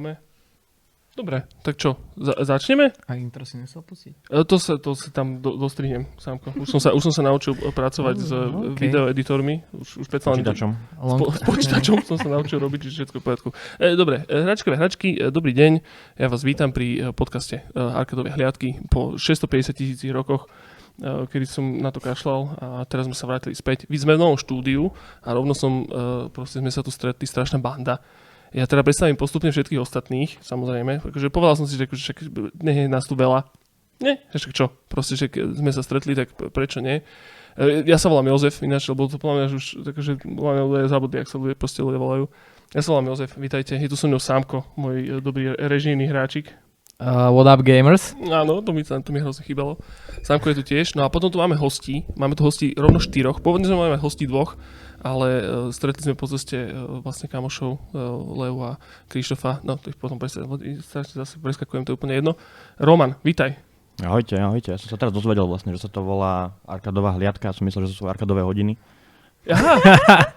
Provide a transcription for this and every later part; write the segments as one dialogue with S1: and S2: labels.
S1: nahráme. Dobre, tak čo, za- začneme?
S2: A intro si nesel pustiť?
S1: E, To sa, to sa tam do, dostrihnem, Sámko. Už som sa, už som sa naučil pracovať s
S2: Mm,
S1: uh,
S2: okej.
S1: videoeditormi. Už, už špeciálne
S3: Počítačom.
S1: s, po, s počítačom som sa naučil robiť, čiže všetko v poriadku. E, dobre, e, hračkové hračky, e, dobrý deň. Ja vás vítam pri e, podcaste e, Arkadové hliadky po 650 tisícich rokoch e, kedy som na to kašľal a teraz sme sa vrátili späť. Vy sme v novom štúdiu a rovno som, e, proste sme sa tu stretli, strašná banda. Ja teda predstavím postupne všetkých ostatných, samozrejme. Takže povedal som si, že akože však nie je nás tu veľa. Nie, však čo, proste, že sme sa stretli, tak prečo nie? E, Ja sa volám Jozef, ináč, lebo to podľa mňa že už takže podľa mňa ľudia zabudli, ak sa ľudia proste ľudia volajú. Ja sa volám Jozef, vítajte, je tu so mnou Sámko, môj e, dobrý režijný hráčik.
S2: Uh, what up gamers?
S1: Áno, to mi, to mi hrozne chýbalo. Sámko je tu tiež. No a potom tu máme hostí. Máme tu hostí rovno štyroch. Pôvodne sme mať hostí dvoch, ale uh, stretli sme po ceste uh, vlastne kamošov uh, Leu a Krištofa. No, to ich potom presne, zase preskakujem, to je úplne jedno. Roman, vítaj.
S3: Ahojte, ahojte. Ja som sa teraz dozvedel vlastne, že sa to volá arkadová hliadka. Ja som myslel, že to sú arkadové hodiny.
S1: Aha,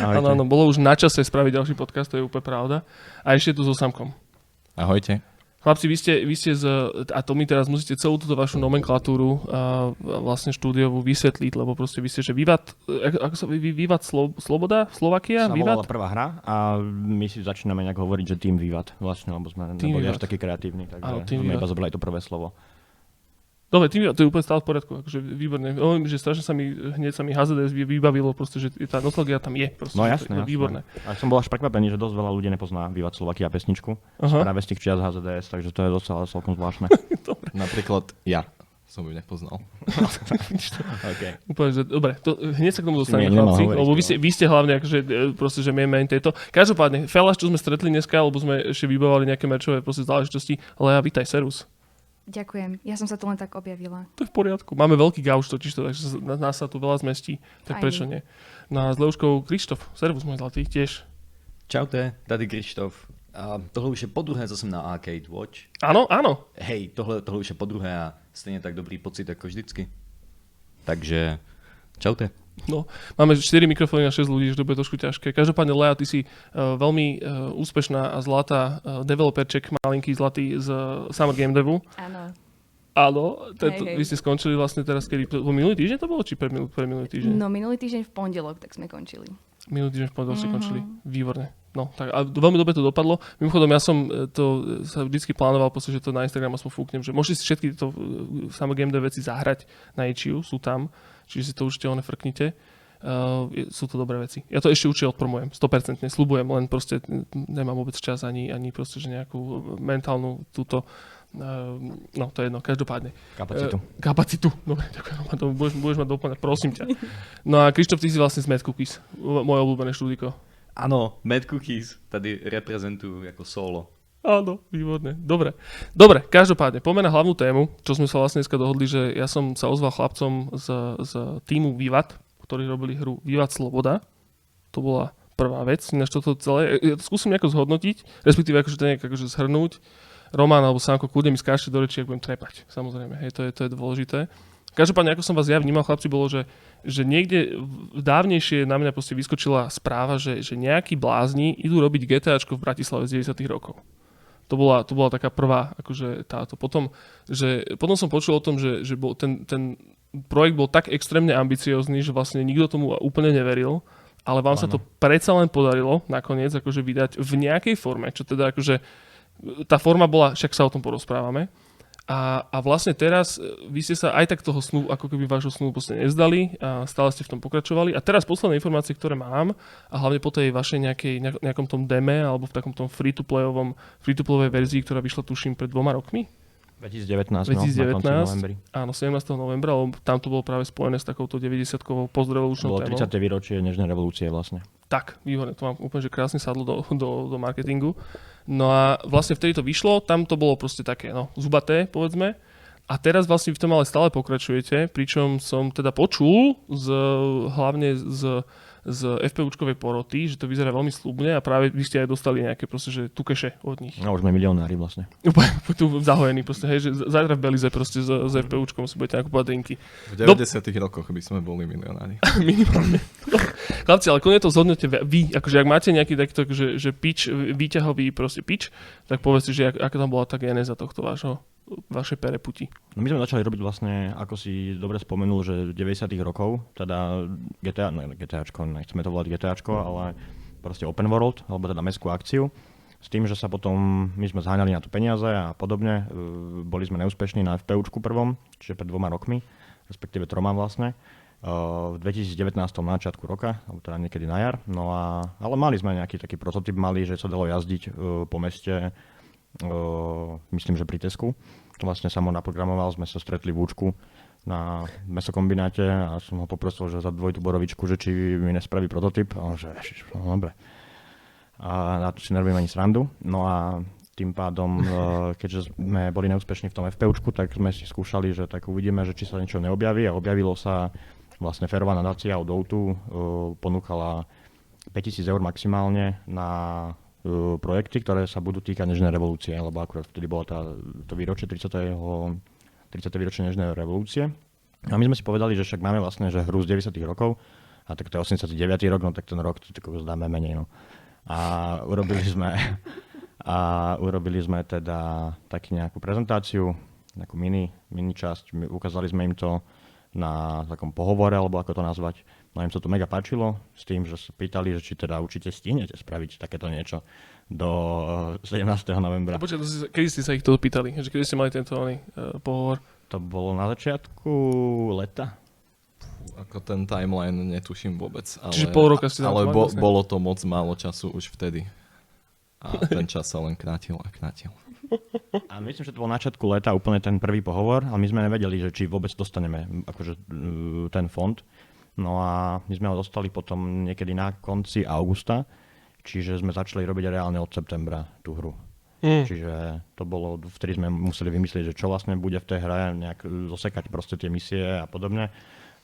S1: áno, áno, bolo už na čase spraviť ďalší podcast, to je úplne pravda. A ešte tu so Samkom.
S4: Ahojte.
S1: Chlapci, vy ste, vy ste z, a to mi teraz musíte celú túto vašu nomenklatúru a vlastne štúdiovú vysvetliť, lebo proste vy ste, že Vivat, ako, sa vy, Vivat Slo, Sloboda? Slovakia?
S3: sa
S1: Vivat?
S3: prvá hra a my si začíname nejak hovoriť, že Team Vivat vlastne, lebo sme neboli
S1: Vivat.
S3: až takí kreatívni, takže
S1: Áno, Team
S3: sme iba zobrali to prvé slovo.
S1: Dobre, tým, to je úplne stále v poriadku, akože výborné. Hovorím, že strašne sa mi, hneď sa mi HZDS vy- vybavilo, proste, že tá nostalgia tam je. Proste,
S3: No jasné,
S1: to je
S3: jasné.
S1: Výborné.
S3: A som bol až prekvapený, že dosť veľa ľudí nepozná Vivat Slovakia pesničku.
S1: Aha.
S3: Práve z tých čias HZDS, takže to je docela celkom zvláštne.
S4: Napríklad ja som ju nepoznal.
S3: okay.
S1: Úplne, že, dobre, to, hneď sa k tomu dostaneme, chlapci, lebo vy
S3: no.
S1: ste, vy ste hlavne akože, e, proste, že main tejto. Každopádne, Felaš, čo sme stretli dneska, lebo sme ešte vybavali nejaké merčové proste záležitosti, Lea, vítaj, serus.
S5: Ďakujem. Ja som sa tu len tak objavila.
S1: To je v poriadku. Máme veľký gauč totiž to, takže nás sa tu veľa zmestí. Tak
S5: Fajn.
S1: prečo nie? No a s Leuškou Krištof, servus môj zlatý, tiež.
S6: Čaute, tady Krištof. A tohle už je po druhé, co jsem na Arcade Watch.
S1: Áno, áno.
S6: Hej, tohle, tohle už je po druhé a stejně tak dobrý pocit jako vždycky. Takže, čaute.
S1: No, máme 4 mikrofóny na 6 ľudí, že to bude trošku ťažké. Každopádne, Lea, ty si uh, veľmi uh, úspešná a zlatá uh, developerček, malinký zlatý z uh, Summer Game Devu.
S5: Áno.
S1: Áno, tento,
S5: Hej, hej.
S1: vy ste skončili vlastne teraz, kedy, po minulý týždeň to bolo, či pre, minulý, pre minulý týždeň?
S5: No minulý týždeň v pondelok, tak sme končili.
S1: Minulý týždeň v pondelok ste
S5: Mhm.
S1: končili. Výborne. No, tak a veľmi dobre to dopadlo. Mimochodom, ja som to sa vždycky plánoval, proste, že to na Instagram aspoň fúknem, že môžete si všetky tieto Summer Game veci zahrať na Ichiu, sú tam, čiže si to určite one frknite. Uh, sú to dobré veci. Ja to ešte určite odpromujem, 100%, slubujem, len proste nemám vôbec čas ani, ani proste, že nejakú mentálnu túto, uh, no to je jedno, každopádne.
S3: Kapacitu.
S1: E, kapacitu. Dobre, ďakujem. To budeš, budeš mať doplňať, prosím ťa. No a Krištof, ty si vlastne z Mad Cookies, moje obľúbené štúdiko.
S6: Ano, Mad Cookies tady reprezentuju jako solo.
S1: Áno, výborné. Dobre. Dobre, každopádne, poďme na hlavnú tému, čo sme sa vlastne dneska dohodli, že ja som sa ozval chlapcom z, z týmu Vivat, ktorí robili hru Vivat Sloboda. To bola prvá vec, ináč toto celé, ja to skúsim nejako zhodnotiť, respektíve akože to nejak akože zhrnúť. Román alebo Sánko, kľudne mi skášte do reči, ak budem trepať. Samozrejme, hej, to je, to je dôležité. Každopádne, ako som vás ja vnímal, chlapci, bolo, že, že niekde dávnejšie na mňa proste vyskočila správa, že, že nejakí blázni idú robiť GTAčko v Bratislave z 90 rokov. To bola, to bola taká prvá, akože táto. Potom, že, potom som počul o tom, že, že bol ten, ten projekt bol tak extrémne ambiciózny, že vlastne nikto tomu úplne neveril, ale vám sa to predsa len podarilo nakoniec akože vydať v nejakej forme, čo teda akože tá forma bola, však sa o tom porozprávame. A, a vlastne teraz e, vy ste sa aj tak toho snu, ako keby vášho snu proste nezdali a stále ste v tom pokračovali. A teraz posledné informácie, ktoré mám, a hlavne po tej vašej nejakej, nejak- nejakom tom deme alebo v takom tom free-to-playovom, free-to-playovej verzii, ktorá vyšla tuším pred dvoma rokmi,
S3: 2019, no, na
S1: 2019.
S3: konci novembri.
S1: áno, 17. novembra, lebo tam to bolo práve spojené s takouto 90-kovou postrevolučnou
S3: Bolo
S1: témou.
S3: 30. výročie Nežnej revolúcie vlastne.
S1: Tak, výborné, to mám úplne že krásne sadlo do, do, do marketingu. No a vlastne vtedy to vyšlo, tam to bolo proste také, no, zubaté, povedzme. A teraz vlastne v tom ale stále pokračujete, pričom som teda počul z, hlavne z, z FPUčkovej poroty, že to vyzerá veľmi slubne a práve vy ste aj dostali nejaké proste, že tukeše od nich.
S3: No už sme milionári vlastne.
S1: Úplne tu zahojení proste, hej, že zajtra v Belize proste s, s FPUčkom si budete nakupovať drinky.
S4: V 90 rokoch by sme boli milionári.
S1: Minimálne. Chlapci, ale konec to zhodnete vy, akože ak máte nejaký takto, že, že pitch, výťahový proste pitch, tak povedzte, že ak, aká tam bola tá genéza tohto vášho, vašej pereputi.
S3: No my sme začali robiť vlastne, ako si dobre spomenul, že v 90 rokov, teda GTA, ne, GTAčko, nechceme to volať GTAčko, ale proste open world, alebo teda mestskú akciu. S tým, že sa potom, my sme zháňali na to peniaze a podobne, e, boli sme neúspešní na FPUčku prvom, čiže pred dvoma rokmi, respektíve troma vlastne. E, V 2019 na začiatku roka, alebo teda niekedy na jar. No a, ale mali sme nejaký taký prototyp malý, že sa dalo jazdiť e, po meste, myslím, že pri Tesku. To vlastne som ho naprogramoval, sme sa stretli v Účku na mesokombináte a som ho poprosil, že za dvojitú borovičku, že či mi nespraví prototyp. A on že, "Ježiš, no dobre. A na to si nerobím ani srandu. No a tým pádom, e, keďže sme boli neúspešní v tom FPUčku, tak sme si skúšali, že tak uvidíme, že či sa niečo neobjaví a objavilo sa vlastne férová nadácia od Outu, e, ponúkala 5000 eur maximálne na projekty, ktoré sa budú týkať Nežnej revolúcie, lebo akurát vtedy bolo tá, to výročie 30. 30. výročie Nežnej revolúcie. A my sme si povedali, že však máme vlastne že hru z 90. rokov, a tak to je 89. rok, no tak ten rok to zdáme menej. No. A urobili sme, a urobili sme teda taký nejakú prezentáciu, nejakú mini, mini časť, ukázali sme im to na takom pohovore, alebo ako to nazvať. No im sa to mega páčilo, s tým, že sa pýtali, že či teda určite stihnete spraviť takéto niečo do eh, 17. novembra.
S1: A počkaj, si, kedy ste sa ich to pýtali? Že kedy ste mali tento oný, uh, pohovor?
S3: To bolo na začiatku leta.
S4: Ako ten timeline netuším vôbec. Ale,
S1: Čiže pol roka ste
S4: Ale bo,
S1: vlastne?
S4: bolo to moc málo času už vtedy. A ten čas sa len krátil a krátil.
S3: A myslím, že to bol na začiatku leta úplne ten prvý pohovor, ale my sme nevedeli, že či vôbec dostaneme akože, uh, ten fond. No a my sme ho dostali potom niekedy na konci augusta, čiže sme začali robiť reálne od septembra tú hru.
S1: Mm.
S3: Čiže to bolo, vtedy sme museli vymyslieť, že čo vlastne bude v tej hre, nejak zosekať proste tie misie a podobne.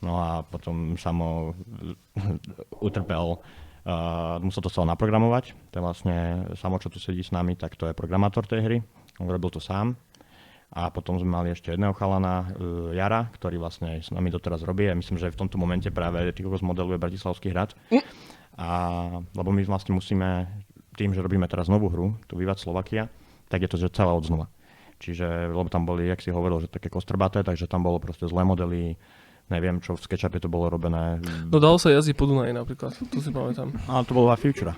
S3: No a potom samo utrpel, uh, musel to celé naprogramovať. To je vlastne samo, čo tu sedí s nami, tak to je programátor tej hry. On robil to sám. A potom sme mali ešte jedného chalana, uh, Jara, ktorý vlastne s nami doteraz robí. A myslím, že v tomto momente práve Tikokos modeluje Bratislavský hrad. A, lebo my vlastne musíme, tým, že robíme teraz novú hru, tu Vivat Slovakia, tak je to že celá od znova. Čiže, lebo tam boli, jak si hovoril, že také kostrbaté, takže tam bolo proste zlé modely, neviem čo, v SketchUpe to bolo robené.
S1: No dalo sa jazdiť po Dunaji napríklad, to si pamätám.
S3: Ale to bolo a Futura.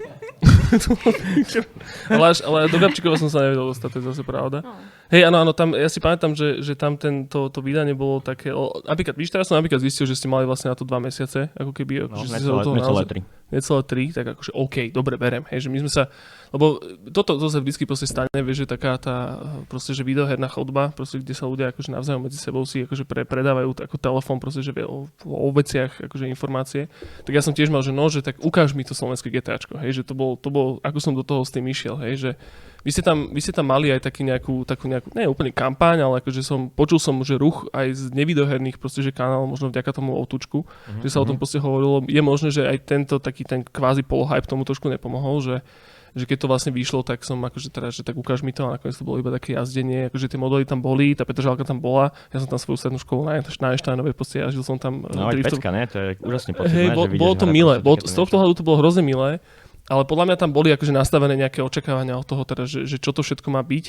S1: ale, až, ale do Gabčíkova som sa nevedel dostať, to je zase pravda.
S5: No.
S1: Hej, áno, áno, tam, ja si pamätám, že, že tam ten, to, to vydanie bolo také, o, napríklad, víš, teraz som napríklad zistil, že ste mali vlastne na to dva mesiace, ako keby,
S3: No,
S1: že ste sa toho
S3: necelé tri.
S1: necelé tri, tak akože OK, dobre, berem, hej, že my sme sa, lebo toto, to sa vždycky proste stane, vieš, že taká tá, proste, že videoherná chodba, proste, kde sa ľudia akože navzájom medzi sebou si akože pre, predávajú ako telefón, proste, že vie o, o veciach, akože informácie, tak ja som tiež mal, že no, že tak ukáž mi to slovenské GTAčko, hej, že to bol, to bol, ako som do toho s tým išiel, hej, že vy ste tam, vy ste tam mali aj taký nejakú, takú nejakú, nie úplne kampaň, ale akože som, počul som, že ruch aj z nevidoherných proste, že kanál, možno vďaka tomu outučku,
S3: Mhm,
S1: že sa o tom proste hovorilo. Je možné, že aj tento taký ten kvázi polohype tomu trošku nepomohol, že, že keď to vlastne vyšlo, tak som akože teraz, že tak ukáž mi to a nakoniec to bolo iba také jazdenie, akože tie modely tam boli, tá Petržalka tam bola, ja som tam svoju strednú školu na, na Einsteinovej proste jazdil som tam
S3: No
S1: eh,
S3: aj
S1: driftov-
S3: pecka, ne? To je úžasný pocit,
S1: Hej,
S3: ne?
S1: bol,
S3: že
S1: bolo to milé, bol, z tohto hľadu to bolo hrozne milé, ale podľa mňa tam boli akože nastavené nejaké očakávania od toho, teda, že, že čo to všetko má byť.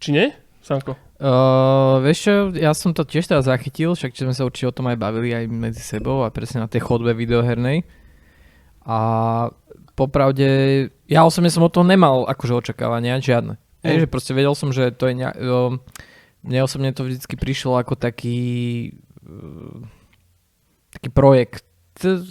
S1: Či nie, Sanko?
S2: Uh, vieš čo, ja som to tiež teraz zachytil, však sme sa určite o tom aj bavili aj medzi sebou a presne na tej chodbe videohernej. A popravde, ja osobne som od toho nemal akože očakávania žiadne.
S1: Mm.
S2: Hej, že proste vedel som, že to je nejak, uh, mne osobne to vždycky prišlo ako taký uh, taký projekt,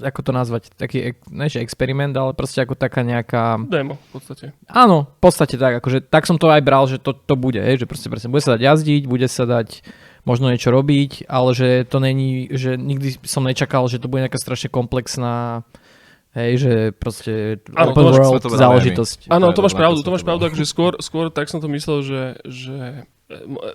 S2: ako to nazvať, taký, ne že experiment, ale proste ako taká nejaká
S1: Demo v podstate.
S2: Áno, v podstate tak, akože tak som to aj bral, že to, to bude, hej, že proste presne bude sa dať jazdiť, bude sa dať možno niečo robiť, ale že to není, že nikdy som nečakal, že to bude nejaká strašne komplexná hej, že proste
S1: Áno,
S2: open
S1: to máš-
S2: world záležitosť.
S1: Áno,
S4: To
S1: máš pravdu, to máš pravdu,
S4: bolo.
S1: akože skôr, skôr tak som to myslel, že, že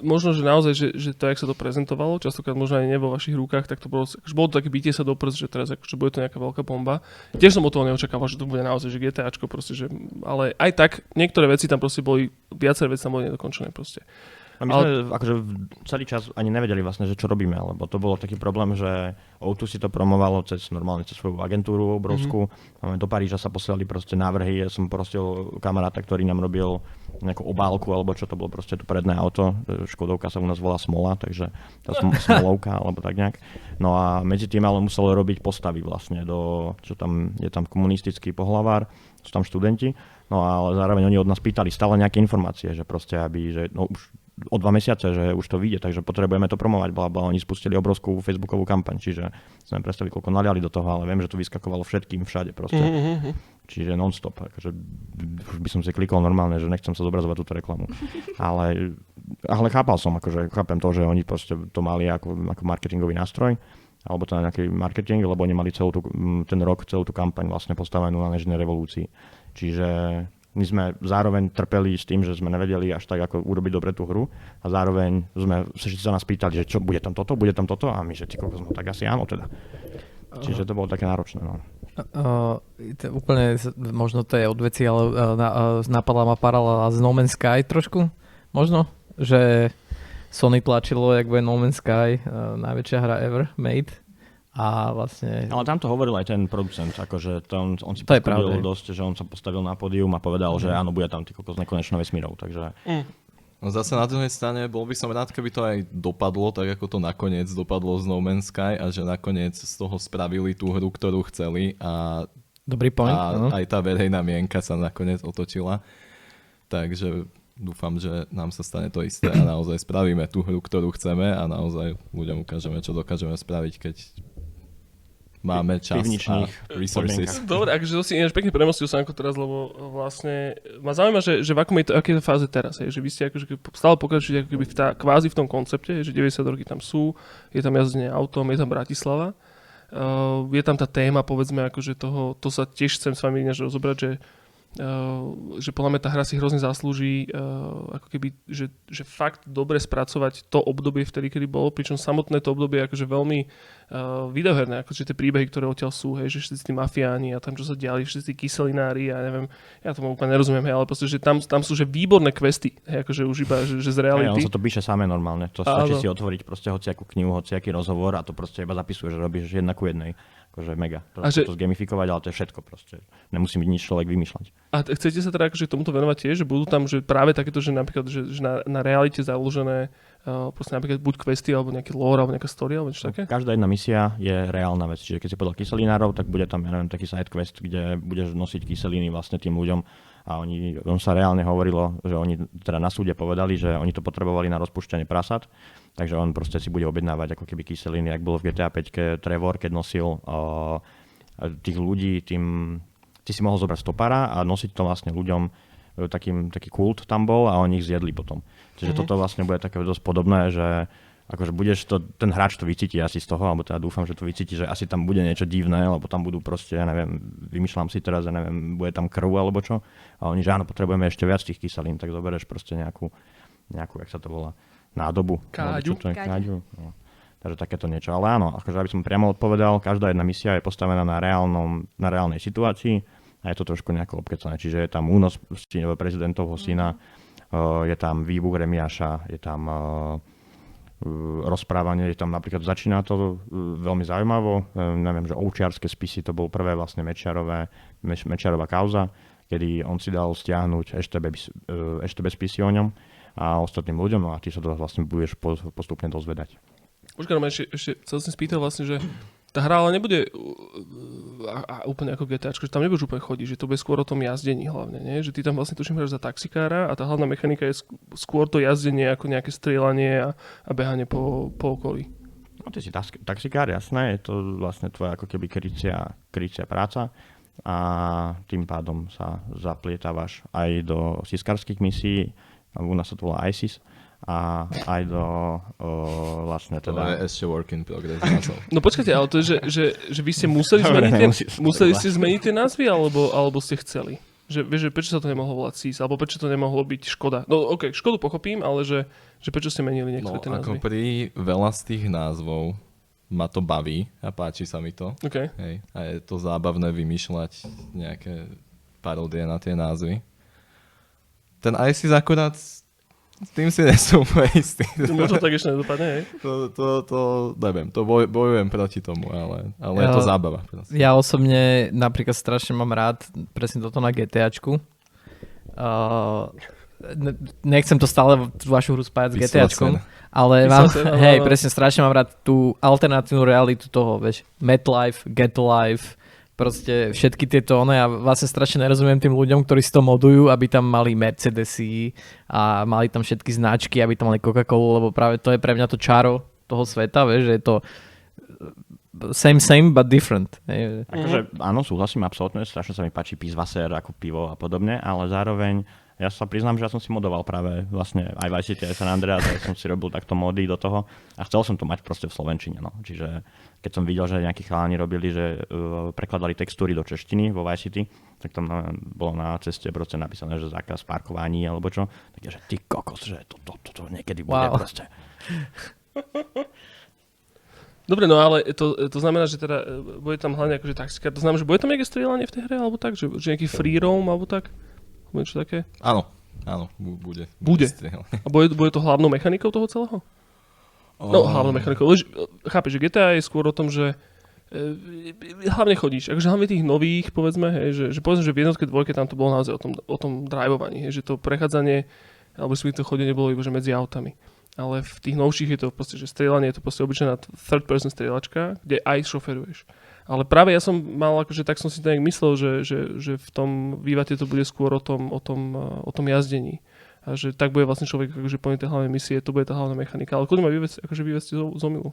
S1: možno, že naozaj, že, že to, jak sa to prezentovalo, častokrát možno aj nie vo vašich rukách, tak to bolo, akože bolo to také bytie sa do prst, že teraz akože bude to nejaká veľká bomba. Tiež som od toho neočakával, že to bude naozaj, že GTAčko proste, že, ale aj tak niektoré veci tam proste boli, viaceré veci tam boli nedokončené proste.
S3: A my
S1: Ale-
S3: sme akože v- celý čas ani nevedeli vlastne, že čo robíme, lebo to bolo taký problém, že O2 si to promovalo cez normálne cez svoju agentúru obrovskú. Mm-hmm. Do Paríža sa posielali proste návrhy, ja som prosil kamaráta, ktorý nám robil nejakú obálku, alebo čo to bolo proste to predné auto. E, Škodovka sa u nás volá Smola, takže tá sm- Smolovka, alebo tak nejak. No a medzi tým ale muselo robiť postavy vlastne do, čo tam, je tam komunistický pohlavár, sú tam študenti, no ale zároveň oni od nás pýtali stále nejaké informácie, že proste aby, že no už o dva mesiace, že už to vyjde, takže potrebujeme to promovať, bla bla. Oni spustili obrovskú facebookovú kampaň, čiže sme predstavili, koľko naliali do toho, ale viem, že to vyskakovalo všetkým všade proste.
S1: Mm-hmm.
S3: Čiže non-stop. Akože, už by som si klikol normálne, že nechcem sa zobrazovať túto reklamu. Ale, ale chápal som, akože chápem to, že oni proste to mali ako, ako marketingový nástroj, alebo to na nejaký marketing, lebo oni mali celú tú, ten rok, celú tú kampaň vlastne postavenú na nežnej revolúcii. Čiže my sme zároveň trpeli s tým, že sme nevedeli až tak, ako urobiť dobre tú hru a zároveň sme všetci sa nás pýtali, že čo, bude tam toto, bude tam toto a my, že ty kokos, no tak asi áno teda. Čiže to bolo také náročné. No.
S2: Uh, to úplne, možno to je od veci, ale uh, napadla ma paralela z No Man's Sky trošku, možno, že Sony tlačilo, jak bude No Man's Sky, uh, najväčšia hra ever made a vlastne...
S3: Ale tam to hovoril aj ten producent, akože to on, on si
S2: To je
S3: dosť, že on sa postavil na pódium a povedal, že áno, bude tam ty kokos nekonečno vesmírov, takže
S4: No zase na druhej strane, bol by som rád, keby to aj dopadlo, tak ako to nakoniec dopadlo z No Man's Sky a že nakoniec z toho spravili tú hru, ktorú chceli a,
S2: Dobrý point,
S4: a
S2: áno.
S4: aj tá verejná mienka sa nakoniec otočila. Takže dúfam, že nám sa stane to isté a naozaj spravíme tú hru, ktorú chceme a naozaj ľuďom ukážeme, čo dokážeme spraviť, keď máme čas a resources.
S1: Dobre, akože to si ináč pekne premostil sa ako teraz, lebo vlastne ma zaujíma, že, že v akom je to, aké je to fáze teraz, je, že vy ste akože stále pokračujete ako keby v tá, kvázi v tom koncepte, že 90 roky tam sú, je tam jazdenie autom, je tam Bratislava, uh, je tam tá téma, povedzme, akože toho, to sa tiež chcem s vami ináč rozobrať, že Uh, že podľa mňa tá hra si hrozne zaslúži uh, ako keby, že, že fakt dobre spracovať to obdobie vtedy, kedy bolo, pričom samotné to obdobie je akože veľmi uh, videoherné, akože tie príbehy, ktoré odtiaľ sú, hej, že všetci tí mafiáni a tam čo sa diali, všetci tí kyselinári a neviem, ja tomu úplne nerozumiem, hej, ale proste, že tam, tam sú že výborné questy, hej, akože už iba, že, že z
S3: Hej, on
S1: reality.
S3: sa to píše samé normálne. To stačí si otvoriť proste hociakú knihu, hociaký rozhovor a to proste iba zapisuje, že robíš jedna ku jednej. Akože mega. To,
S1: A že-
S3: to zgamifikovať, ale to je všetko proste. Nemusí byť nič človek vymýšľať.
S1: A chcete sa teda akože tomuto venovať tiež, že budú tam že práve takéto, že napríklad že, že na, na realite založené uh, napríklad buď questy alebo nejaký lore alebo nejaká story alebo niečo také?
S3: Každá jedna misia je reálna vec. Čiže keď si povedal kyselinárov, tak bude tam, ja neviem, taký side quest, kde budeš nosiť kyseliny vlastne tým ľuďom a oni, on sa reálne hovorilo, že oni teda na súde povedali, že oni to potrebovali na rozpúšťanie prasat, takže on proste si bude objednávať ako keby kyseliny, ak bolo v GTA 5 Trevor, keď nosil uh, tých ľudí, tým, ty si mohol zobrať stopara a nosiť to vlastne ľuďom, e, takým, taký kult tam bol a oni ich zjedli potom. Čiže mm-hmm. toto vlastne bude také dosť podobné, že akože budeš to, ten hráč to vycíti asi z toho, alebo teda dúfam, že to vycíti, že asi tam bude niečo divné, lebo tam budú proste, ja neviem, vymýšľam si teraz, ja neviem, bude tam krv alebo čo. A oni, že áno, potrebujeme ešte viac tých kyselín, tak zoberieš proste nejakú, nejakú, jak sa to volá, nádobu.
S1: Káďu.
S3: čo to je,
S5: Káďu.
S3: káďu. No. Takže takéto niečo. Ale áno, akože aby som priamo odpovedal, každá jedna misia je postavená na, reálnom, na reálnej situácii a je to trošku nejako obkecané. Čiže je tam únos prezidentovho syna, uh, je tam výbuch Remiáša, je tam uh, uh, rozprávanie, je tam napríklad, začína to uh, veľmi zaujímavo, uh, neviem, že ovčiarske spisy, to bol prvé vlastne Mečiarové, Meč, Mečiarová kauza, kedy on si dal stiahnuť ešte bez, ešte bez spisy o ňom a ostatným ľuďom, no a ty sa to vlastne budeš po- postupne dozvedať.
S1: Počkaj, ešte, ešte chcel som spýtať vlastne, že tá hra ale nebude uh, a, a úplne ako GTAčko, že tam nebudeš úplne chodiť, že to bude skôr o tom jazdení hlavne, nie? Že ty tam vlastne tuším hráš za taxikára a tá hlavná mechanika je sk- skôr to jazdenie ako nejaké strieľanie a, a behanie po, po okolí.
S3: No ty si tax- taxikár, jasné, je to vlastne tvoja ako keby krycia, krycia práca a tým pádom sa zaplietavaš aj do siskarských misií, u nás sa to volá ISIS, a aj do o, vlastne
S4: To
S3: teda...
S4: je ešte work in progress.
S1: No počkajte, ale to je, že, že, že vy ste museli zmeniť, tie,
S3: to
S1: museli
S3: volať.
S1: ste zmeniť tie názvy alebo, alebo ste chceli? Že, vieš, že prečo sa to nemohlo volať SIS, alebo prečo to nemohlo byť Škoda. No ok, Škodu pochopím, ale že, že prečo ste menili niektoré
S4: No
S1: tie
S4: ako
S1: názvy.
S4: pri veľa z tých názvov ma to baví a páči sa mi to.
S1: OK.
S4: Hej. A je to zábavné vymýšľať nejaké paródie na tie názvy. Ten ISIS akurát s tým si úplne istý.
S1: Možno tak ešte nedopadne, hej?
S4: To, to, to neviem, to boj, bojujem proti tomu, ale, ale je to
S2: Ja-
S4: zábava. proste.
S2: Ja osobne napríklad strašne mám rád presne toto na GTAčku. Uh, ne- nechcem to stále tú vašu hru spájať s GTAčkom, ale mám,
S1: áno,
S2: hej, presne strašne mám rád tú alternatívnu realitu toho, vieš, MetLife, GetLife, proste všetky tieto one a vlastne strašne nerozumiem tým ľuďom, ktorí si to modujú, aby tam mali Mercedesy a mali tam všetky značky, aby tam mali Coca-Colu, lebo práve to je pre mňa to čaro toho sveta, vieš, že je to same same but different.
S3: Akože áno, súhlasím absolútne, strašne sa mi páči Pizvasser ako pivo a podobne, ale zároveň ja sa priznám, že ja som si modoval práve vlastne aj Vice City, aj San Andreas, ja som si robil takto mody do toho a chcel som to mať proste v Slovenčine. No. Čiže keď som videl, že nejakí chalani robili, že uh, prekladali textúry do češtiny vo Vice City, tak tam na, bolo na ceste proste napísané, že zákaz parkovaní alebo čo, tak je, že ty kokos, že to, to, to, to niekedy bude
S2: Wow.
S3: proste.
S1: Dobre, no ale to, to znamená, že teda e, bude tam hlavne akože taxikár. To znamená, že bude tam nejaké strieľanie v tej hre, alebo tak? Že, že nejaký free roam, alebo tak? Alebo niečo také?
S4: Áno, áno, bu- bude.
S1: Bude.
S4: strieľanie.
S1: A bude, bude to hlavnou mechanikou toho celého? No, hlavnou mechanikou. Lež, chápeš, že GTA je skôr o tom, že e, hlavne chodíš. Akože hlavne tých nových, povedzme, hej, že, že povedzme, že v jednotke, dvojke tam to bolo naozaj o tom, o tom drivovaní, hej, že to prechádzanie, alebo si to chodenie bolo iba že medzi autami. Ale v tých novších je to proste, že strieľanie je to proste obyčajná third person strieľačka, kde aj šoferuješ. Ale práve ja som mal, akože tak som si nejak myslel, že, že, že v tom vývate to bude skôr o tom, o tom, o tom jazdení. A že tak bude vlastne človek akože plniť tie hlavné misie, to bude tá hlavná mechanika. Ale kľudne ma vyvesť, akože vyvesť zo, z omilu.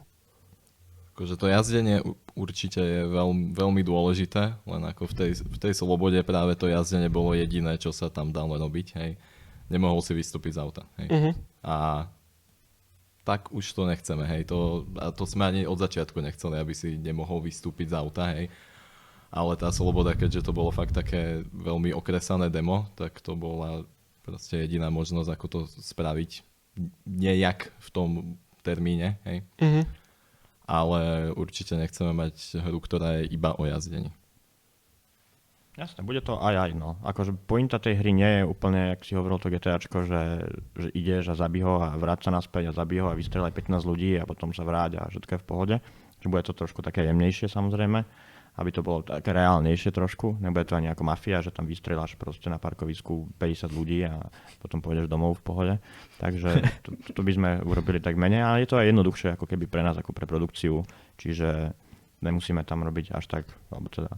S4: Akože to jazdenie určite je veľmi, veľmi dôležité, len ako v tej, v tej slobode práve to jazdenie bolo jediné, čo sa tam dalo robiť, hej. Nemohol si vystúpiť z auta, hej.
S1: Uh-huh.
S4: A tak už to nechceme, hej. To, a to sme ani od začiatku nechceli, aby si nemohol vystúpiť z auta, hej. Ale tá sloboda, keďže to bolo fakt také veľmi okresané demo, tak to bola proste jediná možnosť, ako to spraviť nejak v tom termíne, hej.
S1: Uh-huh.
S4: Ale určite nechceme mať hru, ktorá je iba o jazdení.
S3: Jasné, bude to aj aj, no. Akože pointa tej hry nie je úplne, jak si hovoril to GTAčko, že, že ideš a zabí ho a vráť sa naspäť a zabí ho a vystrelaj 15 ľudí a potom sa vráť a všetko je v pohode. Že bude to trošku také jemnejšie samozrejme, aby to bolo také reálnejšie trošku. Nebude to ani ako mafia, že tam vystreláš proste na parkovisku 50 ľudí a potom pôjdeš domov v pohode. Takže to, to by sme urobili tak menej, ale je to aj jednoduchšie ako keby pre nás, ako pre produkciu. Čiže nemusíme tam robiť až tak, alebo teda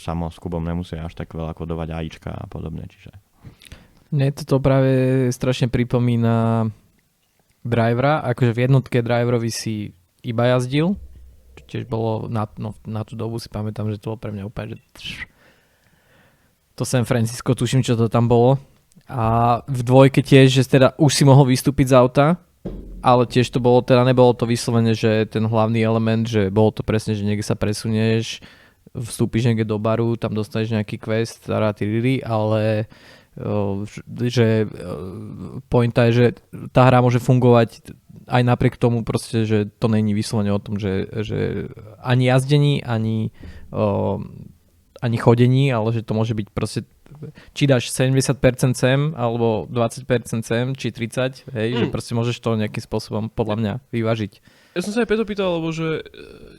S3: samo s Kubom nemusia až tak veľa kodovať AIčka a podobne, čiže
S2: Mne toto práve strašne pripomína drivera, akože v jednotke driverovi si iba jazdil, čo tiež bolo na, no, na tú dobu si pamätám, že to bolo pre mňa úplne, že to San Francisco, tuším, čo to tam bolo. A v dvojke tiež, že teda už si mohol vystúpiť z auta, ale tiež to bolo, teda nebolo to vyslovene, že ten hlavný element, že bolo to presne, že niekde sa presunieš, vstúpiš niekde do baru, tam dostaneš nejaký quest, taratiri, ale že o, pointa je, že tá hra môže fungovať aj napriek tomu proste, že to není vyslovene o tom, že, že ani jazdení, ani, ani chodení, ale že to môže byť proste či dáš 70% sem, alebo 20% sem, či 30, hej, mm. že proste môžeš to nejakým spôsobom podľa mňa vyvážiť.
S1: Ja som sa aj preto pýtal, lebo že e,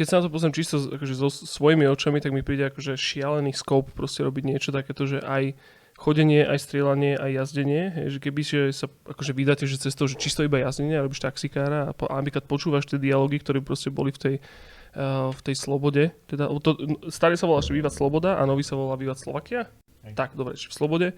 S1: keď sa na to pozriem čisto akože so svojimi očami, tak mi príde akože šialený scope proste robiť niečo takéto, že aj chodenie, aj strieľanie, aj jazdenie. Hej, že keby že sa akože vydáte, že cestou, že čisto iba jazdenie a robíš taxikára a, po, a napríklad počúvaš tie dialógy, ktoré proste boli v tej, uh, v tej slobode. Teda, to, starý sa volá že Vývat Sloboda a nový sa volá Vývat Slovakia.
S3: Hej.
S1: Tak, dobre, v slobode.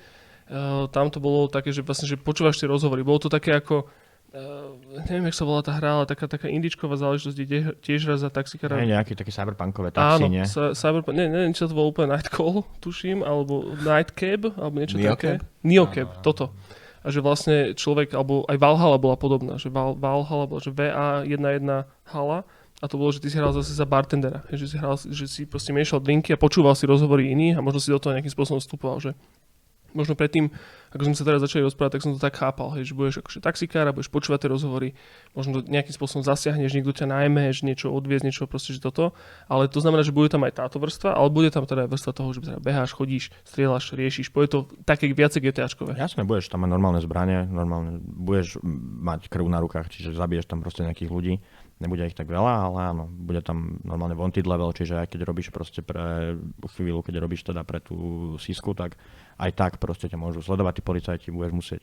S1: Uh, tam to bolo také, že vlastne, že počúvaš tie rozhovory. Bolo to také ako, uh, neviem, jak sa volá tá hra, ale taká, taká indičková záležitosť, kde tiež, raz za taxikára
S3: nie nejaké také cyberpunkové taxi,
S1: Áno,
S3: nie?
S1: Sa, cyberpunk, nie, neviem, sa to bolo úplne Nightcall, tuším, alebo Nightcab, alebo niečo
S4: Neocab?
S1: také. Neocab, toto. A že vlastne človek, alebo aj Valhalla bola podobná, že Val, Valhalla bola, že VA11 hala a to bolo, že ty si hral zase za bartendera, že si hral, že si proste miešal drinky a počúval si rozhovory iných a možno si do toho nejakým spôsobom vstupoval, že možno predtým, ako sme sa teraz začali rozprávať, tak som to tak chápal, hej, že budeš akože taxikár a budeš počúvať tie rozhovory, možno nejakým spôsobom zasiahneš, niekto ťa najmä, že niečo odviez, niečo proste, že toto, ale to znamená, že bude tam aj táto vrstva, ale bude tam teda aj vrstva toho, že teda beháš, chodíš, strieľaš, riešiš, bude to také viacej GTAčkové.
S3: Jasne, budeš tam mať normálne zbranie, normálne, budeš mať krv na rukách, čiže zabiješ tam proste nejakých ľudí. Nebude ich tak veľa, ale áno, bude tam normálne wanted level, čiže aj keď robíš proste pre chvíľu, keď robíš teda pre tú sísku, tak aj tak proste ťa môžu sledovať tí policajti, budeš musieť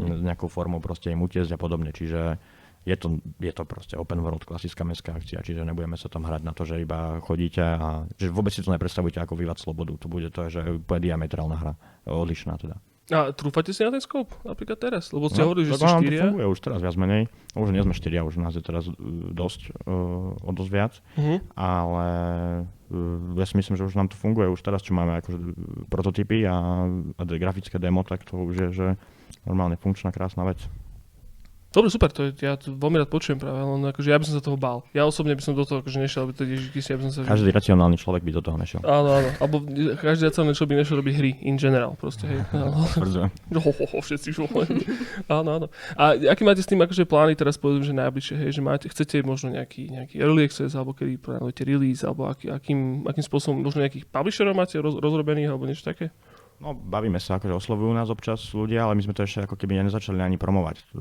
S3: s nejakou formou proste im utiesť a podobne, čiže je to, je to proste open world, klasická mestská akcia, čiže nebudeme sa tam hrať na to, že iba chodíte a že vôbec si to nepredstavujete ako vývať slobodu. To bude to, že bude diametrálna hra, odlišná teda.
S1: A trúfate si na ten scope napríklad teraz? Lebo ste
S3: No,
S1: hovorili, že ste
S3: nám to
S1: štyria.
S3: funguje už teraz viac menej. Už nie sme štyria, už nás je teraz uh, dosť, uh, o dosť viac.
S1: Uh-huh.
S3: Ale ja si myslím, že už nám to funguje. Už teraz, čo máme akože prototypy a, a grafické demo, tak to už je, že normálne funkčná, krásna vec.
S1: Dobre, super, to je, ja to veľmi rád počujem práve, len akože ja by som sa toho bál. Ja osobne by som do toho akože nešiel, aby to ježiš, ja by som sa...
S3: Každý racionálny človek by do toho nešiel.
S1: Áno, áno. Alebo každý racionálny človek by nešiel robiť hry in general, proste, hej. Áno. Ho, ho, ho, všetci už Áno, áno. A aký máte s tým akože plány teraz povedzme, že najbližšie, hej, že máte, chcete možno nejaký, nejaký early access, alebo kedy plánujete release, alebo aký, akým, akým spôsobom, možno nejakých publisherov máte roz, rozrobených, alebo niečo také?
S3: No, bavíme sa, akože oslovujú nás občas ľudia, ale my sme to ešte ako keby nezačali ani promovať.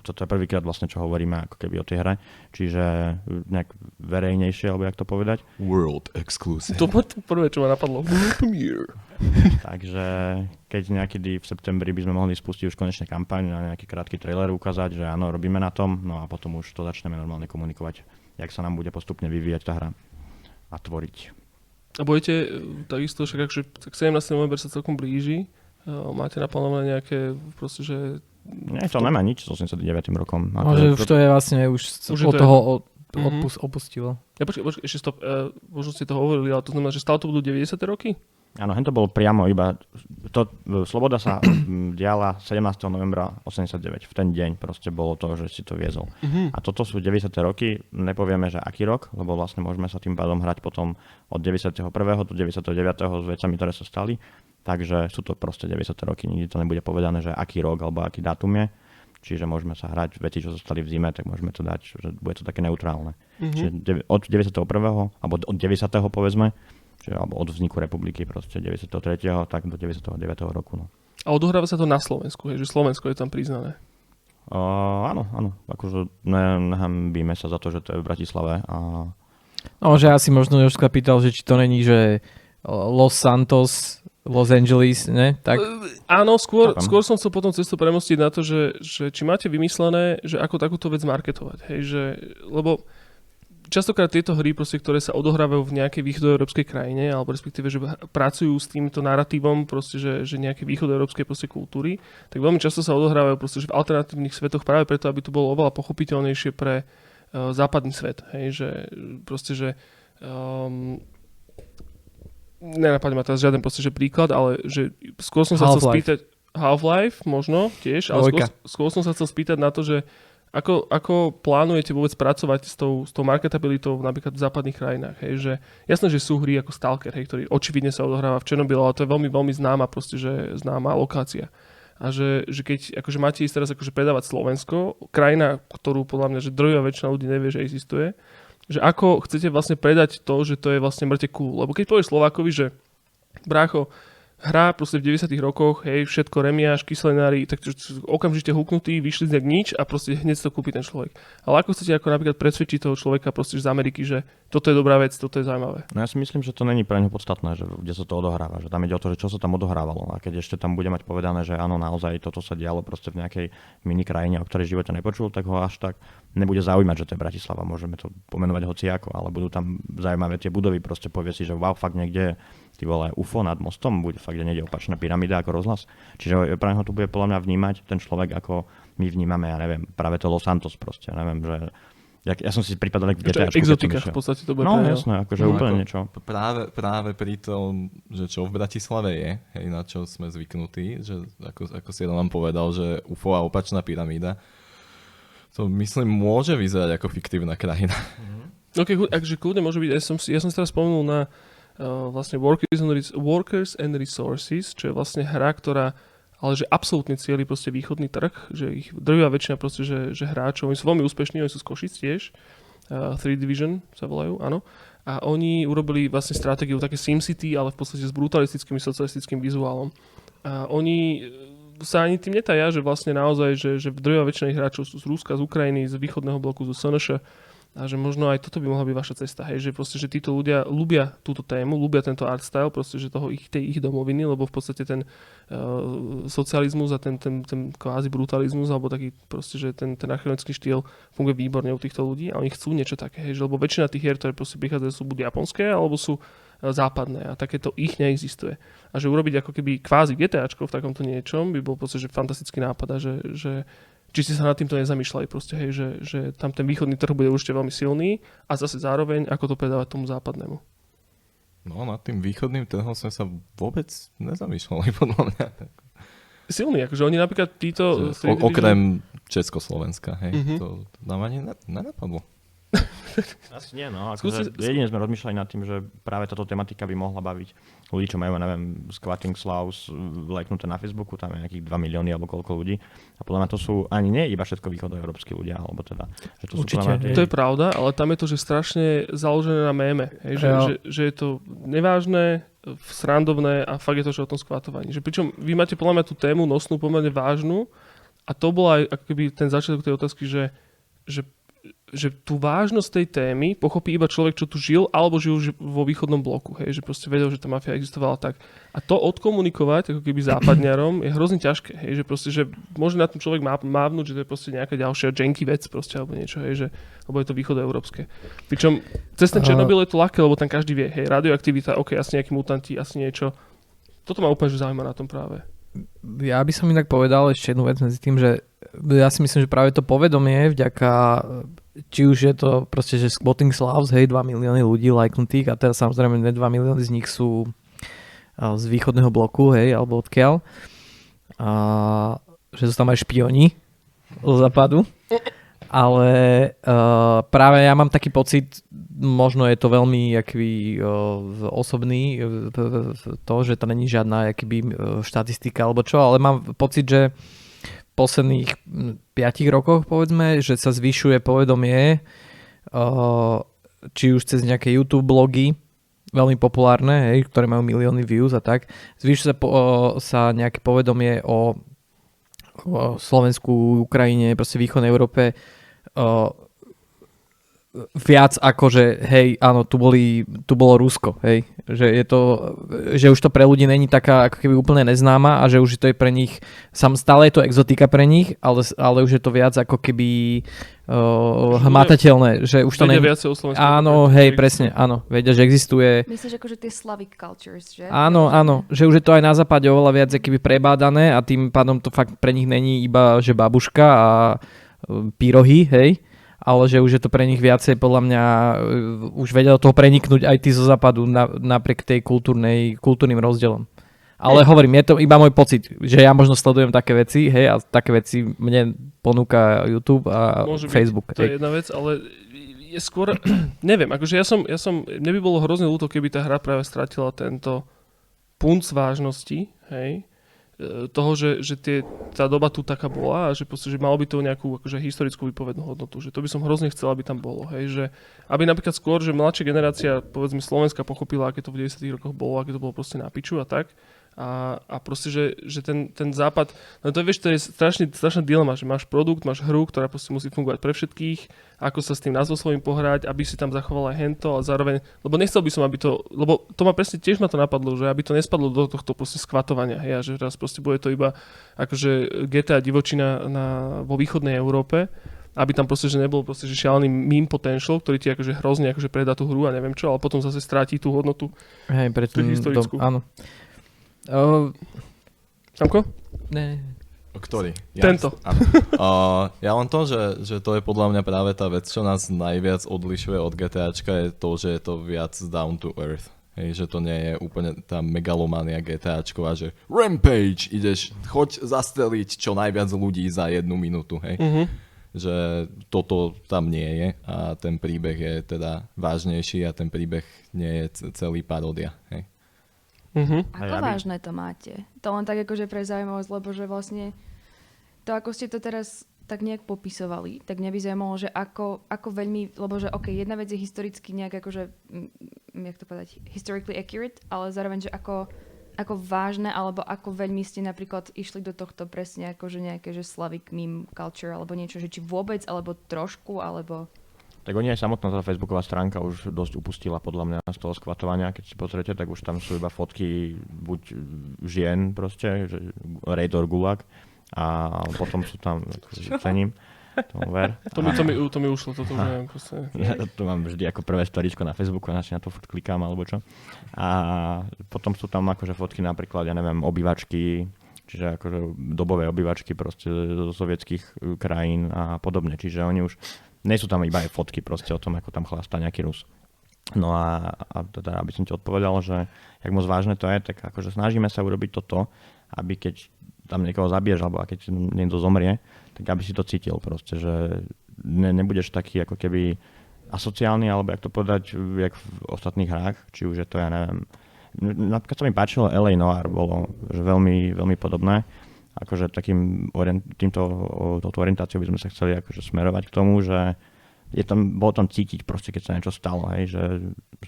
S3: Toto je prvýkrát vlastne, čo hovoríme ako keby o tej hre, čiže nejak verejnejšie, alebo jak to povedať.
S4: World exclusive.
S1: To bolo to prvé, čo ma napadlo. World premiere.
S3: Takže keď niekedy v septembri by sme mohli spustiť už konečne kampaň a nejaký krátky trailer ukázať, že áno, robíme na tom, no a potom už to začneme normálne komunikovať, jak sa nám bude postupne vyvíjať tá hra a tvoriť.
S1: A budete e, takisto, však akože, tak 17. november sa celkom blíži. E, Máte naplánované nejaké, proste, že
S3: Nie, to nemá nič s 89. rokom.
S2: No, že už to je vlastne už,
S1: Už
S2: od
S1: to-
S2: toho od,
S1: Mhm.
S2: opus, opustilo.
S1: Ja počkaj, počkaj, ešte stop, uh, možno ste to hovorili, ale to znamená, že stále to budú 90. roky?
S3: Áno, hen to bolo priamo iba, to, Sloboda sa diala 17. novembra 89, v ten deň proste bolo to, že si to viezol.
S1: Mhm.
S3: A toto sú 90. roky, nepovieme, že aký rok, lebo vlastne môžeme sa tým pádom hrať potom od 91. do 99. s vecami, ktoré sa stali. Takže sú to proste 90. roky, nikdy to nebude povedané, že aký rok alebo aký dátum je. Čiže môžeme sa hrať veci, čo zostali v zime, tak môžeme to dať, že bude to také neutrálne.
S1: Mhm.
S3: Čiže od 91. alebo od 90. povedzme, čiže, alebo od vzniku republiky proste 93. tak do 99. roku. No.
S1: A odohráva sa to na Slovensku, hej, že Slovensko je tam priznané.
S3: Uh, áno, áno, akože ne, nehambíme sa za to, že to je v Bratislave a
S2: No, že asi možno Jožka pýtal, že či to není, že Los Santos, Los Angeles, ne? Tak
S1: E, Áno, skôr,
S3: Chápem.
S1: skôr som chcel potom cestu premostiť na to, že, že či máte vymyslené, že ako takúto vec marketovať. Hej, že, lebo častokrát tieto hry, proste, ktoré sa odohrávajú v nejakej východoeurópskej krajine, alebo respektíve, že pracujú s týmto narratívom, proste, že, že nejaké východoeurópskej proste kultúry, tak veľmi často sa odohrávajú proste, že v alternatívnych svetoch práve preto, aby to bolo oveľa pochopiteľnejšie pre uh, západný svet. Hej, že proste, že um, nenapadne ma teraz žiaden proste, že príklad, ale že skôr som sa chcel
S2: Half-Life.
S1: spýtať Half-Life možno tiež, ale skôr, skôr som sa chcel spýtať na to, že ako, ako plánujete vôbec pracovať s tou, s tou marketabilitou napríklad v západných krajinách, hej, že jasné, že sú hry ako Stalker, hej, ktorý očividne sa odohráva v Černobyle, ale to je veľmi, veľmi známa proste, že známa lokácia. A že, že keď akože máte ísť teraz akože predávať Slovensko, krajina, ktorú podľa mňa, že drvivá väčšina ľudí nevie, že existuje, že ako chcete vlastne predať to, že to je vlastne mŕte cool. Lebo keď povieš Slovákovi, že brácho, hra proste v 90 rokoch, hej, všetko remiáš, kyselinári, tak okamžite huknutý, vyšli z nič a proste hneď to kúpi ten človek. Ale ako chcete ako napríklad presvedčiť toho človeka proste z Ameriky, že toto je dobrá vec, toto je zaujímavé.
S3: No ja si myslím, že to není pre neho podstatné, že kde sa to odohráva, že tam ide o to, že čo sa tam odohrávalo. A keď ešte tam bude mať povedané, že áno, naozaj toto sa dialo proste v nejakej mini krajine, o ktorej živote nepočul, tak ho až tak nebude zaujímať, že to je Bratislava. Môžeme to pomenovať hociako, ale budú tam zaujímavé tie budovy, proste povie si, že wow, fakt niekde ty vole, UFO nad mostom, bude fakt, že niekde opačná pyramída ako rozhlas. Čiže pre neho to bude podľa mňa vnímať ten človek, ako my vnímame, ja neviem, práve to Los Santos proste, ja neviem, že Ja, ja som si pripadal keď som
S1: exotika v podstate to bude
S3: No
S1: pre
S3: jasné, akože
S4: No,
S3: úplne
S4: ako-
S3: niečo.
S4: Práve, práve pri tom, že čo v Bratislave je, hej, na čo sme zvyknutí, že ako, ako si nám povedal, že UFO a opačná pyramída, to myslím môže vyzerať ako fiktívna krajina.
S1: Ok, chu- akže kľudne môže byť, ja som, ja som si teraz spomenul na uh, vlastne Workers and, Workers and Resources, čo je vlastne hra, ktorá ale že absolútne cieli proste východný trh, že ich drvia väčšina proste, že, že hráčov, oni sú veľmi úspešní, oni sú z Košic tiež, uh, 3 Division sa volajú, áno. A oni urobili vlastne stratégiu také SimCity, ale v podstate s brutalistickým socialistickým vizuálom. A oni sa ani tým netajia, že vlastne naozaj, že, že drvia väčšina hráčov sú z Ruska, z Ukrajiny, z východného bloku, zo SNŠ a že možno aj toto by mohla byť vaša cesta, hej, že proste, že títo ľudia ľubia túto tému, ľubia tento art style, proste, že toho ich, tej ich domoviny, lebo v podstate ten uh, socializmus a ten, ten, ten kvázi brutalizmus, alebo taký proste, že ten, ten archeologický štýl funguje výborne u týchto ľudí a oni chcú niečo také, hej, že lebo väčšina tých hier, ktoré proste prichádzajú, sú buď japonské, alebo sú západné a takéto ich neexistuje. A že urobiť ako keby kvázi GTAčko v takomto niečom by bol proste, že fantastický nápad a že, že či ste sa nad týmto nezamýšľali proste, hej, že, že tam ten východný trh bude určite veľmi silný a zase zároveň ako to predávať tomu západnému.
S4: No nad tým východným trhom sme sa vôbec nezamýšľali, podľa mňa.
S1: Silný, akože oni napríklad títo...
S4: Že, o, okrem Československa, hej,
S1: Mhm.
S4: to nám ani ne- nenapadlo.
S3: Asi nie, no.
S1: Skúsi-
S3: Akože jedine sme rozmýšľali nad tým, že práve táto tematika by mohla baviť ľudí, čo majú, neviem, Squatting Slaus lajknuté na Facebooku, tam je nejakých 2 milióny alebo koľko ľudí. A podľa mňa to sú ani nie iba všetko východoeurópsky ľudia, alebo teda, že to
S2: Určite,
S3: sú mňa tie-
S1: To je pravda, ale tam je to, že strašne založené na méme. Hej, že, že, že, je to nevážne, srandovné a fakt je to, že o tom skvatovaní. Že pričom vy máte podľa mňa tú tému nosnú pomerne vážnu a to bol aj ako keby ten začiatok tej otázky, že, že že tú vážnosť tej témy pochopí iba človek, čo tu žil, alebo žil ži- vo východnom bloku, hej, že proste vedel, že tá mafia existovala tak. A to odkomunikovať, ako keby západňarom, je hrozne ťažké, hej, že proste, že môže na tom človek má, mávnuť, že to je proste nejaká ďalšia janky vec, proste, alebo niečo, hej, že, lebo je to východoeurópske. Pričom cez ten Černobyl je to ľahké, lebo tam každý vie, hej, radioaktivita, ok, asi nejakí mutanti, asi niečo. Toto ma úplne že zaujíma na tom práve.
S2: Ja by som inak povedal ešte jednu vec medzi tým, že ja si myslím, že práve to povedomie vďaka či už je to proste, že Spotting Slavs, hej, 2 milióny ľudí lajknutých a teraz samozrejme ne 2 milióny z nich sú z východného bloku, hej, alebo odkiaľ. A, že sú tam aj špioni zo západu. Ale uh, práve ja mám taký pocit, možno je to veľmi aký, uh, osobný, uh, to, že to není žiadna akýby, uh, štatistika alebo čo, ale mám pocit, že v posledných 5 rokoch povedzme, že sa zvyšuje povedomie, uh, či už cez nejaké YouTube blogy, veľmi populárne, hej, ktoré majú milióny views a tak, zvyšuje sa, po, uh, sa nejaké povedomie o, o Slovensku, Ukrajine, proste východnej Európe uh, viac ako, že hej, áno, tu, boli, tu bolo Rusko, hej, že je to, že už to pre ľudí není taká ako keby úplne neznáma a že už to je pre nich, sam stále je to exotika pre nich, ale, ale už je to viac ako keby uh, hmatateľné, že už to není...
S1: viacej o.
S2: Áno,
S1: ako-
S2: hej, presne, áno, vedia, že existuje
S5: Myslíš akože tie Slavic cultures, že?
S2: Áno, áno, že už je to aj na západe oveľa viac keby prebádané a tým pádom to fakt pre nich není iba, že babuška a pyrohy, hej, ale že už je to pre nich viacej, podľa mňa, e, už vedia do toho preniknúť aj tí zo západu na, napriek tej kultúrnej, kultúrnym rozdielom. Ale hovorím, je to iba môj pocit, že ja možno sledujem také veci, hej, a také veci mne ponúka YouTube a
S1: Môže byť,
S2: Facebook.
S1: To je
S2: hej.
S1: jedna vec, ale je skôr, neviem, akože ja som, ja som, mne by bolo hrozne ľúto, keby tá hra práve stratila tento punc vážnosti, hej, toho, že, že tie, tá doba tu taká bola a že, že malo by to nejakú akože, historickú výpovednú hodnotu. Že to by som hrozne chcel, aby tam bolo. Hej, že, aby napríklad skôr, že mladšia generácia, povedzme Slovenska, pochopila, aké to v 90 rokoch bolo, aké to bolo proste na piču a tak. A, a proste, že, že ten, ten západ, no to vieš, to je strašný, strašná dilema, že máš produkt, máš hru, ktorá proste musí fungovať pre všetkých, ako sa s tým názvom svojím pohrať, aby si tam zachoval aj hento a zároveň, lebo nechcel by som, aby to, lebo to ma presne tiež ma to napadlo, že aby to nespadlo do tohto proste skvatovania, hej, a že teraz proste bude to iba akože GTA divočina na, vo východnej Európe, aby tam proste, že nebol proste, že šialený meme potential, ktorý ti akože hrozne akože predá tú hru a neviem čo, ale potom zase stráti tú hodnotu.
S2: Hej, pre
S1: tú historickú.
S2: dom- áno. Uh,
S1: Samko?
S2: ne,
S4: Ktorý?
S1: Tento.
S4: Áno. Uh, ja len to, že, že to je podľa mňa práve tá vec, čo nás najviac odlišuje od GTAčka, je to, že je to viac down to earth. Hej, že to nie je úplne tá megalomania GTAčková, že Rampage, ideš, choď zastreliť čo najviac ľudí za jednu minútu, hej.
S1: Mhm.
S4: že toto tam nie je a ten príbeh je teda vážnejší a ten príbeh nie je celý paródia. Hej.
S6: Hej,
S5: Ako
S6: aby-
S5: vážne to máte? To len tak akože pre zaujímavosť, lebo že vlastne to, ako ste to teraz tak nejak popisovali, tak mňa by zaujímalo, že ako, ako veľmi, lebo že ok, jedna vec je historicky nejak akože, jak to povedať, historically accurate, ale zároveň, že ako, ako vážne, alebo ako veľmi ste napríklad išli do tohto presne akože nejaké, že Slavic meme culture, alebo niečo, že či vôbec, alebo trošku, alebo...
S3: Tak oni aj samotná tá facebooková stránka už dosť upustila podľa mňa z toho skvatovania. Keď si pozriete, tak už tam sú iba fotky buď žien proste, že Raidor Gulag a potom sú tam, akože cením, tomu ver.
S1: To mi, to, mi, to mi ušlo, toto už neviem. Proste.
S3: Ja to mám vždy ako prvé storičko na Facebooku a na to furt klikám alebo čo. A potom sú tam akože fotky napríklad, ja neviem, obývačky, čiže akože dobové obývačky proste zo sovietských e, krajín a podobne. Čiže oni už, nie sú tam iba aj fotky proste o tom, ako tam chlastá nejaký Rus. No a, a teda, aby som ti odpovedal, že jak moc vážne to je, tak akože snažíme sa urobiť toto, aby keď tam niekoho zabiješ, alebo keď niekto zomrie, tak aby si to cítil proste, že ne, nebudeš taký ako keby asociálny, alebo jak to povedať, jak v ostatných hrách, či už je to, ja neviem, napríklad sa mi páčilo LA Noir, bolo že veľmi, veľmi podobné, akože takým orient, týmto, touto orientáciou by sme sa chceli akože smerovať k tomu, že je tam, bolo tam cítiť proste, keď sa niečo stalo, hej, že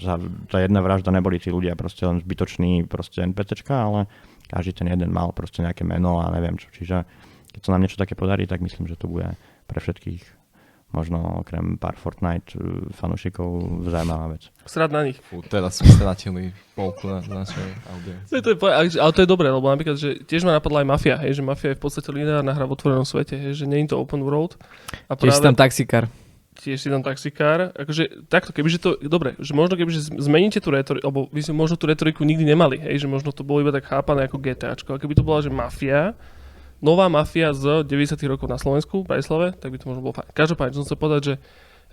S3: za, tá jedna vražda neboli tí ľudia proste len zbytoční proste NPCčka, ale každý ten jeden mal proste nejaké meno a neviem čo. Čiže keď sa nám niečo také podarí, tak myslím, že to bude pre všetkých možno okrem pár Fortnite uh, fanúšikov zaujímavá vec.
S1: Srad na nich.
S4: Fú, teraz sme stratili polku na našej audience.
S1: To je, to je, ale to je dobré, lebo napríklad, že tiež ma napadla aj Mafia, hej, že Mafia je v podstate lineárna hra v otvorenom svete, hej, že nie je to open world. A
S2: Tiež si tam taxikár.
S1: tiež si tam taxikár. Akože takto, kebyže to, dobre, že možno kebyže zmeníte tú retoriku, alebo vy ste možno tú retoriku nikdy nemali, hej, že možno to bolo iba tak chápané ako GTAčko. A keby to bola, že mafia, nová mafia z 90 rokov na Slovensku, v Bratislave, tak by to možno bolo fajn. Každopádne, som chcel povedať, že,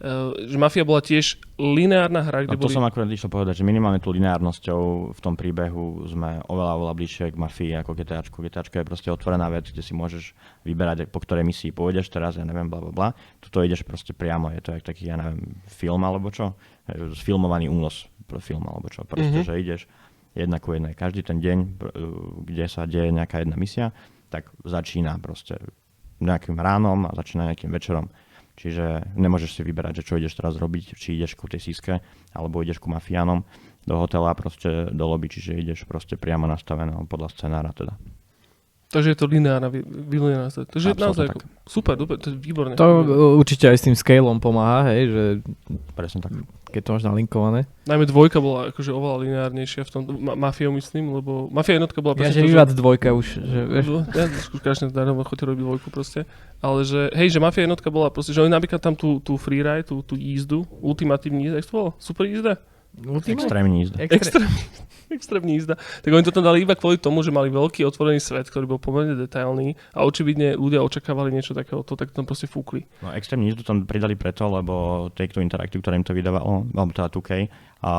S1: uh, že mafia bola tiež lineárna hra, kde
S3: to
S1: boli...
S3: som akurát išiel povedať, že minimálne tú lineárnosťou v tom príbehu sme oveľa, oveľa bližšie k mafii ako GTAčku. GTAčko je proste otvorená vec, kde si môžeš vyberať, po ktorej misii pôjdeš teraz, ja neviem, bla bla bla. Tuto ideš proste priamo, je to jak taký, ja neviem, film alebo čo, E, sfilmovaný únos pro film alebo čo. Proste,
S1: Mhm.
S3: že ideš jedna ku jednej. Každý ten deň, pr- e, kde sa deje nejaká jedna misia, tak začína proste nejakým ránom a začína nejakým večerom. Čiže nemôžeš si vyberať, že čo ideš teraz robiť, či ideš ku tej síske, alebo ideš ku mafiánom do hotela, proste do lobby, čiže ideš proste priamo nastavené podľa scenára teda.
S1: Takže je to lineárna, vy- vylineárna. Takže
S3: Absolútne
S1: naozaj
S3: tak.
S1: super, super, to je výborné.
S2: To určite aj s tým scaleom pomáha, hej, že
S3: Presne tak.
S2: keď to máš nalinkované.
S1: Najmä dvojka bola akože oveľa lineárnejšia v tom, ma- Mafiou myslím, lebo Mafia jednotka bola
S2: Ja, že
S1: to,
S2: vyvát dvojka už, že vieš.
S1: No, ja skúšam darmo chodte robiť dvojku proste. Ale že, hej, že Mafia jednotka bola proste, že oni napríklad tam tú, tú freeride, tú, tú jízdu, ultimatívny jízda, jak to bolo? Super jízda?
S3: Extrémne jízda.
S1: Extrém, extrémne jízda. Tak oni to tam dali iba kvôli tomu, že mali veľký otvorený svet, ktorý bol pomerne detailný a očividne ľudia očakávali niečo takého, to tak tam proste fúkli.
S3: No extrémne jízdu tam pridali preto, lebo Take-Two Interactive, ktoré im to vydávalo, alebo teda 2K, a, a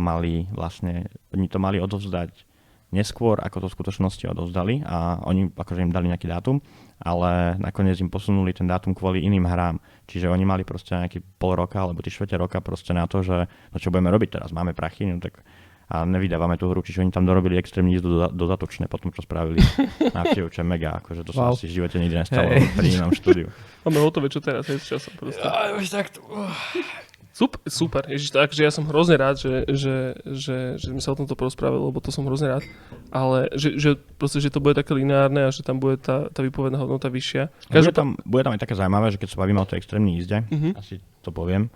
S3: mali vlastne, oni to mali odovzdať neskôr, ako to v skutočnosti odovzdali a oni akože im dali nejaký dátum, ale nakoniec im posunuli ten dátum kvôli iným hrám. Čiže oni mali proste nejaký pol roka alebo tri štvrte roka proste na to, že no čo budeme robiť teraz, máme prachy, no tak a nevydávame tú hru, čiže oni tam dorobili extrémne jízdu doda- dodatočné potom, čo spravili návštevu, čo je mega, akože to sa
S2: Wow.
S3: asi v živote nikdy nestalo
S2: Hej.
S3: pri inom štúdiu.
S1: Máme hotové, čo teraz, hej, s časom proste.
S2: Aj, už takto.
S1: Super, super. Ježiš, takže ja som hrozne rád, že, že, že, že sme sa o tomto porozprávali, lebo to som hrozne rád. Ale že, že, proste, že to bude také lineárne a že tam bude tá, tá výpovedná hodnota vyššia.
S3: Bude
S1: Každopádne,
S3: tam, bude tam aj také zaujímavé, že keď sa bavíme o tej extrémnej jízde,
S1: Mhm.
S3: asi to poviem,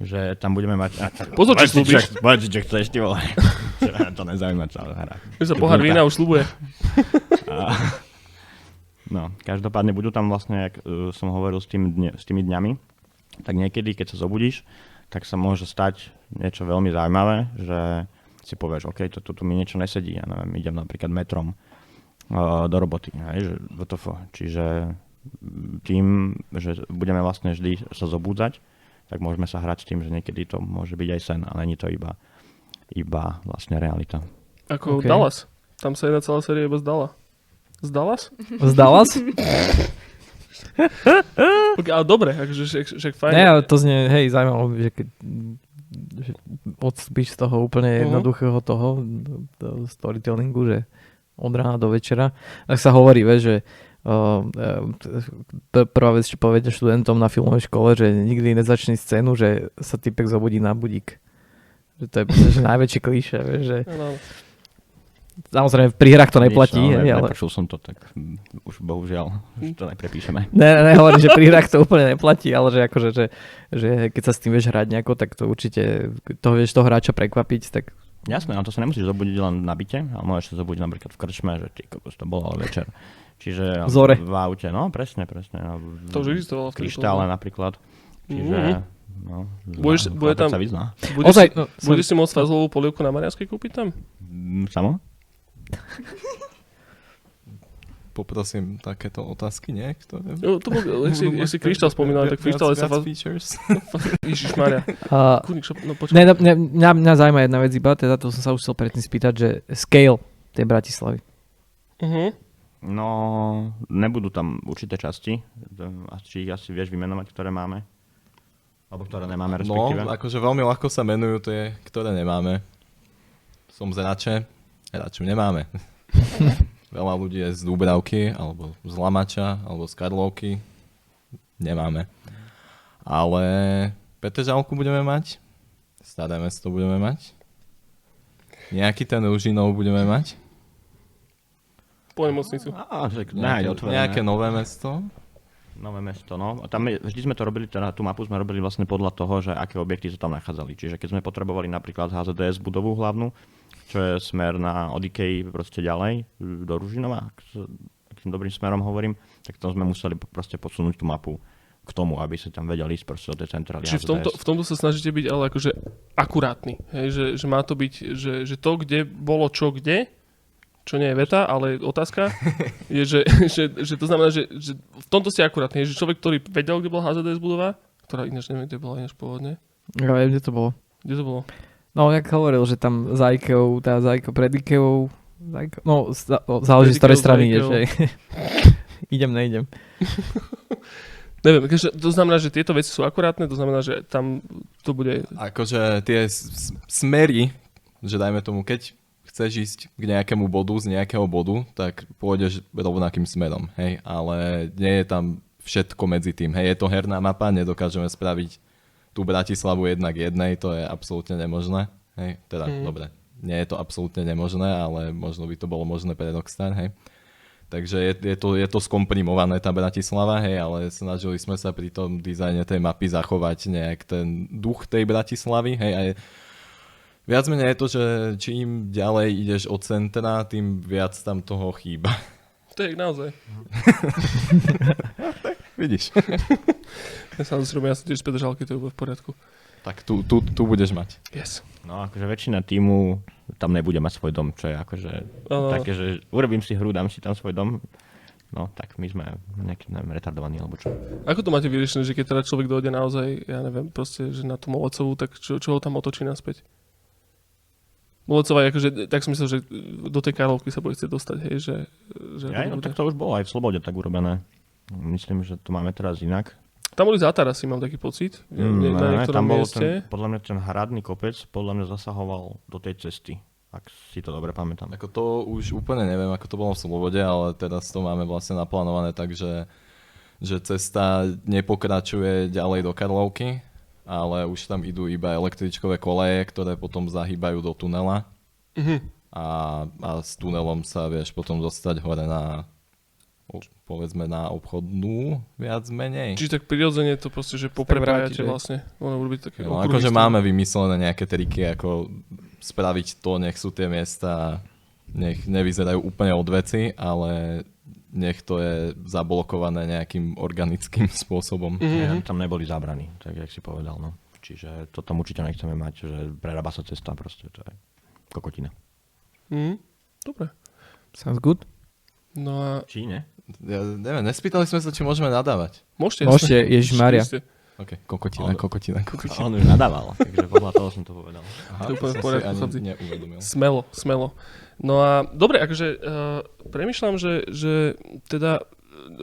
S3: že tam budeme mať... A,
S1: Pozor, čo slúbiš.
S3: Povedz čo chceš, ty vole. to nezaujíma, čo hrá.
S1: že sa pohár vína už slubuje.
S3: A, no, každopádne budú tam vlastne, jak uh, som hovoril s, tým dne, s tými dňami, tak niekedy, keď sa zobudíš, tak sa môže stať niečo veľmi zaujímavé, že si povieš, OK, toto tu mi niečo nesedí, ja neviem, idem napríklad metrom uh, do roboty, hej, že WTF. Čiže tým, že budeme vlastne vždy sa zobúdzať, tak môžeme sa hrať s tým, že niekedy to môže byť aj sen, a není to iba, iba vlastne realita.
S1: Ako
S2: OK.
S1: Dallas. Tam sa jedna celá séria iba zdala. Z Dallas?
S2: Z Dallas?
S1: okay, ale dobre, akože však, však fajn.
S2: Ne, ale to znie, hej, zaujímavé, že keď že odstúpiš z toho úplne
S1: Mhm.
S2: jednoduchého toho do storytellingu, že od rána do večera, tak sa hovorí, vieš, že uh, to je prvá vec, čo povedia študentom na filmovej škole, že nikdy nezačni scénu, že sa typek zobudí na budík. Že to je že najväčší klíše, vieš, že samozrejme v príhrách to neplatí,
S3: Nič, no, ne,
S2: ale...
S3: Nepočul som to, tak už bohužiaľ, už to neprepíšeme.
S2: Ne, ne, nehovorím, že pri hrách to úplne neplatí, ale že akože, že, že keď sa s tým vieš hrať nejako, tak to určite, to vieš toho hráča prekvapiť, tak
S3: Jasné, ale to sa nemusíš zobudiť len na byte, ale môžeš sa zobudiť napríklad v krčme, že ty kokos, to bolo ale večer. Čiže
S2: Zore.
S3: v aute, no presne, presne. No,
S1: To už existovalo v
S3: Kryštále napríklad. Čiže,
S1: Mhm.
S3: no,
S1: Budeš-
S3: zna-
S1: bude
S3: chlapec
S1: tam-
S3: sa vyzná.
S1: Budeš,
S2: Ozaj,
S1: si,
S2: no,
S1: budeš si môcť fazlovú polievku na Marianskej kúpiť tam?
S3: Mm, Samo?
S4: Poprosím takéto otázky, nie? Ktoré...
S1: Jo, to bol, si, si Kryštál spomínal, tak Kryštál sa
S4: viac
S1: faz...
S4: features.
S1: Ježišmaria. šop, no
S2: ne, ne, mňa, mňa zaujíma jedna vec iba, teda to som sa už chcel predtým spýtať, že scale tej Bratislavy.
S1: Uh-huh.
S3: No, nebudú tam určité časti, či ich asi vieš vymenovať, ktoré máme. Alebo ktoré nemáme
S4: No,
S3: respektíve.
S4: akože veľmi ľahko sa menujú tie, ktoré nemáme. Som z Rače, Raču nemáme. Veľa ľudí je z Dúbravky, alebo z Lamača, alebo z Karlovky. Nemáme. Ale Petržalku budeme mať. Staré mesto budeme mať. Nejaký ten Ružinov budeme mať.
S1: Po nemocnicu.
S3: Á, že
S4: Nejaké,
S3: nájde otvorené.
S4: nejaké nové mesto.
S3: Nové mesto, no. A tam je, vždy sme to robili, teda tú mapu sme robili vlastne podľa toho, že aké objekty sa tam nachádzali. Čiže keď sme potrebovali napríklad HZDS budovu hlavnú, čo je smer na od Ikei proste ďalej, do Ružinova, ak s- akým dobrým smerom hovorím, tak to sme museli proste posunúť tú mapu k tomu, aby sa tam vedeli ísť proste do tej centrály
S1: Čiže v tomto, v tomto sa snažíte byť ale akože akurátny. Hej? Že, že má to byť, že, že to, kde bolo čo kde, čo nie je veta, ale otázka, je, že, že, že to znamená, že, že v tomto ste akurátni. Že človek, ktorý vedel, kde bola HZDS budova, ktorá ináč neviem, kde bola ináč pôvodne.
S2: Ja viem, kde to bolo.
S1: Kde to bolo?
S2: No, jak hovoril, že tam za Ikeou, tá za Ikeou, pred Ikeou, no, za, no, záleží z ktorej strany ideš, hej. idem, neidem.
S1: Neviem, keďže to znamená, že tieto veci sú akurátne, to znamená, že tam to bude...
S4: Akože tie smery, že dajme tomu, keď chceš ísť k nejakému bodu z nejakého bodu, tak pôjdeš rovnakým smerom, hej, ale nie je tam všetko medzi tým, hej, je to herná mapa, nedokážeme spraviť tú Bratislavu jednak jednej, to je absolútne nemožné, hej, teda,
S1: Mhm.
S4: dobre, nie je to absolútne nemožné, ale možno by to bolo možné pre Rockstar, hej. Takže je, je, to, je to skomprimované tá Bratislava, hej, ale snažili sme sa pri tom dizajne tej mapy zachovať nejak ten duch tej Bratislavy, hej, a je, viac menej je to, že čím ďalej ideš od centra, tým viac tam toho chýba.
S1: To je naozaj.
S4: Vidíš?
S1: Ja sa ja som tiež z Petržalky, to je v poriadku.
S4: tak tu, tu, tu budeš mať.
S1: Yes.
S3: No akože väčšina týmu tam nebude mať svoj dom, čo je akože
S1: Áno.
S3: také, že urobím si hru, dám si tam svoj dom. No tak my sme nejaký neviem, retardovaní alebo čo.
S1: Ako to máte vyriešené, že keď teda človek dojde naozaj, ja neviem, proste, že na tú Molecovú, tak čo, čo ho tam otočí naspäť? Molecová je akože, tak som myslel, že do tej Karlovky sa bude chcieť dostať, hej, že... že
S3: Ja, no, tak to už bolo aj v Slobode tak urobené. Myslím, že to máme teraz inak.
S1: Tam boli zátarasy, mám taký pocit.
S3: Mm,
S1: na
S3: ne, tam bol
S1: mieste.
S3: ten, podľa mňa ten hradný kopec, podľa mňa zasahoval do tej cesty, ak si to dobre pamätám.
S4: Ako to už úplne neviem, ako to bolo v Slobode, ale teraz to máme vlastne naplánované tak, že, že cesta nepokračuje ďalej do Karlovky, ale už tam idú iba električkové koleje, ktoré potom zahýbajú do tunela
S1: Mhm.
S4: a, a s tunelom sa vieš potom dostať hore na povedzme na obchodnú viac menej.
S1: Čiže tak prirodzene to proste, že poprepájate vlastne. Ono urobiť také
S4: No, akože máme vymyslené nejaké triky, ako spraviť to, nech sú tie miesta, nech nevyzerajú úplne od veci, ale nech to je zablokované nejakým organickým spôsobom.
S1: Mhm.
S3: Ja, tam neboli zábrany, tak jak si povedal. No. Čiže to tam určite nechceme mať, že prerába sa cesta proste, to je kokotina.
S1: Mhm. Dobre.
S2: Sounds good.
S1: No a
S3: Či ne?
S4: Ja neviem, nespýtali sme sa, či môžeme nadávať.
S1: môžete...
S2: Môžete. Ježišmaria.
S4: OK, kokotina,
S3: Ale-
S4: kokotina, kokotina.
S3: On už nadával, takže podľa toho som to povedal.
S1: To je úplne v
S4: som si
S1: poriadku,
S4: ani
S1: chlapci.
S4: neuvedomil.
S1: Smelo, smelo. No a dobre, akože uh, premyšľam, že, že teda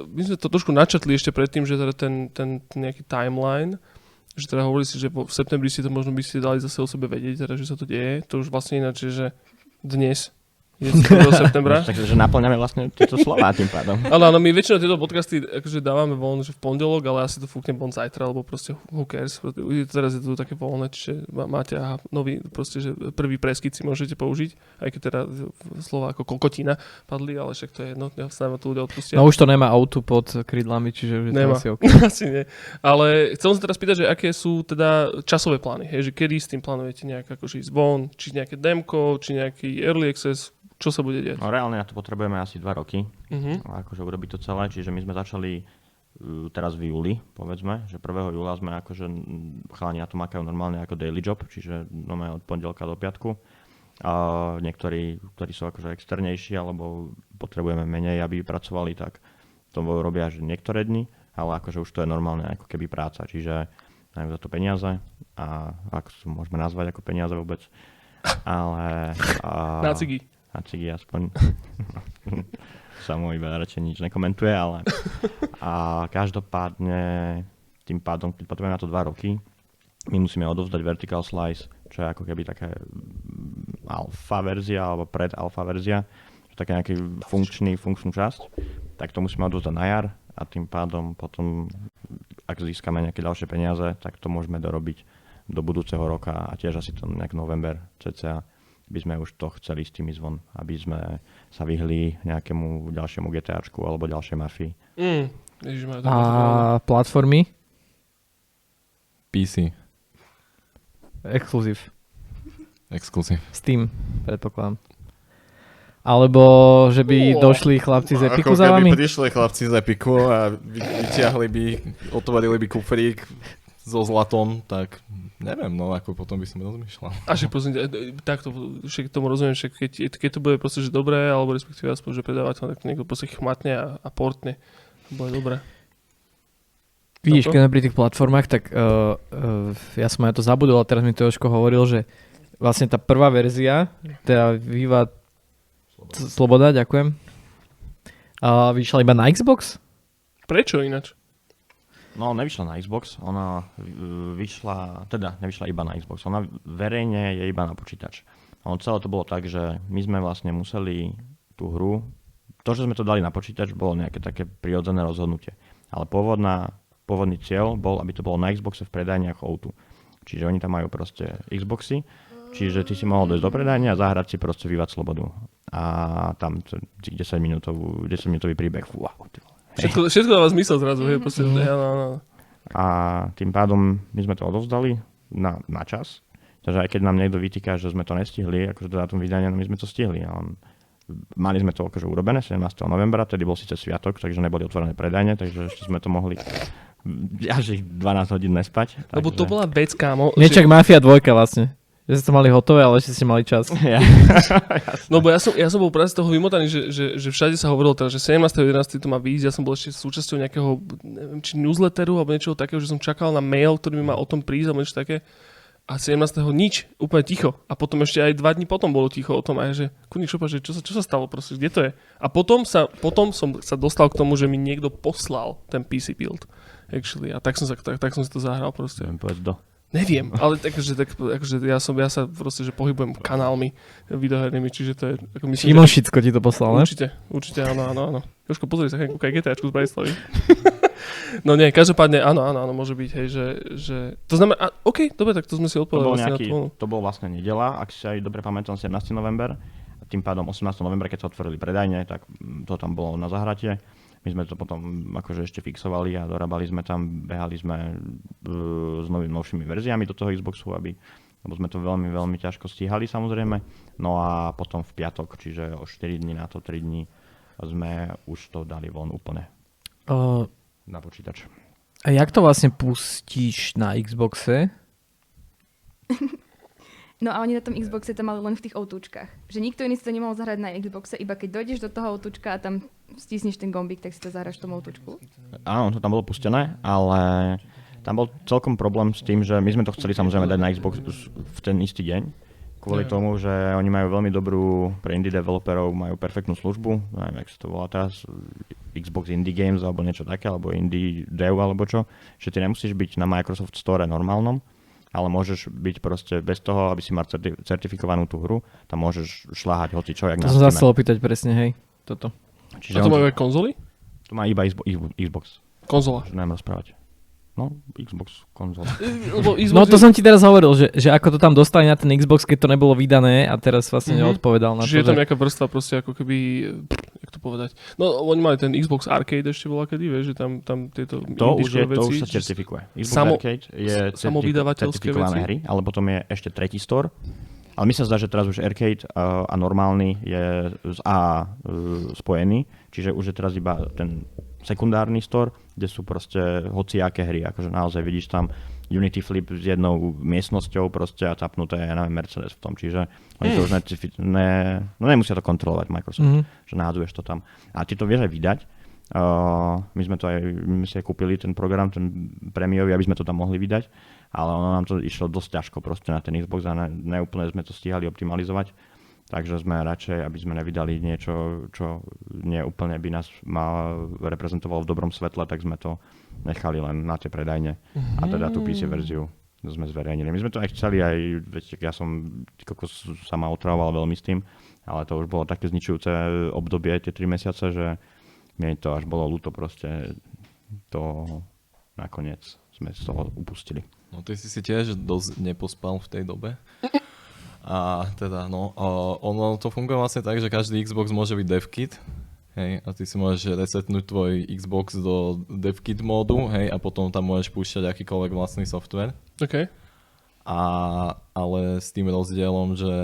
S1: my sme to trošku načetli ešte predtým, že teda ten, ten, ten nejaký timeline, že teda hovorili si, že po, v septembri si to možno by ste dali zase o sebe vedieť, teda, že sa to deje. To už vlastne ináč, že dnes 11. septembra.
S3: Takže naplňame vlastne tieto slova tým pádom.
S1: Áno, áno, my väčšinou tieto podcasty akože dávame von, že v pondelok, ale asi to fúknem von zajtra, lebo proste who cares. Teraz je to také voľné, čiže má- máte aha, nový, proste, že prvý preskyt si môžete použiť, aj keď teda slova ako kokotina padli, ale však to je jedno, ja sa to ľudia odpustia.
S2: No už to nemá auto pod krídlami, čiže už je to
S1: Nemá.
S2: asi OK.
S1: Asi nie. Ale chcel som sa teraz pýtať, že aké sú teda časové plány, hej, že kedy s tým plánujete nejak akože ísť von, či nejaké demko, či nejaký early access, čo sa bude diať?
S3: No reálne na to potrebujeme asi 2 roky,
S1: Uh-huh.
S3: akože urobiť to celé, čiže my sme začali uh, teraz v júli, povedzme, že 1. júla sme akože chalani na to makajú normálne ako daily job, čiže no od pondelka do piatku. A niektorí, ktorí sú akože externejší alebo potrebujeme menej, aby pracovali, tak to robia že niektoré dni, ale akože už to je normálne ako keby práca, čiže majú za to peniaze a ako to môžeme nazvať ako peniaze vôbec. Ale... A,
S1: Na cigy.
S3: Na cigy aspoň. Samo iba radšej nič nekomentuje, ale a každopádne tým pádom, keď potrebujeme na to 2 roky, my musíme odovzdať vertical slice, čo je ako keby také mm, alfa verzia alebo pred alfa verzia, čo je také nejaký funkčný, funkčnú časť, tak to musíme odovzdať na jar a tým pádom potom, ak získame nejaké ďalšie peniaze, tak to môžeme dorobiť do budúceho roka a tiež asi to nejak november cca by sme už to chceli s tým ísť von, aby sme sa vyhli nejakému ďalšiemu GTAčku alebo ďalšej mafii.
S1: Mm. Ježiš,
S2: A platformy?
S4: PC,
S2: Exkluziv.
S4: exkluzív.
S2: Steam, predpokladám. Alebo, že by
S1: Ó.
S2: došli chlapci z Epiku
S4: Ako
S2: za
S4: keby
S2: vami?
S4: prišli chlapci z Epiku a vy- vyťahli by, otvorili by kufrík so zlatom, tak neviem, no ako potom by som rozmýšľal.
S1: A však prosím, ťa, e, takto, však tomu rozumiem, však keď, keď to bude proste, že dobré, alebo respektíve aspoň, že predávateľ, tak to niekto proste chmatne a, a portne. To bude dobré.
S2: Vidíš, keď pri tých platformách, tak uh, uh, ja som aj to zabudol a teraz mi to Jožko hovoril, že vlastne tá prvá verzia, teda Viva Sloboda, Sloboda ďakujem, uh, vyšla iba na Xbox?
S1: Prečo ináč?
S3: No, nevyšla na Xbox, ona uh, vyšla, teda nevyšla iba na Xbox, ona verejne je iba na počítač. Ono celé to bolo tak, že my sme vlastne museli tú hru, to, že sme to dali na počítač, bolo nejaké také prirodzené rozhodnutie. Ale pôvodná, pôvodný cieľ bol, aby to bolo na Xboxe v predajniach O2. Čiže oni tam majú proste Xboxy, čiže ty si mohol dojsť do predajne a zahrať si proste Vývať slobodu. A tam t- 10 minútovú, 10 minútový príbeh, wow.
S1: Všetko, všetko dáva zmysel zrazu, hej, proste,
S2: Mhm.
S1: áno, áno.
S3: a tým pádom my sme to odovzdali na, na čas. Takže aj keď nám niekto vytýka, že sme to nestihli, akože to dátum vydania, no my sme to stihli. A on, mali sme to akože urobené 17. novembra, tedy bol síce sviatok, takže neboli otvorené predajne, takže ešte sme to mohli až ich 12 hodín nespať.
S1: Lebo to
S3: takže-
S1: bola vec, kámo.
S2: Niečak Mafia 2 vlastne. Že ste to mali hotové, ale ešte ste mali čas.
S3: Ja.
S1: No bo ja som, ja som bol práve z toho vymotaný, že, že, že všade sa hovorilo teraz, že 17.11. to má výjsť, ja som bol ešte súčasťou nejakého, neviem, či newsletteru alebo niečoho takého, že som čakal na mail, ktorý mi mal o tom prísť alebo niečo také. A 17. nič, úplne ticho. A potom ešte aj dva dní potom bolo ticho o tom, aj že kurník šopa, že čo sa, čo sa stalo, proste, kde to je. A potom, sa, potom som sa dostal k tomu, že mi niekto poslal ten PC build. Actually. A tak som, sa, tak, tak som si to zahral proste.
S3: Neviem povedz do.
S1: Neviem, ale takže, tak, akože ja, som, ja sa proste, že pohybujem kanálmi videohernými, čiže to je, ako myslím,
S2: Šimon
S1: že,
S2: Šicko ti to poslal, ne?
S1: určite, určite, áno, áno, áno. Jožko, pozri sa, kúkaj GTAčku z Bratislavy. no nie, každopádne, áno, áno, áno, môže byť, hej, že, že to znamená, a, OK, dobre, tak to sme si
S3: To
S1: odpovedali
S3: bol,
S1: vlastne
S3: nejaký,
S1: na tú
S3: to bol vlastne nedela, ak si aj dobre pamätám, 17. november. A tým pádom 18. novembra, keď sa otvorili predajne, tak mm, to tam bolo na zahrate. My sme to potom akože ešte fixovali a dorábali sme tam, behali sme uh, s novými, novšími verziami do toho Xboxu, aby, lebo sme to veľmi, veľmi ťažko stíhali samozrejme. No a potom v piatok, čiže o 4 dní na to 3 dní sme už to dali von úplne
S2: Uh,
S3: na počítač.
S2: a jak to vlastne pustíš na Xboxe?
S5: No a oni na tom Xboxe to mali len v tých outúčkach. Že nikto iný si to nemohol zahrať na Xboxe, iba keď dojdeš do toho outúčka a tam stisneš ten gombík, tak si to zahraš v tom outúčku.
S3: Áno, to tam bolo pustené, ale tam bol celkom problém s tým, že my sme to chceli samozrejme dať na Xbox v ten istý deň, kvôli tomu, že oni majú veľmi dobrú, pre indie developerov majú perfektnú službu, neviem, jak sa to volá teraz, Xbox Indie Games alebo niečo také, alebo Indie Dev alebo čo, že ty nemusíš byť na Microsoft Store normálnom, ale môžeš byť proste bez toho, aby si mal certi- certifikovanú tú hru, tam môžeš šláhať hoci čo, jak
S2: To
S3: na
S2: som sa chcel opýtať presne, hej. Toto.
S3: Čiže
S1: A to majú aj konzoly?
S3: to má iba Xbox,
S1: Konzola.
S3: že neviem rozprávať. No, Xbox konzola.
S1: Lebo Xbox
S2: No to
S1: je-
S2: som ti teraz hovoril, že, že ako to tam dostali na ten Xbox, keď to nebolo vydané a teraz vlastne
S1: Mhm.
S2: neodpovedal na
S1: Čiže je
S2: to,
S1: tam
S2: že...
S1: nejaká vrstva proste ako keby, jak to povedať. No oni mali ten Xbox Arcade ešte bola kedy, vieš, že tam, tam tieto
S3: To už, je,
S1: indičkové
S3: to už
S1: veci,
S3: sa certifikuje. Xbox
S1: Samo-
S3: Arcade je
S1: samovydavateľské
S3: certifikované
S1: veci?
S3: hry, ale potom je ešte tretí store. Ale mi sa zdá, že teraz už Arcade uh, a normálny je z A uh, spojený, čiže už je teraz iba ten sekundárny store, kde sú proste hociaké hry, akože naozaj vidíš tam Unity Flip s jednou miestnosťou proste a tapnuté, ja neviem, Mercedes v tom, čiže oni to už necifi- ne, no nemusia to kontrolovať Microsoft
S2: Mhm.
S3: že náhadzuješ to tam. A ty to vieš aj vydať. Uh, my sme to aj, my si aj kúpili ten program, ten prémiový, aby sme to tam mohli vydať, ale ono nám to išlo dosť ťažko proste na ten Xbox a ne, neúplne sme to stíhali optimalizovať. Takže sme radšej, aby sme nevydali niečo, čo nie úplne by nás mal reprezentovalo v dobrom svetle, tak sme to nechali len na tie predajne. A teda tú PC verziu sme zverejnili. My sme to aj chceli, aj, veď ja som kokos, sa ma otravoval veľmi s tým, ale to už bolo také zničujúce obdobie, tie 3 mesiace, že mi to až bolo ľúto proste, to nakoniec sme z toho upustili.
S4: No ty si si tiež dosť nepospal v tej dobe. A teda, no, a ono to funguje vlastne tak, že každý Xbox môže byť devkit, hej, a ty si môžeš resetnúť tvoj Xbox do devkit módu, hej, a potom tam môžeš púšťať akýkoľvek vlastný software.
S1: OK.
S4: A, ale s tým rozdielom, že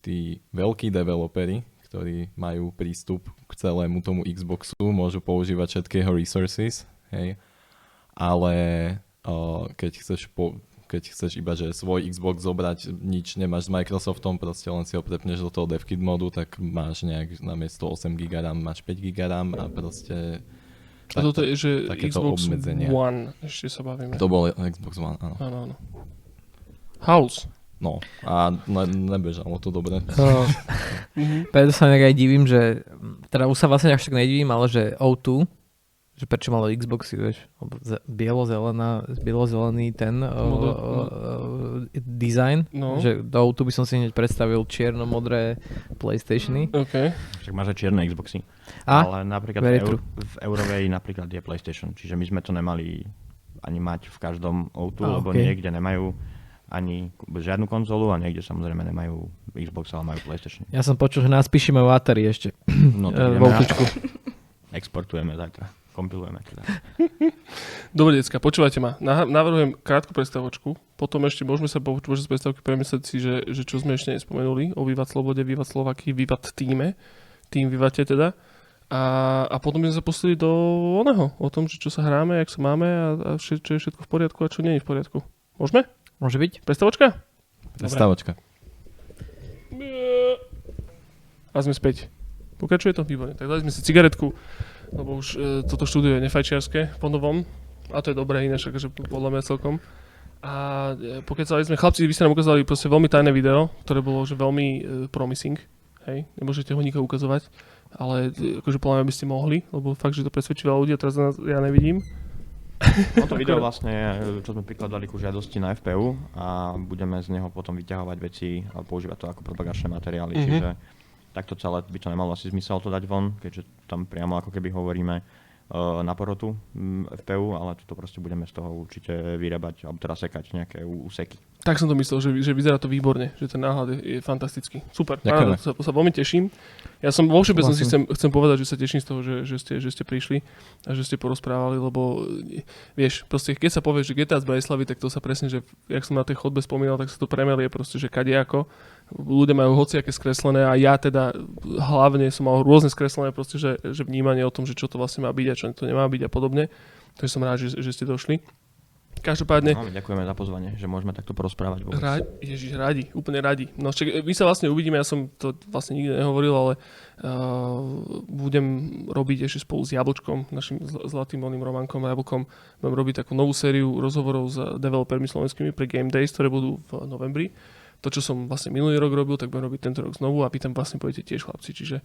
S4: tí veľkí developeri, ktorí majú prístup k celému tomu Xboxu, môžu používať všetky jeho resources, hej. Ale uh, keď chceš po, keď chceš iba, že svoj Xbox zobrať, nič nemáš s Microsoftom, proste len si ho prepneš do toho DevKit modu, tak máš nejak namiesto 8 GB RAM máš 5 GB RAM a proste...
S1: A toto je, že
S4: takéto
S1: Xbox
S4: obmedzenia.
S1: One, ešte sa bavíme.
S4: To bol Xbox One, áno.
S1: Áno, áno. House.
S4: No a ne, nebežalo to dobre.
S2: Uh,
S1: Mhm.
S2: preto sa nejak aj divím, že teda už sa vlastne až tak nedivím, ale že O2, že prečo malo Xboxy, vieš, bielo-zelená, bielo-zelený ten uh,
S1: Model,
S2: uh, uh, design,
S1: No.
S2: že do O2 by som si hneď predstavil čierno-modré Playstationy.
S1: OK.
S3: Však máš aj čierne Xboxy.
S2: A?
S3: Ale napríklad v, Eur- v Eurovej napríklad je PlayStation, čiže my sme to nemali ani mať v každom O2,
S2: A,
S3: lebo
S2: okej.
S3: niekde nemajú ani žiadnu konzolu a niekde samozrejme nemajú Xbox, ale majú PlayStation.
S2: Ja som počul, že nás píšeme o Atari ešte.
S3: No
S2: Eh,
S3: tak a exportujeme zajtra. Kompilujeme teda.
S1: Dobre, decka, počúvajte ma. Navrhujem krátku predstavočku. Potom ešte môžeme sa po- počas predstavky premyslieť si, že, že čo sme ešte nespomenuli o Vivat Slobode, Vivat Slovaky, Vivat týme. Tým Vivate teda. A, a potom sme sa pustili do oného. O tom, že čo sa hráme, jak sa máme a, a vše, čo je všetko v poriadku a čo nie je v poriadku. Môžeme?
S2: Môže byť?
S1: Predstavočka?
S4: Stavočka.
S1: A sme späť. Pokračuje to? Výborne. Tak dali sme si cigaretku, lebo už e, toto štúdio je nefajčiarske po novom. A to je dobré ináč, akože podľa mňa celkom. A e, pokecali sme, chlapci, vy ste nám ukázali proste veľmi tajné video, ktoré bolo že veľmi e, promising. Hej, nemôžete ho nikoho ukazovať, ale e, akože podľa mňa by ste mohli, lebo fakt, že to presvedčí veľa ľudí a teraz nás ja nevidím.
S3: No to video vlastne, je, čo sme prikladali ku žiadosti na FPU a budeme z neho potom vyťahovať veci a používať to ako propagačné materiály,
S1: Mhm.
S3: čiže takto celé by to nemalo asi zmysel to dať von, keďže tam priamo ako keby hovoríme uh, na porotu FPU, ale toto proste budeme z toho určite vyrábať, alebo teda sekať nejaké úseky.
S1: Tak som to myslel, že, že vyzerá to výborne, že ten náhľad je, je fantastický. Super,
S4: Ďakujeme.
S1: Sa, sa veľmi teším. Ja som vo všeobecnosti
S2: Súhlasím.
S1: chcem, chcem povedať, že sa teším z toho, že, že, ste, že ste prišli a že ste porozprávali, lebo e, vieš, proste keď sa povie, že GTA z Bratislavy, tak to sa presne, že jak som na tej chodbe spomínal, tak sa to premelie proste, že kadejako. Ľudia majú hociaké skreslené a ja teda hlavne som mal rôzne skreslené proste, že, že vnímanie o tom, že čo to vlastne má byť a čo to nemá byť a podobne. Takže som rád, že, že ste došli. Každopádne,
S3: No, ďakujeme za pozvanie, že môžeme takto porozprávať. Vôbec.
S1: Ra- Ježiš, radi, úplne radi. No však my sa vlastne uvidíme, ja som to vlastne nikdy nehovoril, ale uh, budem robiť ešte spolu s Jablčkom, našim zl- zlatým oným Romankom Jablkom, budem robiť takú novú sériu rozhovorov s developermi slovenskými pre Game Days, ktoré budú v novembri. To, čo som vlastne minulý rok robil, tak budem robiť tento rok znovu a pýtam vlastne pôjdete tiež chlapci. Čiže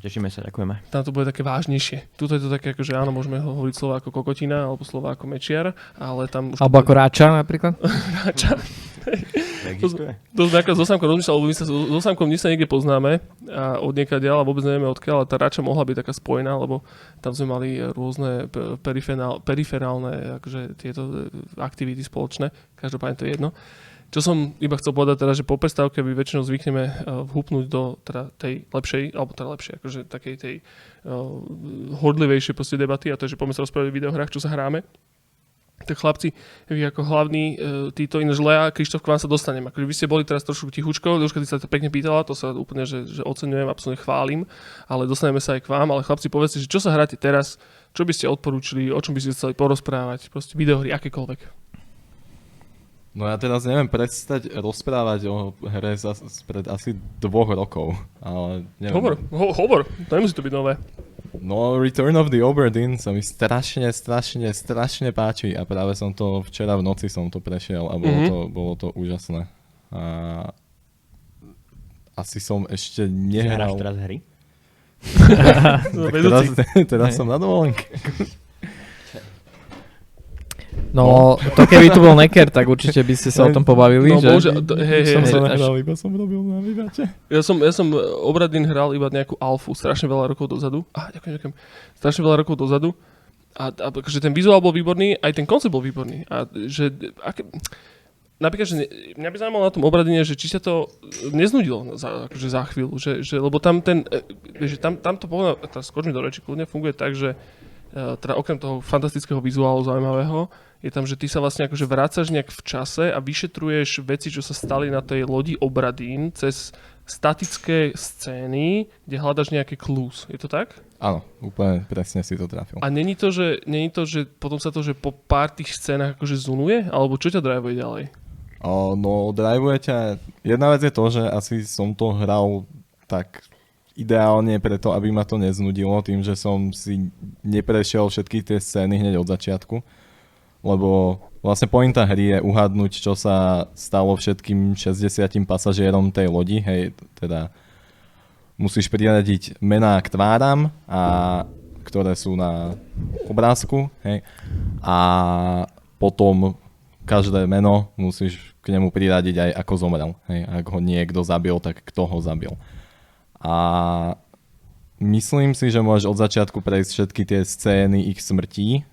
S3: Tešíme sa, ďakujeme.
S1: tam to bude také vážnejšie. Tuto je to také, ako, že áno, môžeme hovoriť slova ako kokotina alebo slova ako mečiar, ale tam už...
S2: Alebo ako ráča napríklad.
S3: Existuje?
S1: To sme ako so Samkom rozmýšľal, lebo my sa so, Samkom my sa niekde poznáme a od nieka ďalej a vôbec nevieme odkiaľ, ale tá rača mohla byť taká spojená, lebo tam sme mali rôzne periferál, periferálne akože tieto e, aktivity spoločné, každopádne to je jedno. Čo som iba chcel povedať teda, že po prestávke my väčšinou zvykneme vhupnúť do teda tej lepšej, alebo teda lepšej, akože takej tej uh, hodlivejšej proste debaty a to je, že poďme sa rozprávať o videohrách, čo sa hráme. Tak chlapci, vy ako hlavní, uh, títo ináč Lea, Krištof, k vám sa dostanem. Akože vy ste boli teraz trošku tichučko, Duška, ty sa to pekne pýtala, to sa úplne, že, že oceňujem, absolútne chválim, ale dostaneme sa aj k vám, ale chlapci, povedzte, že čo sa hráte teraz, čo by ste odporúčili, o čom by ste chceli porozprávať, proste videohry, akékoľvek.
S4: No ja teraz neviem prestať rozprávať o hre za, spred asi dvoch rokov, ale neviem.
S1: Hovor, ho, hovor, to nemusí to byť nové.
S4: No Return of the Oberdeen sa mi strašne, strašne, strašne páči a práve som to včera v noci som to prešiel a bolo,
S1: Mhm.
S4: to, bolo to úžasné. A asi som ešte nehral.
S3: teraz hry?
S4: Teraz, teraz som na dovolenke.
S2: No, to keby tu bol Necker, tak určite by ste sa o tom pobavili,
S1: No,
S2: že?
S1: bože, to- hej, hej,
S4: som
S1: hej,
S4: sa
S1: až-
S4: nehral, iba som robil na vybače.
S1: Ja som, ja som e, Obradin hral iba nejakú alfu strašne veľa rokov dozadu. Ah, ďakujem, ďakujem. Strašne veľa rokov dozadu. A, a akože ten vizuál bol výborný, aj ten koncept bol výborný. A že, aké, napríklad, že ne, mňa by zaujímalo na tom Obradine, že či sa to neznudilo za, akože za chvíľu. Že, že, lebo tam ten, e, vieš, že tam, tam to povedal, teraz skoč mi do reči, kľudne funguje tak, že teda okrem toho fantastického vizuálu zaujímavého, je tam, že ty sa vlastne akože vrácaš nejak v čase a vyšetruješ veci, čo sa stali na tej lodi Obradín cez statické scény, kde hľadaš nejaké clues. Je to tak?
S4: Áno, úplne presne si to trafil.
S1: A není to, že, není to, že potom sa to, že po pár tých scénach akože zunuje? Alebo čo ťa drivuje ďalej?
S4: O, no, drivuje ťa... Jedna vec je to, že asi som to hral tak ideálne preto, aby ma to neznudilo, tým, že som si neprešiel všetky tie scény hneď od začiatku. Lebo vlastne pointa hry je uhadnúť, čo sa stalo všetkým 60 pasažierom tej lodi. Hej, teda musíš priradiť mená k tváram, a, ktoré sú na obrázku. Hej, a potom každé meno musíš k nemu priradiť aj ako zomrel. Hej, ak ho niekto zabil, tak kto ho zabil. A myslím si, že môžeš od začiatku prejsť všetky tie scény ich smrtí,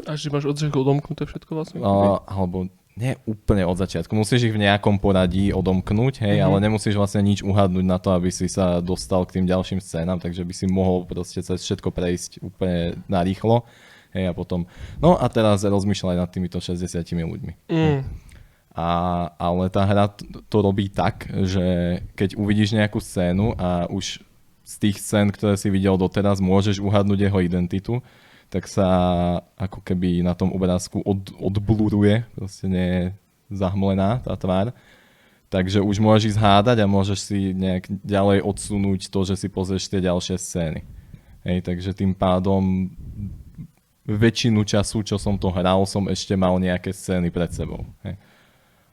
S1: Až že máš od začiatku odomknuté všetko vlastne?
S4: a, alebo nie úplne od začiatku. Musíš ich v nejakom poradí odomknúť, hej,
S1: Mhm.
S4: ale nemusíš vlastne nič uhadnúť na to, aby si sa dostal k tým ďalším scénam, takže by si mohol proste cez všetko prejsť úplne narýchlo. Hej, a potom, no a teraz rozmýšľaj nad týmito 60 ľuďmi.
S1: Mm.
S4: A, ale tá hra to robí tak, že keď uvidíš nejakú scénu a už z tých scén, ktoré si videl doteraz, môžeš uhadnúť jeho identitu, tak sa ako keby na tom obrázku od, odbluruje, proste nie je zahmlená tá tvár. Takže už môžeš ísť hádať a môžeš si nejak ďalej odsunúť to, že si pozrieš tie ďalšie scény. Hej, takže tým pádom väčšinu času, čo som to hral, som ešte mal nejaké scény pred sebou. Hej.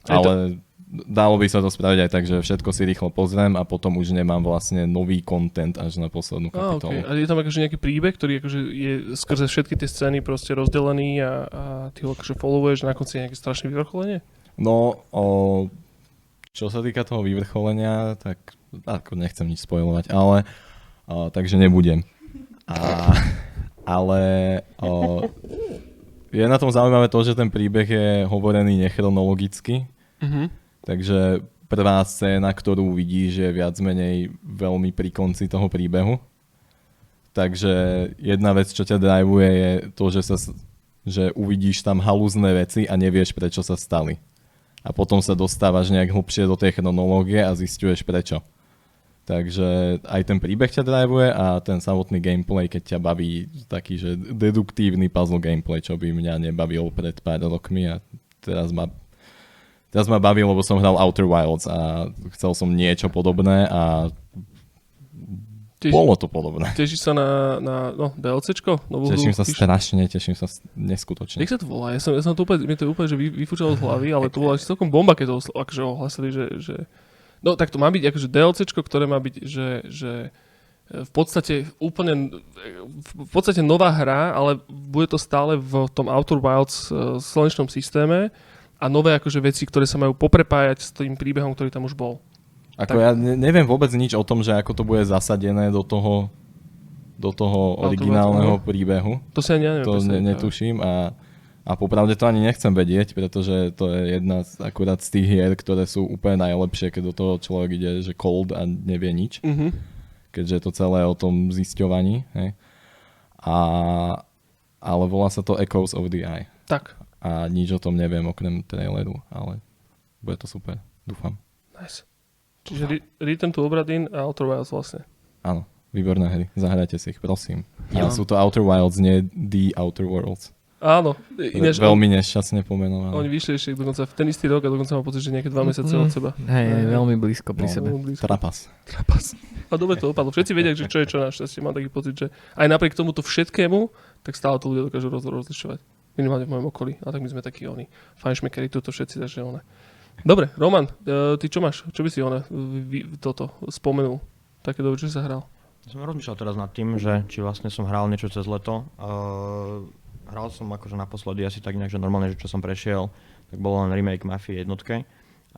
S4: Ale dalo by sa to spraviť aj tak, že všetko si rýchlo pozriem a potom už nemám vlastne nový content až na poslednú kapitolu.
S1: okay. a je tam akože nejaký príbeh, ktorý akože je skrze všetky tie scény proste rozdelený a, a ty ho akože followuješ na konci nejaké strašné vyvrcholenie?
S4: No, o, čo sa týka toho vyvrcholenia, tak ako nechcem nič spojovať, ale o, takže nebudem. A, ale o, je na tom zaujímavé to, že ten príbeh je hovorený nechronologicky,
S1: Mhm.
S4: takže prvá scéna, ktorú vidíš, je viac menej veľmi pri konci toho príbehu. Takže jedna vec, čo ťa drivuje, je to, že, sa, že uvidíš tam halúzne veci a nevieš, prečo sa stali. A potom sa dostávaš nejak hlbšie do tej chronológie a zistuješ prečo. Takže aj ten príbeh ťa drivuje a ten samotný gameplay, keď ťa baví taký, že deduktívny puzzle gameplay, čo by mňa nebavil pred pár rokmi a teraz ma Teraz ma baví, lebo som hral Outer Wilds a chcel som niečo podobné a
S1: Tež,
S4: Bolo to podobné.
S1: tešíš sa na, na no, DLCčko? Novú
S4: Teším
S1: hru?
S4: sa
S1: Píš-
S4: strašne, teším sa neskutočne.
S1: Jak sa to volá? Ja som, ja som to úplne, mi to úplne že vy, vyfúčalo z hlavy, ale to bola celkom bomba, keď to osl- akože ohlasili, že, že... No tak to má byť akože DLCčko, ktoré má byť, že, že e, v podstate úplne v podstate nová hra, ale bude to stále v tom Outer Wilds e, slnečnom systéme a nové akože veci, ktoré sa majú poprepájať s tým príbehom, ktorý tam už bol.
S4: Ako ja ne, neviem vôbec nič o tom, že ako to bude zasadené do toho, do toho
S1: Outer
S4: originálneho príbehu.
S1: To ani ja neviem
S4: To ne, netuším a, a popravde to ani nechcem vedieť, pretože to je jedna z, akurát z tých hier, ktoré sú úplne najlepšie, keď do toho človek ide, že cold a nevie nič,
S1: Mhm.
S4: keďže je to celé o tom zisťovaní. Hej. A, ale volá sa to Echoes of the Eye.
S1: Tak,
S4: A nič o tom neviem okrem traileru, ale bude to super, dúfam.
S1: nice. Čiže Re- Return to Obradin a Outer Wilds vlastne.
S4: Áno, výborné hry, zahrajte si ich, prosím.
S3: Ja.
S4: Ale sú to Outer Wilds, nie The Outer Worlds.
S1: Áno, ináč,
S4: Veľmi nešťastne pomenované.
S1: oni vyšli ešte dokonca v ten istý rok a dokonca mám pocit, že nejaké dva mesiace
S2: Mm.
S1: od seba.
S2: Hej, hej, veľmi blízko pri
S4: No.
S2: sebe.
S1: Blízko.
S4: Trapas.
S1: Trapas. A dobre to opadlo. Všetci vedia, že čo je čo našťastie. Mám taký pocit, že aj napriek tomuto všetkému, tak stále to ľudia dokážu roz, rozlišovať. Minimálne v mojom okolí. A tak my sme takí oni. Fajnšmekeri, toto všetci, takže one. Dobre, Roman, e, ty čo máš? Čo by si vy, toto spomenul? Také dobre, čo sa hral?
S3: Som rozmýšľal teraz nad tým, že či vlastne som hral niečo cez leto. Uh, hral som akože naposledy asi tak nejak, že normálne, že čo som prešiel, tak bolo len remake Mafie jednotke.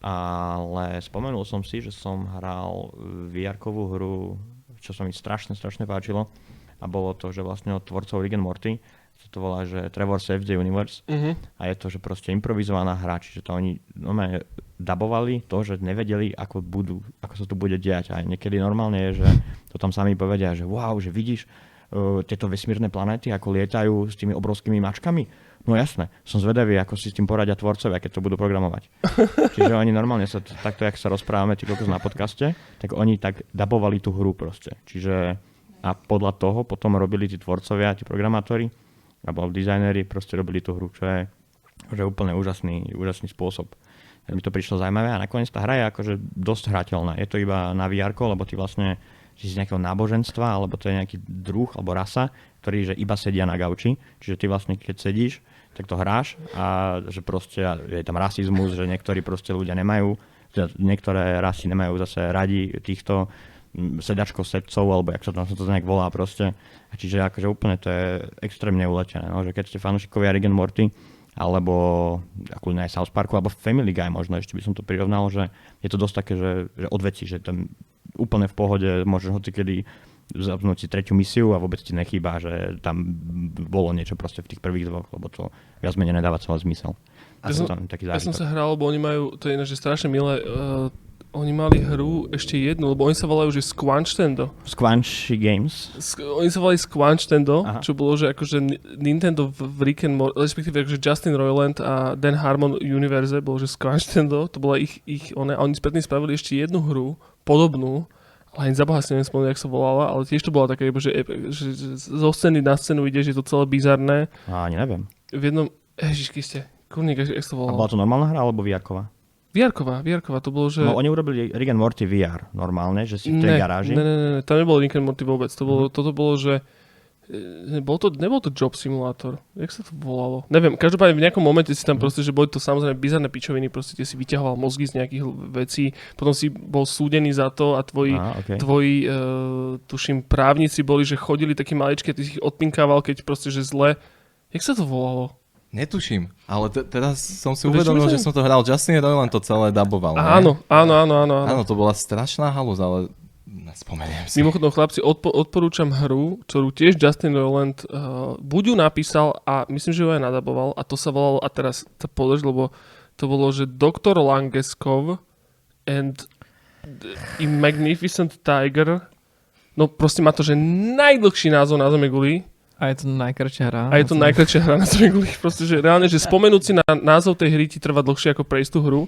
S3: Ale spomenul som si, že som hral vr hru, čo sa mi strašne, strašne páčilo. A bolo to, že vlastne od tvorcov Rick and Morty, sa to volá, že Trevor Saves the Universe.
S1: Uh-huh.
S3: A je to, že proste improvizovaná hra, čiže to oni normálne dabovali to, že nevedeli, ako, budú, ako sa tu bude diať. A niekedy normálne je, že to tam sami povedia, že wow, že vidíš uh, tieto vesmírne planéty, ako lietajú s tými obrovskými mačkami. No jasné, som zvedavý, ako si s tým poradia tvorcovia, keď to budú programovať. Čiže oni normálne sa t- takto, jak sa rozprávame ty kokos na podcaste, tak oni tak dabovali tú hru proste. Čiže a podľa toho potom robili tí tvorcovia, tí programátori, alebo dizajneri proste robili tú hru, čo je že úplne úžasný, úžasný spôsob. Mi to prišlo zaujímavé a nakoniec tá hra je akože dosť hrateľná. Je to iba na vr lebo ty vlastne si z nejakého náboženstva, alebo to je nejaký druh alebo rasa, ktorí že iba sedia na gauči. Čiže ty vlastne keď sedíš, tak to hráš a že proste je tam rasizmus, že niektorí proste ľudia nemajú, teda niektoré rasy nemajú zase radi týchto sedačkov sedcov, alebo jak sa to, to nejak volá proste. A čiže akože úplne to je extrémne uletené, no, že keď ste fanúšikovia Rick and Morty, alebo ako aj South Parku, alebo Family Guy možno, ešte by som to prirovnal, že je to dosť také, že, že odveci, že tam úplne v pohode môžeš hocikedy zapnúť si tretiu misiu a vôbec ti nechýba, že tam bolo niečo proste v tých prvých dvoch, lebo to viac menej nedáva celý zmysel. A ja
S1: som-
S3: tam taký
S1: Ja som sa hral, lebo oni majú, to je že strašne milé, uh, oni mali hru ešte jednu, lebo oni sa volajú, že Squanch Tendo.
S3: Squanchy Games.
S1: Sk- oni sa volali Squanch Tendo,
S3: Aha.
S1: čo bolo, že akože Ni- Nintendo v Rick and Morty, respektíve akože Justin Roiland a Dan Harmon Universe, bolo, že Squanch Tendo, to bola ich, ich one, a oni spätne spravili ešte jednu hru, podobnú, ale ani za boha si neviem spomenúť, jak sa volala, ale tiež to bola také, že, že, zo scény na scénu ide, že je to celé bizarné.
S3: A ani neviem.
S1: V jednom, ježišky ste, kurník, jak sa to
S3: A bola to normálna hra alebo VR-ková?
S1: Vierková, Vierková, to bolo, že...
S3: No oni urobili Rick and Morty VR normálne, že si v tej
S1: ne,
S3: garáži.
S1: Ne, ne, ne, tam nebolo Rick and Morty vôbec. To
S3: Mhm.
S1: bolo, Toto bolo, že... e, Bol to, nebol to Job Simulator. Jak sa to volalo? Neviem, každopádne v nejakom momente si
S3: Mhm.
S1: tam proste, že boli to samozrejme bizarné pičoviny, proste tie si vyťahoval mozgy z nejakých vecí, potom si bol súdený za to a tvoji,
S3: Á, okay.
S1: tvoji uh, tuším, právnici boli, že chodili takí maličké, ty si ich odpinkával, keď proste, že zle. Jak sa to volalo?
S4: Netuším, ale te- teraz som si uvedomil, že som to hral. Justin Roiland to celé daboval.
S1: Áno, áno, áno, áno. áno.
S4: Áno, to bola strašná halúz, ale nespomeniem si.
S1: Mimochodom, chlapci, odpo- odporúčam hru, ktorú tiež Justin Roiland uh, buď ju napísal a myslím, že ju aj nadaboval a to sa volalo, a teraz to podrž, lebo to bolo, že Dr. Langeskov and the Magnificent Tiger no proste má to, že najdlhší názov na Zeme guli
S2: A je to najkračšia hra.
S1: a je to najkračšia hra na Zeme guli. Proste, že reálne, že spomenúť si na názov tej hry ti trvá dlhšie ako prejsť tú hru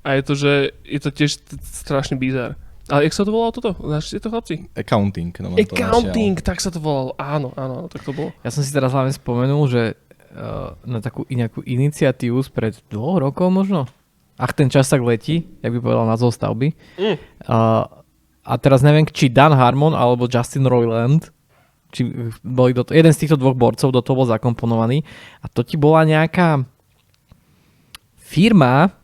S1: a je to, že je to tiež strašný bizar. Ale jak sa to volalo toto? Našli to chlapci?
S4: Accounting. No, mám to
S1: Accounting, tak sa to volalo. Áno, áno, tak to bolo.
S2: Ja som si teraz hlavne spomenul, že uh, na takú nejakú iniciatívu spred dvoch rokov možno. Ach, ten čas tak letí, jak by povedal názov stavby.
S1: Mm.
S2: Uh, a a teraz neviem, či Dan Harmon alebo Justin Roiland, či boli do to, jeden z týchto dvoch borcov do toho bol zakomponovaný a to ti bola nejaká firma,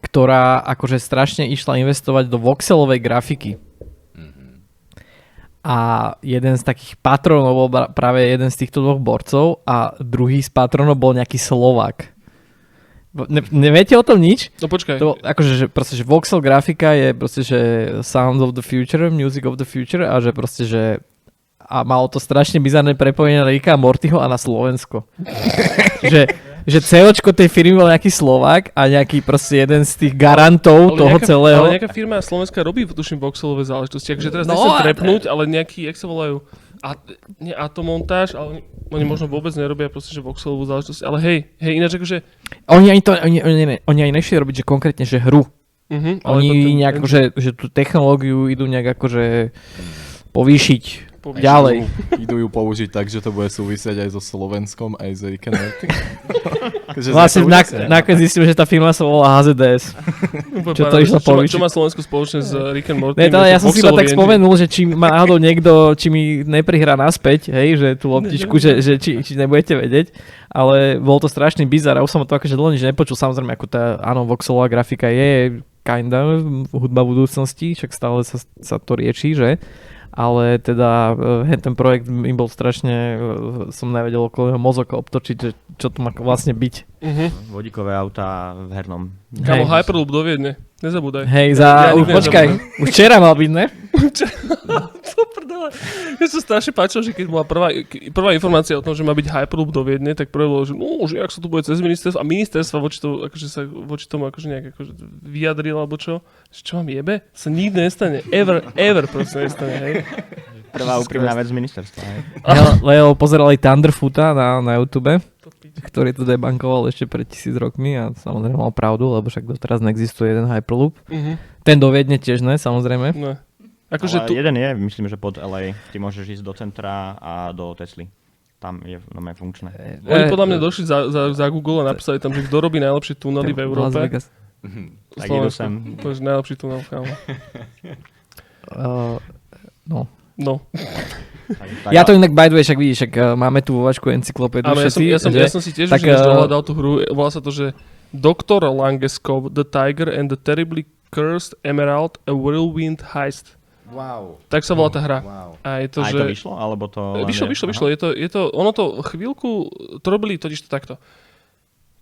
S2: ktorá akože strašne išla investovať do voxelovej grafiky. A jeden z takých patronov bol práve jeden z týchto dvoch borcov a druhý z patronov bol nejaký Slovak. Ne, neviete o tom nič?
S1: No počkaj,
S2: To, akože, že proste, že voxel grafika je proste, že sounds of the future, music of the future a že proste, že a malo to strašne bizarné prepojenie na Rika Mortyho a na Slovensko. že, že COčko tej firmy bol nejaký Slovák a nejaký proste jeden z tých garantov
S1: ale
S2: toho
S1: nejaká,
S2: celého.
S1: Ale nejaká firma Slovenska robí, tuším, voxelové záležitosti. Takže teraz
S2: No,
S1: nechcem trepnúť, ale nejaký, jak sa volajú, a, nie atomontáž, ale oni, možno vôbec nerobia proste, že voxelovú záležitosť. Ale hej, hej, ináč akože...
S2: Oni ani to, oni, oni, oni, oni ani nešli robiť, že konkrétne, že hru.
S1: Uh-huh,
S2: Oni nejak, že, že tú technológiu idú nejak akože povýšiť
S1: Povýšiť.
S2: ďalej.
S4: Idú ju použiť tak, že to bude súvisieť aj so Slovenskom, aj s Rick and Morty.
S2: Vlastne
S4: bude-
S2: nakoniec zistím, že tá firma sa volá HZDS. Čo to išlo
S1: čo, má, čo má Slovensko spoločné s Rick and Morty?
S2: Ne, to, ja som si iba tak spomenul, že či ma náhodou niekto, či mi neprihrá naspäť, hej, že tú loptičku, že, že či, či nebudete vedieť, ale bol to strašný bizar a už som to akože dlho nič nepočul, samozrejme, ako tá, áno, voxelová grafika je kinda hudba budúcnosti, však stále sa, sa to rieši, že? Ale teda eh, ten projekt im bol strašne, eh, som nevedel okolo jeho mozog obtočiť, že čo to má vlastne byť.
S1: Uh-huh.
S3: Vodíkové autá v hernom.
S1: Kamo. Hyperloop do Viedne. Nezabúdaj.
S2: Hej,
S1: Ja
S2: za, ja,
S1: nikdy
S2: počkaj, už včera mal byť, ne?
S1: Co prdele? Ja sa strašne páčil, že keď bola prvá, prvá informácia o tom, že má byť Hyperloop do Viedne, tak prvé bolo, že no, že ak sa tu bude cez ministerstvo a ministerstva voči, to, akože sa voči tomu akože nejak akože vyjadril alebo čo. Že čo vám jebe? Sa nikdy nestane. Ever, ever proste nestane, hej.
S3: Prvá úprimná vec z ministerstva. Hej.
S2: Leo pozerali Thunderfoota na, na YouTube, ktorý to debankoval ešte pred tisíc rokmi a samozrejme mal pravdu, lebo však doteraz neexistuje jeden Hyperloop.
S1: Uh-huh.
S2: Ten doviedne tiež ne, samozrejme.
S1: No. Akože tu,
S3: jeden je, myslím, že pod LA. Ty môžeš ísť do centra a do Tesly. Tam je no, je funkčné.
S1: oni
S2: Eh,
S1: podľa mňa došli za, za, za Google a napísali tam, že kto robí najlepšie tunely v
S2: Las
S1: Európe.
S2: Vegas.
S3: Tak idú sem.
S1: To je najlepší tunel, kámo.
S2: Uh, no.
S1: No.
S3: Tak,
S2: Ja to inak by the way, však vidíš, však uh, máme tu vo vačku encyklopédiu
S1: Áno, ja som, ja, som,
S2: že?
S1: ja som si tiež
S2: Tak,
S1: už
S2: eh,
S1: dohľadal tú hru. Volá sa to, že Dr. Langeskov, The Tiger and the Terribly Cursed Emerald, A Whirlwind Heist.
S4: Wow.
S1: Tak sa volá tá hra.
S4: Wow.
S1: A je to,
S3: Aj
S1: že...
S3: to vyšlo? Alebo to...
S1: Vyšlo,
S3: je-
S1: vyšlo, vyšlo. Je to, je to, ono to chvíľku, to robili totiž to takto.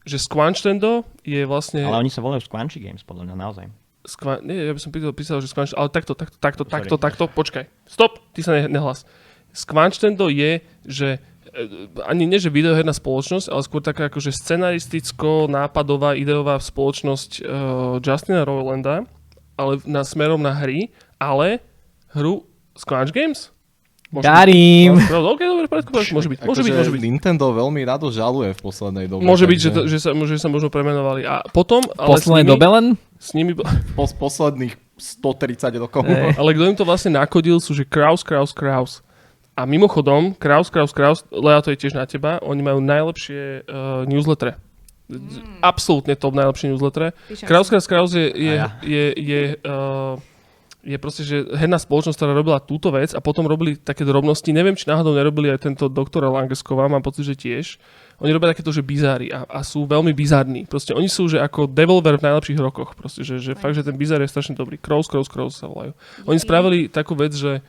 S1: Že Squanch Tendo je vlastne...
S3: Ale oni sa volajú Squanchy Games, podľa mňa, naozaj.
S1: Skva- nie, ja by som pýtal, písal, že Squanch, ale takto, takto, takto, takto, takto, počkaj. Stop, ty sa ne, nehlas. Tendo je, že e, ani nie, že videoherná spoločnosť, ale skôr taká akože scenaristicko-nápadová, ideová spoločnosť uh, Justina Rowlanda, ale na smerom na hry, ale hru Squanch Games?
S2: Darím.
S1: byť. OK, dobre, poriadku, môže byť, môže byť,
S4: Akože
S1: môže byť.
S4: Nintendo veľmi rado žaluje v poslednej dobe.
S1: Môže byť, že, to, že, sa, že sa možno premenovali. A potom, ale s
S2: Poslednej dobe len?
S1: s nimi,
S4: po, posledných 130 rokov.
S2: Hej.
S1: ale kto im to vlastne nakodil, sú že Kraus, Kraus, Kraus. A mimochodom, Kraus, Kraus, Kraus, Lea to je tiež na teba, oni majú najlepšie uh, newslettere. Mm. Absolútne top najlepšie newslettere.
S5: Píšem
S1: Kraus. Kraus, Kraus je, je,
S3: ja.
S1: je, je, uh, je proste, že herná spoločnosť, ktorá robila túto vec a potom robili také drobnosti. Neviem, či náhodou nerobili aj tento doktora Langeskova, mám pocit, že tiež. Oni robia takéto, že bizári a, a sú veľmi bizárni. Proste oni sú, že ako Devolver v najlepších rokoch. Proste, že, že fakt, že ten bizár je strašne dobrý. Crows, Crows, Crows sa volajú. Oni spravili takú vec, že,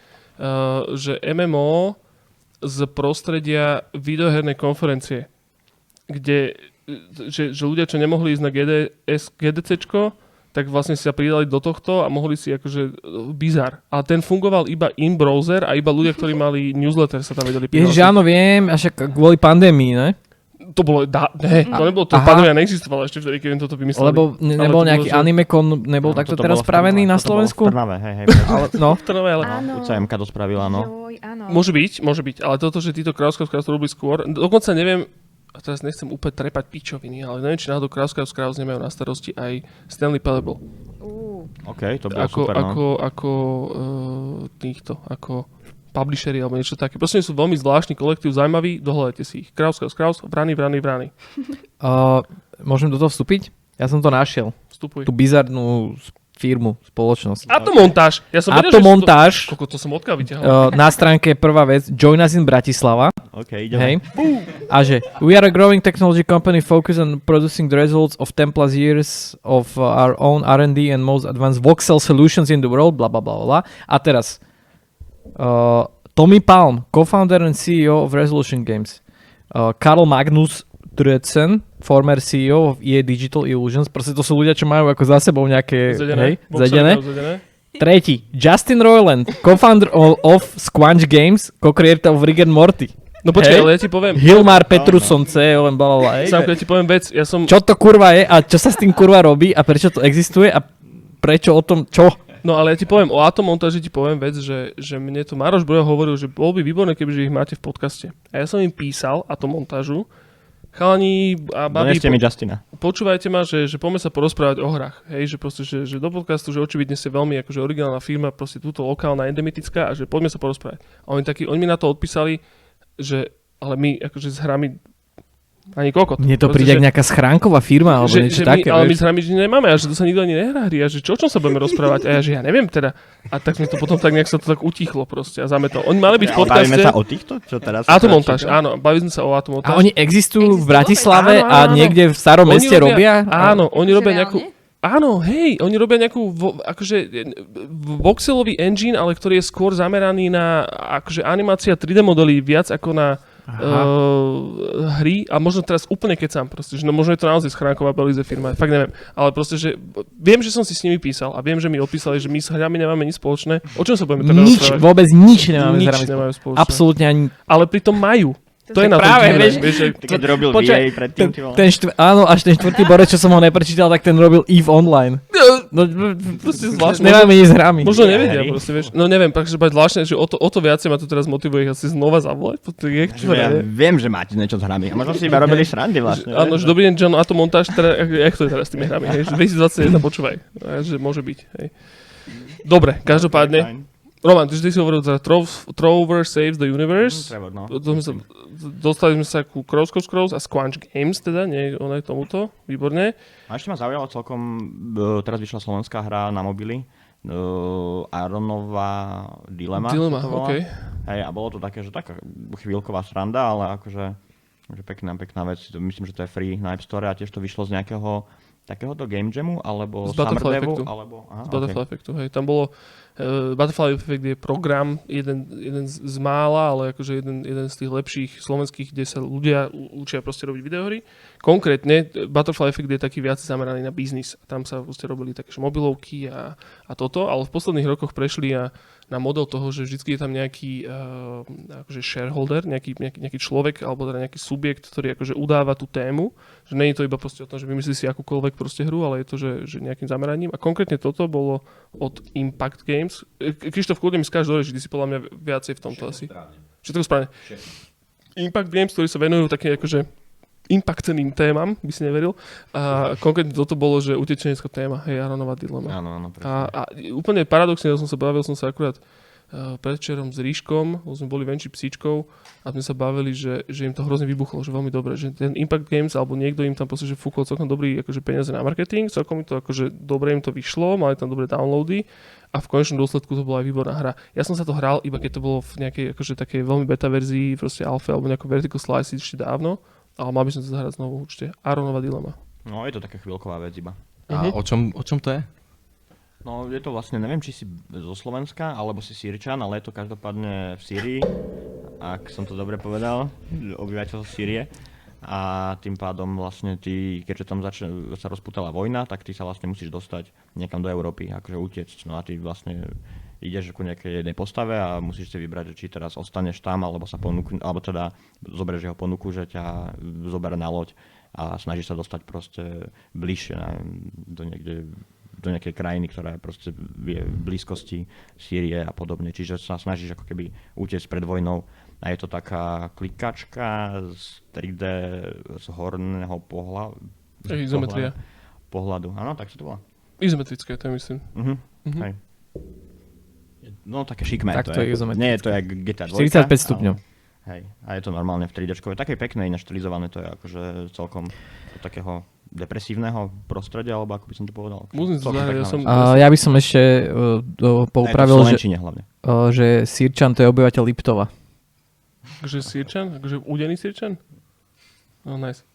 S1: že MMO z prostredia videohernej konferencie, kde uh, že, že ľudia, čo nemohli ísť na GDS, GDCčko, tak vlastne si sa pridali do tohto a mohli si akože uh, bizar. Ale ten fungoval iba in browser a iba ľudia, ktorí mali newsletter sa tam vedeli
S2: Ježiš,
S1: prihlásiť.
S2: áno, viem, a však kvôli pandémii, ne?
S1: To bolo, da, ne, to nebolo, to pandémia neexistovala ešte vtedy, keď im toto vymysleli.
S2: Lebo ne,
S1: Ale
S2: nebol
S1: to
S2: nejaký
S1: bolo, že-
S2: animekon, nebol
S3: Áno,
S2: takto teraz
S3: bolo v
S2: spravený
S3: Trnave,
S2: na
S3: toto bolo
S2: Slovensku?
S3: V Trnave, hej, hej.
S2: Ale, no,
S1: To nové, ale...
S5: Áno.
S3: UCMK to spravila, no.
S5: Joj, áno.
S1: Môže byť, môže byť, ale toto, že títo Krauskov Kraus to robili skôr, dokonca neviem, a teraz nechcem úplne trepať pičoviny, ale neviem, či náhodou Krauskov Kraus nemajú na starosti aj Stanley Parable.
S5: Ú,
S3: OK, to bolo
S1: Ako,
S3: super, no.
S1: ako, ako uh, týchto, ako publishery alebo niečo také. Proste sú veľmi zvláštny kolektív, zaujímavý, dohľadajte si ich. Kraus, Kraus, Kraus, vrany, vrany, vrany.
S2: uh, môžem do toho vstúpiť? Ja som to našiel.
S1: Vstupuj.
S2: Tú bizarnú firmu, spoločnosť.
S1: Atomontáž. Ja som vedel, že
S2: Atomontáž,
S1: sú To, koľko to som odkiaľ vyťahol.
S2: uh, na stránke prvá vec, Join us in Bratislava,
S3: OK,
S2: hej.
S3: ideme.
S2: A že we are a growing technology company focused on producing the results of 10 plus years of our own R&D and most advanced voxel solutions in the world, bla bla bla bla. A teraz uh, Tommy Palm, co-founder and CEO of Resolution Games. Uh, Karl Magnus Drötzen, former CEO of EA Digital Illusions. Proste to sú ľudia, čo majú ako za sebou nejaké...
S1: Zadené.
S2: Hej, zadené.
S1: Zadené.
S2: Tretí, Justin Roiland, co-founder of, Squanch Games, co-creator of Rick and Morty.
S1: No počkaj,
S2: Hej.
S1: ale ja ti poviem.
S2: Hilmar Petruson, CEO, len bla bla bla. hej.
S1: Sám, ja ti poviem vec, ja som...
S2: Čo to kurva je a čo sa s tým kurva robí a prečo to existuje a prečo o tom, čo?
S1: No ale ja ti poviem, o atomontáži ti poviem vec, že, že mne to Maroš Brojo hovoril, že bol by výborné, kebyže ich máte v podcaste. A ja som im písal atomontážu, chalani a babi,
S3: Doneste mi Justina.
S1: počúvajte ma, že, že poďme sa porozprávať o hrách. Hej, že proste, že, že do podcastu, že očividne ste veľmi akože originálna firma, proste túto lokálna, endemitická a že poďme sa porozprávať. A oni, takí, oni mi na to odpísali, že ale my akože s hrami ani kokot.
S2: Mne to
S1: Proste,
S2: príde
S1: že-
S2: ako nejaká schránková firma alebo
S1: že,
S2: niečo
S1: že
S2: také.
S1: my, ale my
S2: vieš.
S1: s hrami nič nemáme a že to sa nikto ani nehrá hry a že čo, o čom sa budeme rozprávať a ja, že ja neviem teda. A tak sme to potom tak nejak sa to tak utichlo proste a zametol. Oni mali byť v
S3: Ale Bavíme
S1: podcaste
S3: sa o týchto, čo teraz...
S1: Atomontáž, áno, bavili sme sa o atomontáž.
S2: A oni existujú v Bratislave
S1: Áno, áno,
S2: a niekde v starom
S1: Oni
S2: meste robia?
S1: Áno, oni
S5: Že
S1: robia nejakú... Áno, hej, oni robia nejakú vo, akože voxelový engine, ale ktorý je skôr zameraný na akože animácia 3D modely viac ako na uh, hry a možno teraz úplne keď sám proste, že no možno je to naozaj schránková Belize firma, fakt neviem, ale proste, že viem, že som si s nimi písal a viem, že mi odpísali, že my s hrami nemáme nič spoločné. O čom sa budeme teda
S2: Nič,
S1: rozprávať?
S2: vôbec nič nemáme s
S1: nič
S2: hrami.
S1: nemajú spoločné.
S2: Absolútne ani...
S1: Ale pritom majú. To, je na tom
S2: práve,
S1: divné,
S2: vieš,
S1: vieš, že
S3: Ty keď robil
S2: Počkaj,
S3: VA predtým,
S2: Ten, ten štvr, áno, až ten štvrtý borec, čo som ho neprečítal, tak ten robil EVE Online. No,
S1: proste zvláštne.
S2: nemáme nič s hrami.
S1: Možno nevedia proste, vieš. No neviem, takže bať zvláštne, že o to, o to viacej ma to teraz motivuje ich asi znova zavolať. Potom je, čo
S3: Že ja viem, že máte niečo s hrami. A možno si iba robili srandy vlastne.
S1: Áno, že dobrý deň, John, a to montáž, teda, jak to je teraz s tými hrami, hej, že 2021 počúvaj, že môže byť, hej. Dobre, každopádne,
S3: Fajn.
S1: Roman, ty, si hovoril Trov- Trover Saves the Universe,
S3: Trevor, no.
S1: to sme sa, dostali sme sa ku Crows Crows Crows a Squanch Games, teda, nie ono je tomuto, výborne.
S3: A ešte ma zaujalo celkom, e, teraz vyšla slovenská hra na mobily, uh, Aronová dilema.
S1: Dilema. OK.
S3: Hej, a bolo to také, že taká chvíľková sranda, ale akože že pekná, pekná vec. Myslím, že to je free na App Store a tiež to vyšlo z nejakého takéhoto game jamu, alebo
S1: Z
S3: Summer Devu, alebo... Aha,
S1: Z Butterfly Effectu, hej. Tam bolo uh, Butterfly Effect je program, jeden, jeden z, mála, ale akože jeden, jeden z tých lepších slovenských, kde sa ľudia učia proste robiť videohry. Konkrétne eh, Butterfly Effect je taký viac zameraný na biznis. Tam sa proste robili také mobilovky a, a toto, ale v posledných rokoch prešli a na model toho, že vždy je tam nejaký uh, akože shareholder, nejaký, nejaký, nejaký človek alebo teda nejaký subjekt, ktorý akože udáva tú tému, že je to iba proste o tom, že vymyslí si akúkoľvek proste hru, ale je to, že, že nejakým zameraním. A konkrétne toto bolo od Impact Games. E, Krištof, kľudne mi skáž dole, že ty si podľa mňa viacej v tomto asi. Všetko správne. Impact Games, ktorí sa venujú také akože impactným témam, by si neveril. A konkrétne toto bolo, že utečenecká téma, hej, Aronová dilema.
S3: Áno, áno, presne.
S1: A, a úplne paradoxne, ja som sa bavil som sa akurát uh, predčerom s Ríškom, sme boli venči psíčkou a sme sa bavili, že, že im to hrozne vybuchlo, že veľmi dobre, že ten Impact Games alebo niekto im tam proste, že fúkol celkom dobrý akože peniaze na marketing, celkom to akože dobre im to vyšlo, mali tam dobré downloady a v konečnom dôsledku to bola aj výborná hra. Ja som sa to hral iba keď to bolo v nejakej akože takej veľmi beta verzii, proste alfa alebo nejakom vertical slice ešte dávno, ale mal by som to zahrať znovu určite. Aronova dilema.
S3: No, je to taká chvíľková vec iba.
S4: A o čom, o čom to je?
S3: No, je to vlastne, neviem, či si zo Slovenska, alebo si Sýrčan, ale je to každopádne v Sýrii, ak som to dobre povedal, obyvateľ Sýrie. A tým pádom vlastne ty, keďže tam začne, sa rozputala vojna, tak ty sa vlastne musíš dostať niekam do Európy, akože utiecť. No a ty vlastne ideš ku nejakej jednej postave a musíš si vybrať, či teraz ostaneš tam, alebo sa ponúkne, alebo teda zoberieš jeho ponuku, že ťa zoberie na loď a snaží sa dostať proste bližšie na, do niekde do nejakej krajiny, ktorá je proste je v blízkosti Sýrie a podobne. Čiže sa snažíš ako keby utiecť pred vojnou a je to taká klikačka z 3D z horného pohľa,
S1: Izometria.
S3: pohľadu. Áno, tak sa to volá.
S1: Izometrické, to je myslím.
S3: Mhm.
S1: Mhm.
S3: Hej. No také šikmé
S2: Tak to je izometrické.
S3: Nie je to jak GTA 2.
S2: 45 stupňov.
S3: ale- Hej, a je to normálne v 3D. Také pekné, ináč to je akože celkom do takého depresívneho prostredia, alebo ako by som to povedal.
S1: Musím to zahrať, ja som-.
S2: Uh, ja by som ešte uh, do, poupravil, že,
S3: hlavne.
S2: uh, že Sirčan to je obyvateľ Liptova.
S1: Akože Sirčan? Akože údený Sirčan? No, nice.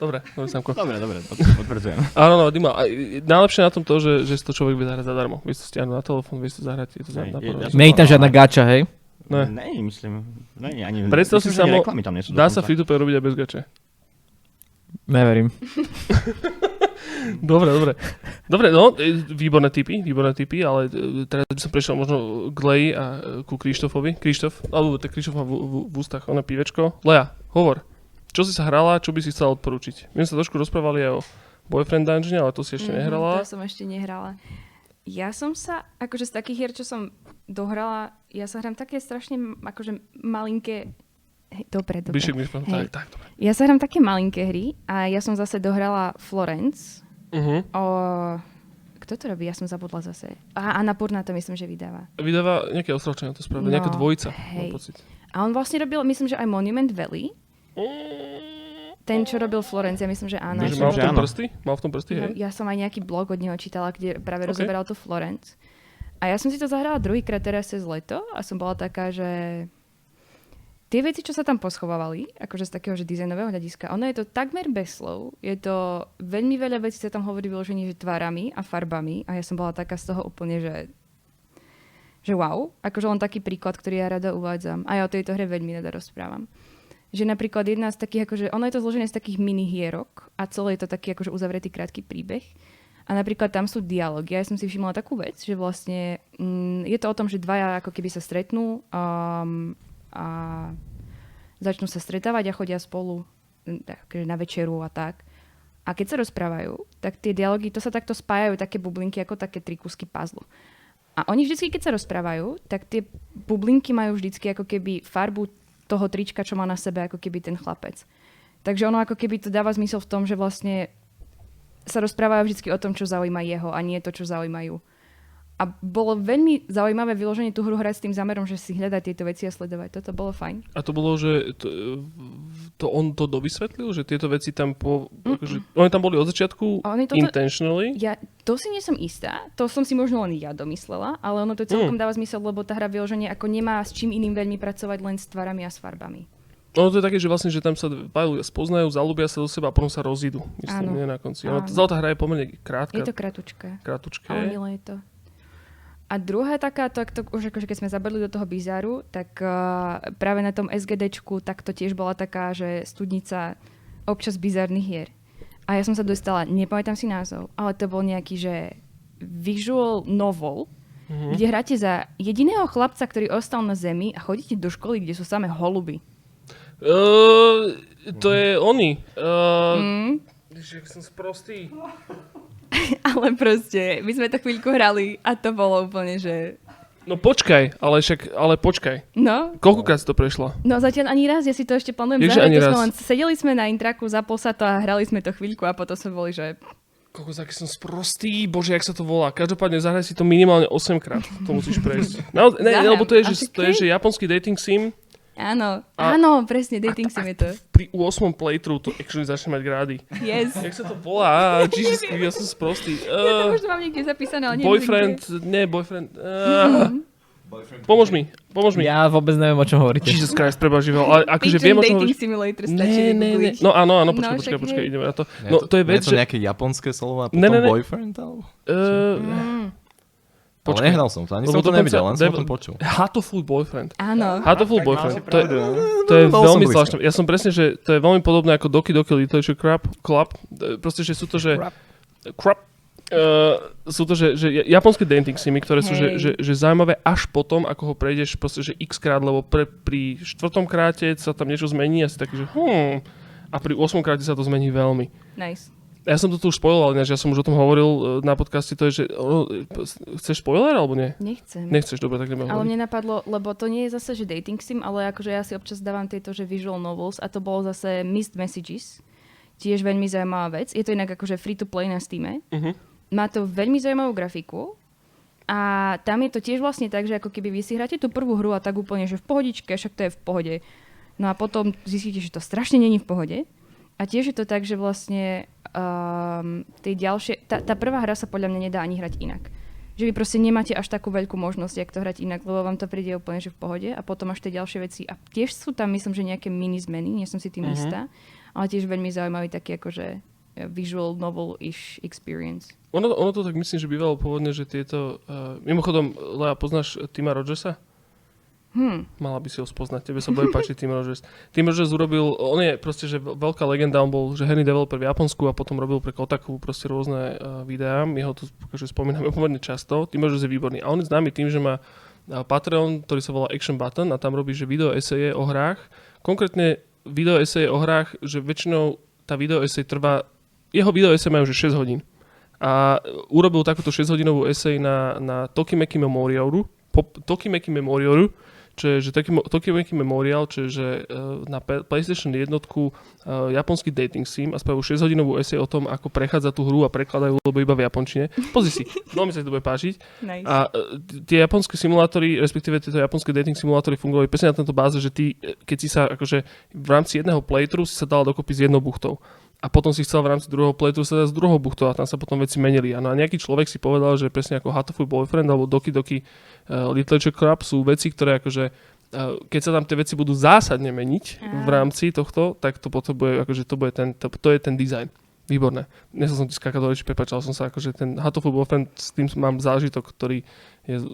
S1: Dobre, dobre, Samko.
S3: Dobre, dobre, potvrdzujem.
S1: Áno, no, Dima, najlepšie na tom to, že, že si to človek vie zahrať zadarmo. Vy si to stiahnu na telefón, vy si to zahrať, je to za,
S3: Hej,
S1: na
S3: ja
S2: Nie je tam žiadna gača, hej?
S1: Ne.
S3: Nej, myslím. Nej, ani,
S1: Predstav si samo,
S3: tam nie sú
S1: dá sa free to robiť aj bez gače.
S2: Neverím.
S1: Dobre, dobre. Dobre, no, e, výborné typy, výborné typy, ale e, teraz by som prešiel možno k Leji a e, ku Krištofovi. Krištof, alebo tak Krištof má v, v, v ústach, ona pívečko. Leja, hovor. Čo si sa hrala, čo by si chcela odporučiť? My sme sa trošku rozprávali aj o Boyfriend Dungeon, ale to si ešte
S5: Mhm,
S1: nehrala.
S5: To som ešte nehrala. Ja som sa, akože z takých hier, čo som dohrala, ja sa hrám také strašne, akože malinké... Hej, dobre, dobre.
S1: Bližšie k mikrofónu, tak, tak, dobre.
S5: Ja sa hrám také malinké hry a ja som zase dohrala Florence.
S1: Uh-huh.
S5: O... Kto to robí? Ja som zabudla zase. A Annapurna to myslím, že vydáva.
S1: Vydáva nejaké ostročenie, to nejaká
S5: No,
S1: dvojica,
S5: hej.
S1: mám pocit.
S5: A on vlastne robil, myslím, že aj Monument Valley. Ten, čo robil Florence, ja myslím, že áno.
S3: Myslím,
S1: mal v
S3: že
S1: tom prsty? Mal v tom prsty, hej?
S5: Ja, ja som aj nejaký blog od neho čítala, kde práve
S1: Ok.
S5: okay. rozoberal tú Florence. A ja som si to zahrala druhýkrát teraz cez leto a som bola taká, že tie veci, čo sa tam poschovávali, akože z takého že dizajnového hľadiska, ono je to takmer bez slov. Je to veľmi veľa vecí sa tam hovorí vyloženie, že tvárami a farbami a ja som bola taká z toho úplne, že že wow, akože len taký príklad, ktorý ja rada uvádzam. A ja o tejto hre veľmi rada rozprávam. Že napríklad jedna z takých, akože ono je to zložené z takých mini hierok a celé je to taký akože uzavretý krátky príbeh. A napríklad tam sú dialógy. Ja som si všimla takú vec, že vlastne mm, je to o tom, že dvaja ako keby sa stretnú um, a začnú sa stretávať a chodia spolu mm, akože na večeru a tak. A keď sa rozprávajú, tak tie dialógy, to sa takto spájajú také bublinky ako také tri kusky puzzle. A oni vždycky, keď sa rozprávajú, tak tie bublinky majú vždycky ako keby farbu toho trička, čo má na sebe ako keby ten chlapec. Takže ono ako keby to dáva zmysel v tom, že vlastne sa rozprávajú vždycky o tom, čo zaujíma jeho a nie to, čo zaujímajú. A bolo veľmi zaujímavé vyloženie tú hru hrať s tým zámerom, že si hľadať tieto veci a sledovať. Toto bolo fajn.
S1: A to bolo, že to, to on to dovysvetlil, že tieto veci tam po... Akože, oni tam boli od začiatku
S5: oni toto-
S1: intentionally.
S5: Ja to si nie som istá, to som si možno len ja domyslela, ale ono to celkom dáva zmysel, lebo tá hra vyloženie ako nemá s čím iným veľmi pracovať len s tvarami a s farbami.
S1: Ono to je také, že vlastne, že tam sa dva ľudia spoznajú, zalúbia sa do seba a potom sa rozídu. Myslím,
S5: Áno.
S1: nie na konci.
S5: Áno.
S1: tá hra je pomerne krátka,
S5: Je to kratučké.
S1: krátučké.
S5: Ale milé je to. A druhá taká, tak to už akože keď sme zabrdli do toho bizáru, tak uh, práve na tom SGDčku tak to tiež bola taká, že studnica občas bizárnych hier. A ja som sa dostala, nepamätám si názov, ale to bol nejaký, že visual novel, mm-hmm. kde hráte za jediného chlapca, ktorý ostal na zemi a chodíte do školy, kde sú samé holuby.
S1: Uh, to je oni. Uh,
S5: Mm.
S1: Ježiš, jak som sprostý.
S5: Ale proste, my sme to chvíľku hrali a to bolo úplne, že...
S1: No počkaj, ale však, ale počkaj.
S5: No,
S1: Koľkokrát si to prešla?
S5: No zatiaľ ani raz, ja si to ešte plánujem
S1: Ježe,
S5: zahrať. sme len sedeli sme na intraku, zapol sa to a hrali sme to chvíľku a potom sme boli, že
S1: Koľko taký som sprostý, bože, jak sa to volá. Každopádne zahraj si to minimálne 8 krát. To musíš prejsť. No, ne,
S5: Zahrám.
S1: lebo to je, že, to je, že japonský dating sim.
S5: Áno,
S1: A-
S5: áno, presne, dating sim je to.
S1: Pri 8. playthrough to actually začne mať grády.
S5: Yes.
S1: Jak sa to volá? Jesus, ja som sprostý.
S5: Ja to
S1: Uh,
S5: možno mám niekde zapísané, ale neviem,
S1: boyfriend,
S5: kde.
S1: nie, boyfriend. Uh, pomôž mi, pomôž mi.
S2: Ja vôbec neviem, o čom hovoríte.
S1: Jesus Christ, preba živel. Ale akože viem, o čom
S5: Dating
S1: hovoríš.
S5: Simulator stačí
S1: Ne, ne, ne. No áno, áno,
S5: No,
S1: počkaj, počkaj,
S5: však
S1: počkaj,
S5: hej.
S1: ideme na to. No to je vec,
S4: nie to
S1: že...
S4: nejaké japonské slovo a potom
S1: Ne, ne, ne.
S4: boyfriend? Alebo?
S1: Uh,
S5: Mm,
S4: Ale nehral som to, ani
S1: Lebo
S4: som to nevidel, len som o tom počul.
S1: Hatoful boyfriend.
S5: áno.
S1: Hatoful boyfriend. To je,
S3: no.
S1: to je
S4: Bol som
S1: veľmi zvláštne. Ja som presne, že to je veľmi podobné ako Doki Doki Literature Club. Club. E, Proste, že sú to, že... Crap. Uh, sú to, že, že japonské dating simy, ktoré sú že, že, že zaujímavé až potom, ako ho prejdeš proste, že x krát, lebo pre, pri štvrtom kráte sa tam niečo zmení a si taký, že hmm, a pri 8 kráte sa to zmení veľmi.
S5: Nice.
S1: Ja som to tu už spoiloval, ináč ja som už o tom hovoril e, na podcaste, to je, že chceš spoiler alebo nie?
S5: Nechcem.
S1: Nechceš, dobre, tak nebudem
S5: Ale
S1: hovoriť.
S5: mne napadlo, lebo to nie je zase, že dating sim, ale akože ja si občas dávam tieto, že visual novels a to bolo zase Missed Messages. Tiež veľmi zaujímavá vec. Je to inak akože free to play na Steam.
S1: Mhm.
S5: Má to veľmi zaujímavú grafiku a tam je to tiež vlastne tak, že ako keby vy si hráte tú prvú hru a tak úplne, že v pohodičke, však to je v pohode. No a potom zistíte, že to strašne není v pohode. A tiež je to tak, že vlastne um, tie ďalšie, tá, tá prvá hra sa podľa mňa nedá ani hrať inak. Že vy proste nemáte až takú veľkú možnosť, jak to hrať inak, lebo vám to príde úplne že v pohode a potom až tie ďalšie veci. A tiež sú tam, myslím, že nejaké mini zmeny, nie som si tým
S1: Mhm.
S5: istá, ale tiež veľmi zaujímavý taký akože eh, visual novel-ish experience.
S1: Ono, ono to tak myslím, že bývalo pôvodne, že tieto... Uh, mimochodom, Lea, poznáš Tima Rogersa?
S5: Hm,
S1: Mala by si ho spoznať, tebe sa bude páčiť Tim Rogers. Tim Rogers urobil, on je proste, že veľká legenda, on bol že herný developer v Japonsku a potom robil pre Kotaku proste rôzne uh, videá, my ho tu akože spomíname pomerne často, Tim Rogers je výborný. A on je známy tým, že má uh, Patreon, ktorý sa volá Action Button a tam robí, že video eseje o hrách, konkrétne video eseje o hrách, že väčšinou tá video esej trvá, jeho video esej majú že 6 hodín. A urobil takúto 6-hodinovú esej na, na Tokimeki Memorialu, po, Tokimeki Memorialu, čo je že taký, mo- Tokimeki Memorial, čo je že uh, na PlayStation jednotku uh, japonský dating sim a spravujú 6-hodinovú esej o tom, ako prechádza tú hru a prekladajú, lebo iba v japončine. Pozri si, veľmi sa ti to bude páčiť.
S5: nice.
S1: A e, tie japonské simulátory, respektíve tieto japonské dating simulátory fungovali presne na tento báze, že ty, e, keď si sa akože v rámci jedného playthrough si sa dal dokopy s jednou buchtou. A potom si chcel v rámci druhého playthrough sa dať s druhou buchtou a tam sa potom veci menili. A no a nejaký človek si povedal, že presne ako Hatoful Boyfriend alebo Doki Doki uh, Literature Club sú veci, ktoré akože uh, keď sa tam tie veci budú zásadne meniť v rámci tohto, tak to potrebuje, akože to, bude ten, to, to je ten design. Výborné. Nechcel som ti skákať do reči, prepačal som sa, akože ten Hatoful Boyfriend, s tým mám zážitok, ktorý je z-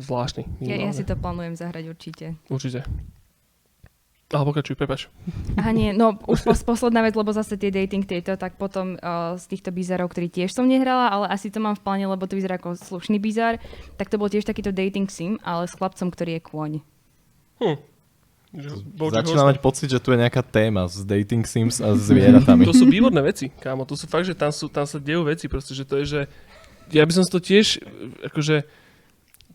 S1: zvláštny.
S5: Ja, ja si to plánujem zahrať určite.
S1: Určite. Ale pokračuj, prepač.
S5: Aha, nie, no už pos, posledná vec, lebo zase tie dating tieto, tak potom uh, z týchto bizarov, ktorý tiež som nehrala, ale asi to mám v pláne, lebo to vyzerá ako slušný bizar, tak to bol tiež takýto dating sim, ale s chlapcom, ktorý je kôň.
S1: Hm.
S4: Začínam mať pocit, že tu je nejaká téma s dating sims a zvieratami.
S1: To sú výborné veci, kámo. To sú fakt, že tam, sú, tam sa dejú veci, proste, že to je, že ja by som to tiež, akože,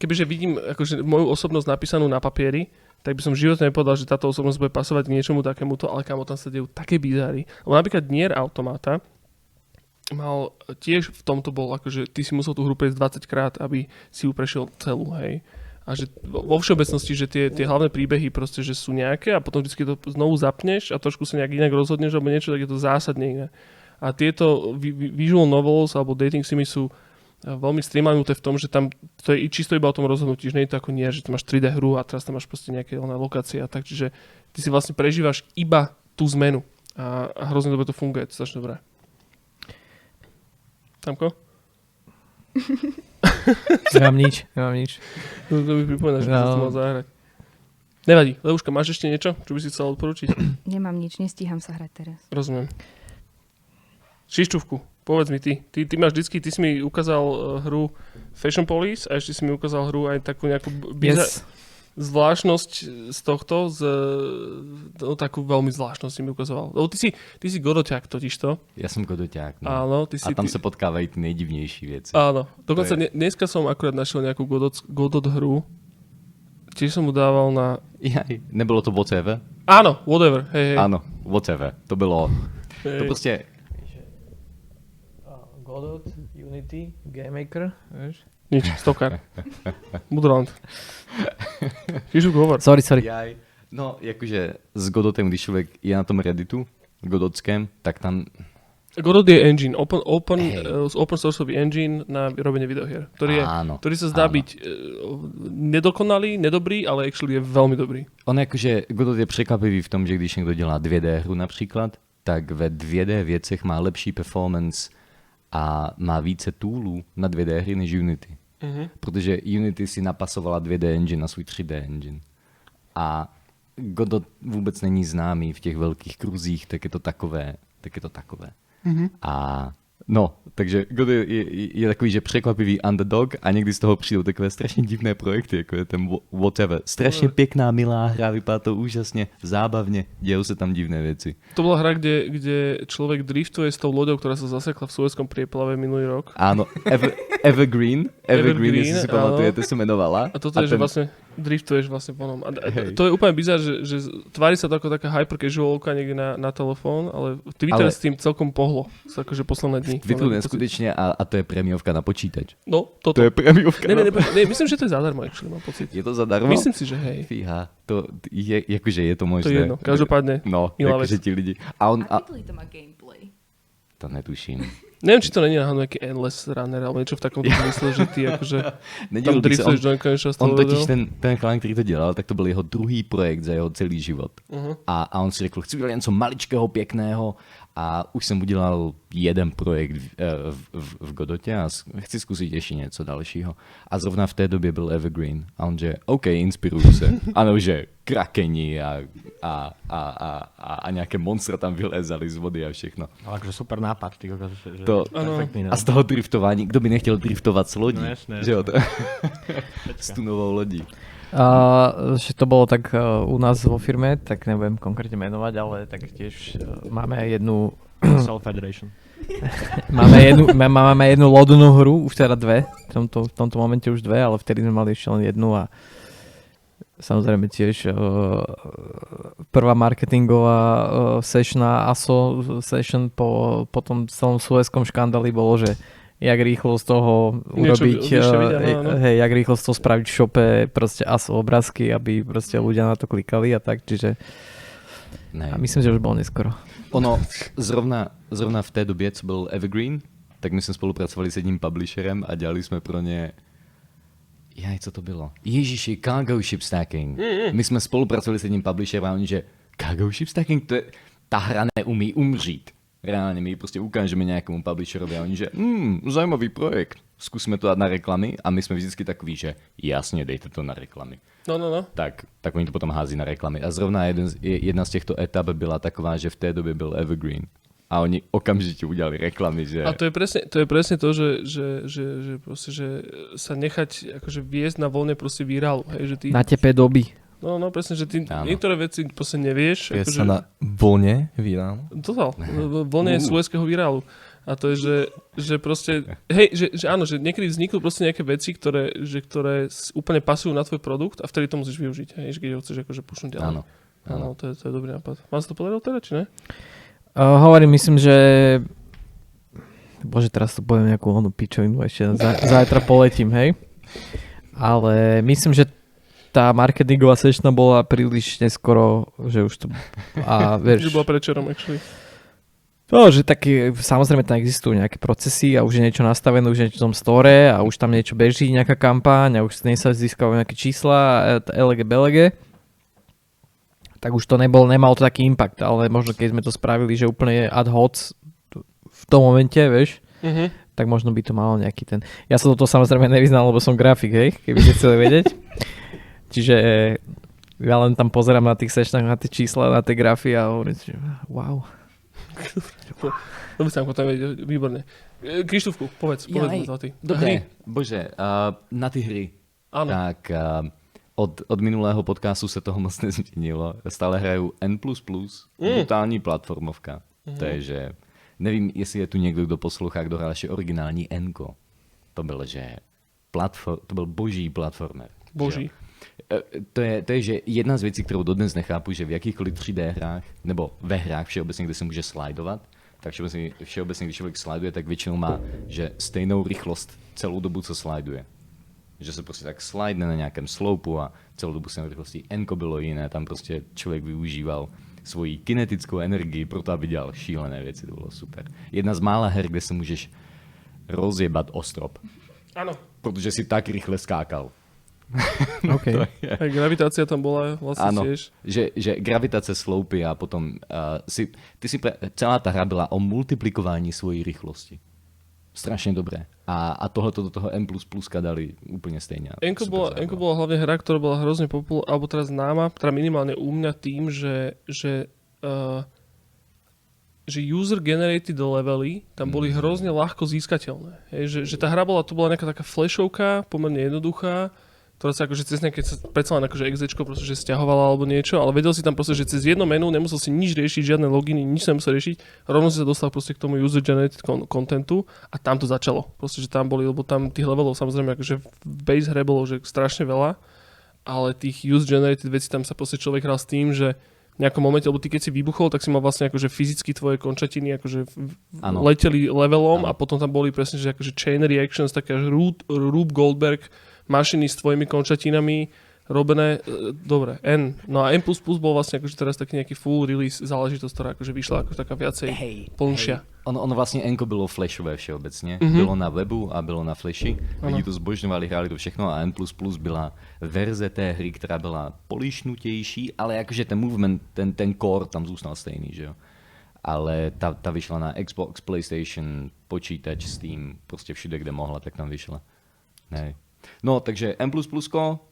S1: kebyže vidím akože moju osobnosť napísanú na papieri, tak by som v nepovedal, že táto osobnosť bude pasovať k niečomu takémuto, ale kámo, tam sa dejú také bizáry. Lebo napríklad Nier Automata mal tiež v tomto bol, akože ty si musel tú hru prejsť 20 krát, aby si ju prešiel celú, hej. A že vo všeobecnosti, že tie, tie hlavné príbehy proste, že sú nejaké a potom vždy to znovu zapneš a trošku sa nejak inak rozhodneš alebo niečo, tak je to zásadne iné. A tieto vi- vi- visual novels alebo dating simy sú veľmi streamlinuté v tom, že tam to je i- čisto iba o tom rozhodnutí, že nie je to ako nie, že tam máš 3D hru a teraz tam máš proste nejaké oné lokácie a tak, čiže ty si vlastne prežívaš iba tú zmenu a, a hrozne dobre to funguje, to je strašne dobré. Tamko?
S2: Nemám nič, nemám nič.
S1: To, to mi pripomína, že
S2: No.
S1: mal zahrať. Nevadí. Leuška, máš ešte niečo, čo by si chcel odporučiť?
S5: Nemám nič, nestíham sa hrať teraz.
S1: Rozumiem. Šišťovku, povedz mi ty. Ty, ty máš vždycky, ty si mi ukázal uh, hru Fashion Police a ešte si mi ukázal hru aj takú nejakú biza-
S2: Yes.
S1: zvláštnosť z tohto, z, no, takú veľmi zvláštnosť si mi ukazoval. Lebo ty si, ty si godoťák totižto.
S6: Ja som godoťák. No.
S1: Áno, ty si...
S6: A tam
S1: ty,
S6: sa potkávajú tie najdivnejšie veci.
S1: Áno, dokonca
S6: To
S1: je... dneska som akurát našiel nejakú Godot, Godot hru. Tiež som mu dával na...
S6: Jaj, nebolo to whatever?
S1: Áno, whatever, hej, hej.
S6: Áno, whatever. To bylo...
S1: hej.
S6: To proste...
S2: Godot, Unity, GameMaker, vieš?
S1: Nič, stokár. Mudrland. Šišuk hovor.
S2: Sorry, sorry.
S6: Jaj. No, jakože s Godotem, když človek je na tom Redditu, Godotském, tak tam...
S1: Godot je engine, open, open,
S6: Hej.
S1: uh, open sourceový engine na robenie videohier, ktorý, je,
S6: Áno,
S1: ktorý sa zdá
S6: áno.
S1: byť uh, nedokonalý, nedobrý, ale actually je veľmi dobrý.
S6: On jakože Godot je překvapivý v tom, že když někdo dělá 2D hru například, tak ve 2D věcech má lepší performance a má více toolů na 2D hry než Unity.
S1: Uh-huh.
S6: Protože Unity si napasovala 2D engine na svůj 3D engine. A Godot vůbec není známý v těch velkých kruzích, tak je to takové, tak je to takové.
S1: Mhm.
S6: A no, takže Godot je, je, je takový, že překvapivý underdog a někdy z toho přijdou takové strašně divné projekty, jako je ten Wha- Whatever. Strašně pěkná, milá hra, vypadá to úžasně, zábavně, dějou se tam divné věci.
S1: To bola hra, kde, kde človek driftuje s tou loďou, ktorá sa zasekla v Suezkom prieplave minulý rok.
S6: Áno, Ever, Evergreen, Evergreen,
S1: Evergreen,
S6: jestli si pamatujete, sa menovala.
S1: A toto je, že
S6: ten-
S1: vlastne driftuješ vlastne po nom. A
S6: Hej.
S1: to je úplne bizar, že, že tvári sa to ako taká hyper casualka niekde na, na telefón, ale Twitter
S6: Ale-
S1: s tým celkom pohlo. Sa akože posledné dni. Pocit.
S6: neskutečne a, a to je prémiovka na počítač.
S1: No, toto.
S6: To je prémiovka
S1: Ne, ne, ne, ne, myslím, že to je zadarmo, actually, mám pocit.
S6: Je to zadarmo?
S1: Myslím si, že hej.
S6: Fíha, to je, akože je to
S1: To
S6: možné.
S1: je jedno. Každopádne,
S6: No, akože ti lidi. A on,
S5: A to má gameplay.
S6: to netuším.
S1: Neviem, či to není náhodou nejaký endless runner, alebo niečo v takom zmysle, že ty akože tam driftuješ do nekonečna
S6: on totiž ten, ten chalán, ktorý to dělal, tak to byl jeho druhý projekt za jeho celý život.
S1: Uh-huh.
S6: A, a on si řekl, chci udělat něco maličkého, pěkného a už jsem udělal jeden projekt v, eh, v, v, v Godotě a chci zkusit ještě něco dalšího. A zrovna v té době byl Evergreen. A on že, OK, inspiruju se. Ano, že krakeni a, a, a, a, a, a nějaké monstra tam vylézali z vody a všechno.
S3: Ale akože super nápad, ty že
S6: To-
S3: perfektný, no.
S6: A z toho driftování, kdo by nechtěl driftovat s lodí?
S3: No jasné,
S6: Že jo, to... s tunovou lodí.
S2: A že to bolo tak uh, u nás vo firme, tak nebudem konkrétne menovať, ale tak tiež uh, máme jednu
S3: Self Federation.
S2: máme jednu, má- máme jednu lodnú hru, už teda dve, v tomto, v tomto momente už dve, ale vtedy sme mali ešte len jednu a samozrejme tiež uh, prvá marketingová uh, session a ASO session po, po tom celom suezkom škandáli bolo, že jak rýchlo z toho
S1: Niečo
S2: urobiť,
S1: ešte
S2: uh,
S1: vidia, no, no.
S2: hej, jak rýchlo z toho spraviť v šope proste ASO obrázky, aby proste ľudia na to klikali a tak, čiže
S6: Ne.
S2: a myslím, že už bolo neskoro.
S6: Ono, zrovna, zrovna v té době, co byl Evergreen, tak my jsme spolupracovali s jedním publisherem a dělali jsme pro ně Jaj, co to bylo? Ježiši, Cargo Ship Stacking. My jsme spolupracovali s jedním publisherem a oni, že Cargo Ship Stacking, to je, ta hra neumí umřít. Reálně my ji prostě ukážeme nějakému publisherovi a oni, že hmm, zajímavý projekt. Zkusme to dát na reklamy a my jsme vždycky takový, že jasně, dejte to na reklamy
S1: No, no, no.
S6: tak, tak oni to potom hází na reklamy. A zrovna jeden, jedna z těchto etap byla taková, že v té době byl Evergreen. A oni okamžite udělali reklamy, že...
S1: A to je presne to, je presne to že, že, že, že, proste, že sa nechať akože viesť na voľne proste víralu. Hej, že ty,
S2: Na tepe doby.
S1: No, no, presne, že ty
S6: Áno.
S1: niektoré veci proste nevieš.
S4: Je
S1: akože,
S4: sa na vlne vydám.
S1: Total. Voľne je suezského virálu. A to je, že, že proste, hej, že, že áno, že niekedy vzniknú proste nejaké veci, ktoré, že, ktoré úplne pasujú na tvoj produkt a vtedy to musíš využiť, hej, že keď ho chceš akože pušnúť ďalej.
S6: Áno.
S1: Áno, to je, to je dobrý nápad. Vám sa to podarilo teda, či ne?
S2: Uh, hovorím, myslím, že Bože, teraz to poviem nejakú onú pičovinu, ešte za, zajtra poletím, hej. Ale myslím, že tá marketingová sešna bola príliš neskoro, že už to... A
S1: Že
S2: vieš,
S1: bola predčerom, actually.
S2: to, že taký, samozrejme tam existujú nejaké procesy a už je niečo nastavené, už je niečo v tom store a už tam niečo beží, nejaká kampaň a už z nej sa získajú nejaké čísla, e, LG, BLG. Tak už to nebol, nemal to taký impact, ale možno keď sme to spravili, že úplne ad hoc v tom momente, vieš,
S1: Uh-huh.
S2: tak možno by to malo nejaký ten... Ja sa do toho samozrejme nevyznal, lebo som grafik, hej, keby ste chceli vedieť. Čiže ja len tam pozerám na tých sešných, na tie čísla, na tie grafy a hovorím si, že wow.
S1: Dobre sa potom vedieť, výborne. E, Krištúfku, povedz, povedz to ty. Hry.
S6: Dobre, bože, uh, na ty hry.
S1: Áno.
S6: Tak uh, od, od minulého podcastu se toho moc nezměnilo. Stále hraju N++,
S1: Mm.
S6: brutální platformovka.
S1: Mhm.
S6: To je, že nevím, jestli je tu někdo, kdo poslouchá, kdo hrál ještě originální Enko. To byl, že platform, to byl boží platformer. že?
S1: Boží.
S6: E, To je, to je, že jedna z věcí, kterou dodnes nechápu, že v jakýchkoliv 3D hrách, nebo ve hrách všeobecně, kde se může slidovat, tak všeobecně, všeobecně když člověk sliduje, tak většinou má, že stejnou rychlost celou dobu, co sliduje. Že se prostě tak slidne na nějakém sloupu a celou dobu stejnou rychlostí. Enko bylo jiné, tam prostě člověk využíval svoji kinetickou energii pro to, aby dělal šílené věci, to bylo super. Jedna z mála her, kde se můžeš rozjebat o strop, protože si tak rychle skákal.
S2: OK.
S1: Aj gravitácia tam bola vlastne
S6: Áno,
S1: tiež.
S6: že, že gravitace sloupy a potom uh, si, ty si pre, celá ta hra byla o multiplikování svojí rychlosti. Strašně dobré. A, a tohle do toho M++ dali úplně stejně.
S1: Enko bola. Enko bola hlavne hra, ktorá bola hrozne populárna, alebo teraz známa, teda minimálne u mňa tým, že, že, uh, že user-generated levely tam boli hrozne ľahko získateľné. Hej, že, že tá hra bola, to bola nejaká taká flashovka, pomerne jednoduchá, ktorá sa akože cez nejaké, predsa len akože exečko proste, že stiahovala alebo niečo, ale vedel si tam proste, že cez jedno menu nemusel si nič riešiť, žiadne loginy, nič sa nemusel riešiť, rovno si sa dostal proste k tomu user generated con- contentu a tam to začalo. Proste, že tam boli, lebo tam tých levelov samozrejme akože v base hre bolo, že strašne veľa, ale tých user generated vecí tam sa proste človek hral s tým, že v nejakom momente, lebo ty keď si vybuchol, tak si mal vlastne akože fyzicky tvoje končatiny akože
S6: Áno.
S1: leteli levelom
S6: Áno.
S1: a potom tam boli presne, že akože chain reactions, také až Rube Goldberg mašiny s tvojimi končatinami robené, e, dobre, N. No a N++ bol vlastne akože teraz taký nejaký full release záležitosť, ktorá akože vyšla ako taká viacej
S6: Hej,
S1: plnšia.
S6: hej. Ono, ono vlastne Enko bylo flashové všeobecně.
S1: Mhm.
S6: Bylo na webu a bylo na flashi. Lidi to zbožňovali, hráli to všechno a N++ byla verze té hry, která byla polišnutější, ale jakože ten movement, ten, ten core tam zůstal stejný, že jo. Ale ta, ta vyšla na Xbox, PlayStation, počítač, Steam, prostě všude, kde mohla, tak tam vyšla. Hej. No, takže M++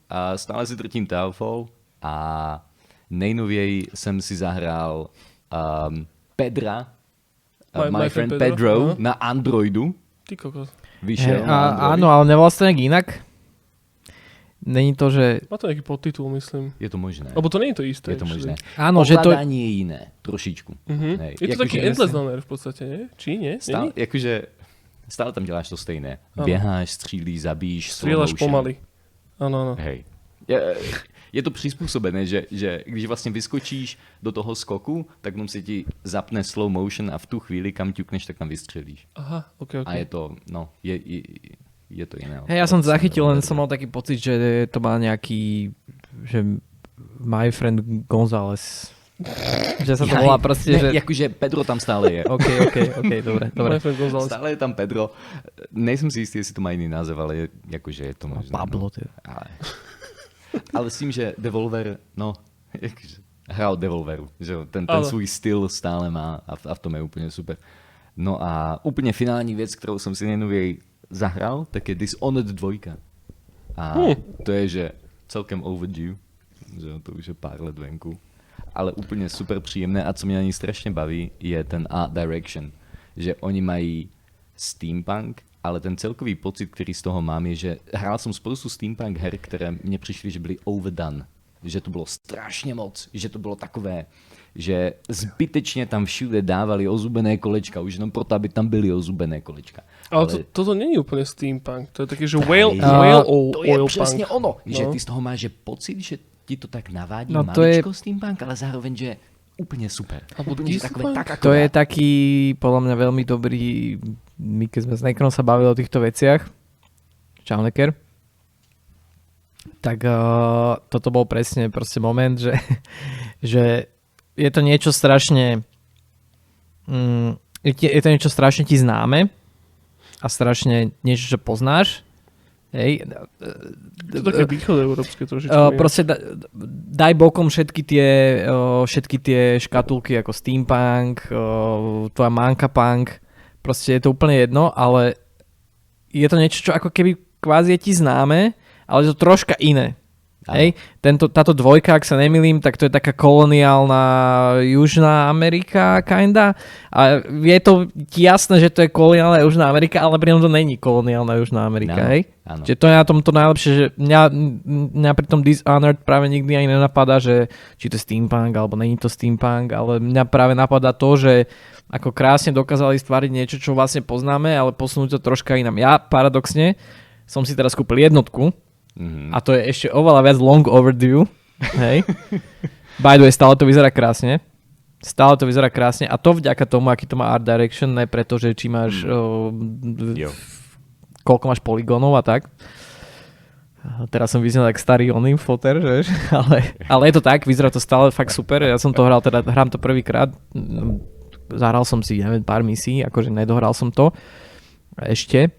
S6: a stále si drtím Towerfall a nejnověji jsem si zahrál um, Pedra,
S1: My-
S6: My, My, Friend,
S1: Pedro,
S6: Pedro,
S1: aha.
S6: na Androidu.
S1: Ty kokos.
S6: Vyšiel na
S2: a, áno, ale nevolá sa to nejak inak? Není to, že...
S1: Má to nejaký podtitul, myslím.
S6: Je to možné.
S1: Lebo to nie je to isté.
S6: Je to možné.
S2: Áno, že to...
S6: Je jiné, trošičku.
S1: Mhm.
S6: Hej.
S1: Je to taký endless v podstate, nie? Či nie?
S6: Stále,
S1: Není?
S6: Stále tam děláš to stejné.
S1: Ano.
S6: Běháš, střílíš, zabíjíš, motion.
S1: pomaly. Áno, áno.
S6: Hej. Je, je to přizpůsobené, že, že když vlastně vyskočíš do toho skoku, tak on se ti zapne slow motion a v tu chvíli, kam ťukneš, tak tam vystřelíš.
S1: Aha, ok, ok.
S6: A je to, no, je, je, je to iné.
S2: Hej, ja som to zachytil, len som mal taký pocit, že to má nejaký... Že My Friend González. Že sa to volá proste,
S6: ne,
S2: že...
S6: Jakože Pedro tam stále je.
S2: OK, OK, OK, dobre, dobre.
S6: Stále je tam Pedro. Nejsem si istý, jestli to má jiný název, ale je, jakože je to možné.
S2: Pablo,
S6: no.
S2: teda.
S6: Ale, ale s tím, že Devolver, no, jakože hrál Devolveru, že ten, ten
S1: Áno.
S6: svůj styl stále má a, v- a v tom je úplně super. No a úplně finální věc, kterou jsem si nejnověji zahrál, tak je Dishonored 2. A
S1: Hmm.
S6: to je, že celkem overdue, že to už je pár let venku. Ale úplně super příjemné a co mě na ní strašně baví, je ten art direction. Že oni mají steampunk, ale ten celkový pocit, který z toho mám, je, že hrál jsem spoustu steampunk her, které mně přišly, že byly overdone. Že to bylo strašně moc, že to bylo takové, že zbytečně tam všude dávali ozubené kolečka, už jenom proto, aby tam byly ozubené kolečka.
S1: Ale to, toto není úplne steampunk. To je také, že whale, whale
S2: A-
S1: oil,
S6: to je
S1: oil
S6: přesně
S1: punk.
S6: ono, že
S1: No.
S6: ty z toho máš že pocit, že ti to tak navádí
S2: No to je-
S6: maličko steampunk, ale zároveň, že úplně super. Úplně, že takové tak
S2: To je taký, podľa mňa, veľmi dobrý, my keď sme s Nekrom sa bavili o týchto veciach, čau Neker, tak uh, toto bol presne proste moment, že, že je to niečo strašne mm, je, je to niečo strašne ti známe a strašne niečo, čo poznáš. Hej.
S1: To je také východoeurópske trošičku.
S2: Uh, proste da, daj bokom všetky tie, uh, všetky tie škatulky ako steampunk, uh, tvoja manka punk, proste je to úplne jedno, ale je to niečo, čo ako keby kvázi je ti známe, ale je to troška iné. Hej, Tento, táto dvojka, ak sa nemýlim, tak to je taká koloniálna Južná Amerika, kinda. A je to jasné, že to je koloniálna Južná Amerika, ale pritom to není koloniálna Južná Amerika,
S6: Áno,
S2: hej?
S6: áno.
S2: Čiže to je na tom to najlepšie, že mňa, mňa pri tom Dishonored práve nikdy ani nenapadá, že či to je steampunk, alebo není to steampunk, ale mňa práve napadá to, že ako krásne dokázali stvariť niečo, čo vlastne poznáme, ale posunúť to troška inám. Ja paradoxne som si teraz kúpil jednotku,
S6: Mhm.
S2: a to je ešte oveľa viac long overdue. Hej. By the way, stále to vyzerá krásne. Stále to vyzerá krásne a to vďaka tomu, aký to má art direction, ne preto, že či máš o,
S6: Jo.
S2: koľko máš poligónov a tak. Teraz som vyznal tak starý oný foter, že? ale, ale je to tak, vyzerá to stále fakt super. Ja som to hral, teda hrám to prvýkrát. Mm, Zahral som si, neviem, pár misií, akože nedohral som to ešte.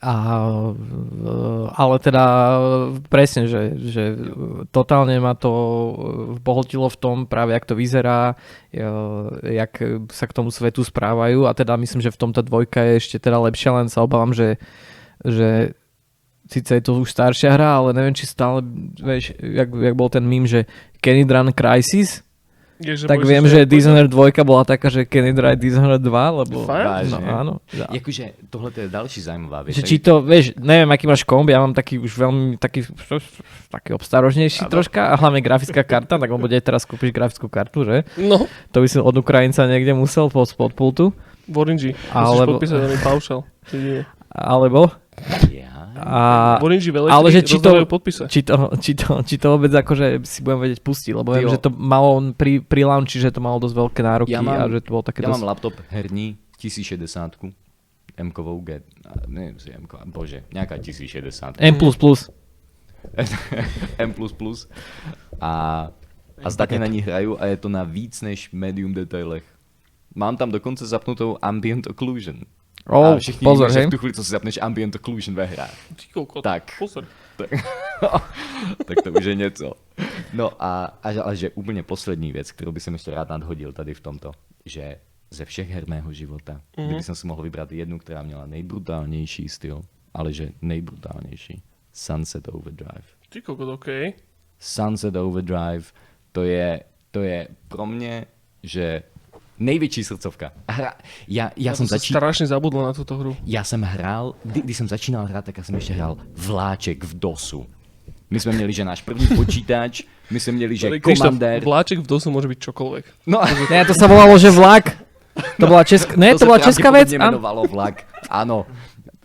S2: A, e, ale teda presne, že, že totálne ma to pohltilo v tom práve, jak to vyzerá, e, jak sa k tomu svetu správajú a teda myslím, že v tomto dvojka je ešte teda lepšia, len sa obávam, že, že síce je to už staršia hra, ale neviem, či stále, vieš, jak, jak bol ten mím, že it run Crisis?
S1: Je,
S2: tak viem,
S1: si
S2: že Dishonored 2 bola taká, že it ride Dishonored 2, lebo...
S1: Fakt?
S2: No, áno.
S6: Jakože tohle je další zaujímavá vec.
S2: Či to, vieš, neviem, aký máš komb, ja mám taký už veľmi, taký, taký obstarožnejší troška a hlavne grafická karta, tak on bude aj teraz kúpiš grafickú kartu, že?
S1: No,
S2: To by som od Ukrajinca niekde musel po spod pultu.
S1: v Orange. Musíš
S2: Alebo-
S1: podpísať daný paušal.
S2: Alebo,
S6: Ja.
S2: A,
S1: V Orange veľa
S2: ale že či to,
S1: podpise.
S2: či, to, či, to, či to vôbec akože si budem vedieť pustiť, lebo viem, že to malo pri, pri launchi, že to malo dosť veľké nároky
S6: Ja mám-
S2: a že to bolo také
S6: Ja
S2: dosť...
S6: mám laptop herní 1060 M-kovou G, neviem si M, bože, nejaká 1060.
S2: M++.
S6: M++ a, a zdatne na ní hrajú a je to na víc než medium detailech. Mám tam dokonce zapnutou ambient occlusion.
S2: O,
S6: a všichni
S2: pozor,
S6: že
S2: hej.
S6: v tu chvíli, co si zapneš ambient occlusion ve hrách.
S1: Ty kokot,
S6: Tak.
S1: Pozor.
S6: Tak, tak to už je něco. No a, a, ale že úplně poslední věc, kterou by jsem ještě rád nadhodil tady v tomto, že ze všech her mého života, mm-hmm. kdyby jsem si mohl vybrat jednu, která měla nejbrutálnější styl, ale že nejbrutálnější, Sunset Overdrive.
S1: Ty kokot, okej.
S6: Sunset Overdrive, to je, to je pro mě, že největší srdcovka. Hra, já, já,
S1: Ja
S6: jsem
S1: som sa
S6: začínal...
S1: strašne zabudol na túto hru.
S6: Já jsem hrál, kdy, když jsem začínal hrát, tak já jsem ještě hrál vláček v DOSu. My jsme měli, že náš první počítač, my jsme měli, že komandér...
S1: vláček v DOSu môže byť čokoľvek.
S6: No,
S2: Ne, to sa volalo, že vlak. To bola česká, ne, to,
S6: sa
S2: bola česká vec.
S6: pravdepodobne
S2: Áno.
S6: menovalo vlak, áno.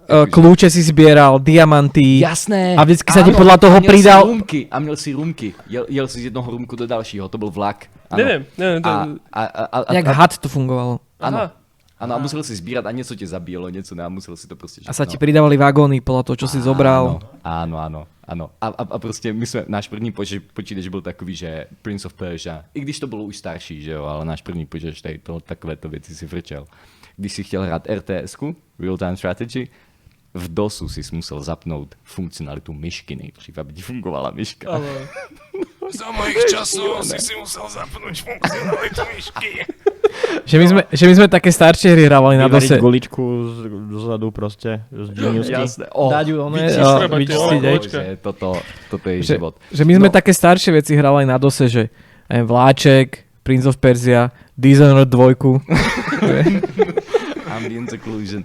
S2: E, Kľúče si zbieral, diamanty.
S6: Jasné.
S2: A vždycky sa ti
S6: áno,
S2: podľa toho
S6: a měl
S2: pridal-
S6: Si rumky, a měl si rumky. Jel, jel si z jednoho rumku do dalšího, to byl vlak. Ano.
S1: Neviem, neviem. To...
S6: A, a, a, a, a,
S2: Jak
S6: a,
S2: had to fungovalo.
S6: ano.
S1: Aha.
S6: Ano, a musel si sbírat a něco tě zabíjelo, něco ne, a musel si to prostě
S2: A sa
S6: všechno-
S2: ti pridávali vagóny podľa toho, čo si zobral.
S6: Áno, áno, áno. A, a, a prostě my jsme, náš první poč- počítač byl takový, že Prince of Persia, i když to bylo už starší, že jo, ale náš první počítač tady to, takovéto věci si vrčel. Když si chtěl hrát RTS-ku, Real Time Strategy, v DOSu si musel zapnout funkcionalitu myšky nejdřív, aby ti fungovala myška.
S1: Ale...
S7: Za mojich časov si si musel zapnúť funkcionalitu myšky.
S2: Že my, sme, že my sme také staršie hry hrávali na
S3: Vyvariť
S2: dose.
S3: guličku z, dozadu proste, z geniusky.
S6: Jasné. O,
S2: Dať ju, one,
S1: vyčistiť
S6: toto, toto je
S2: že,
S6: život.
S2: že my sme
S6: No.
S2: také staršie veci hrávali na dose, že Vláček, Prince of Persia, Dishonored 2.
S6: Ambient occlusion.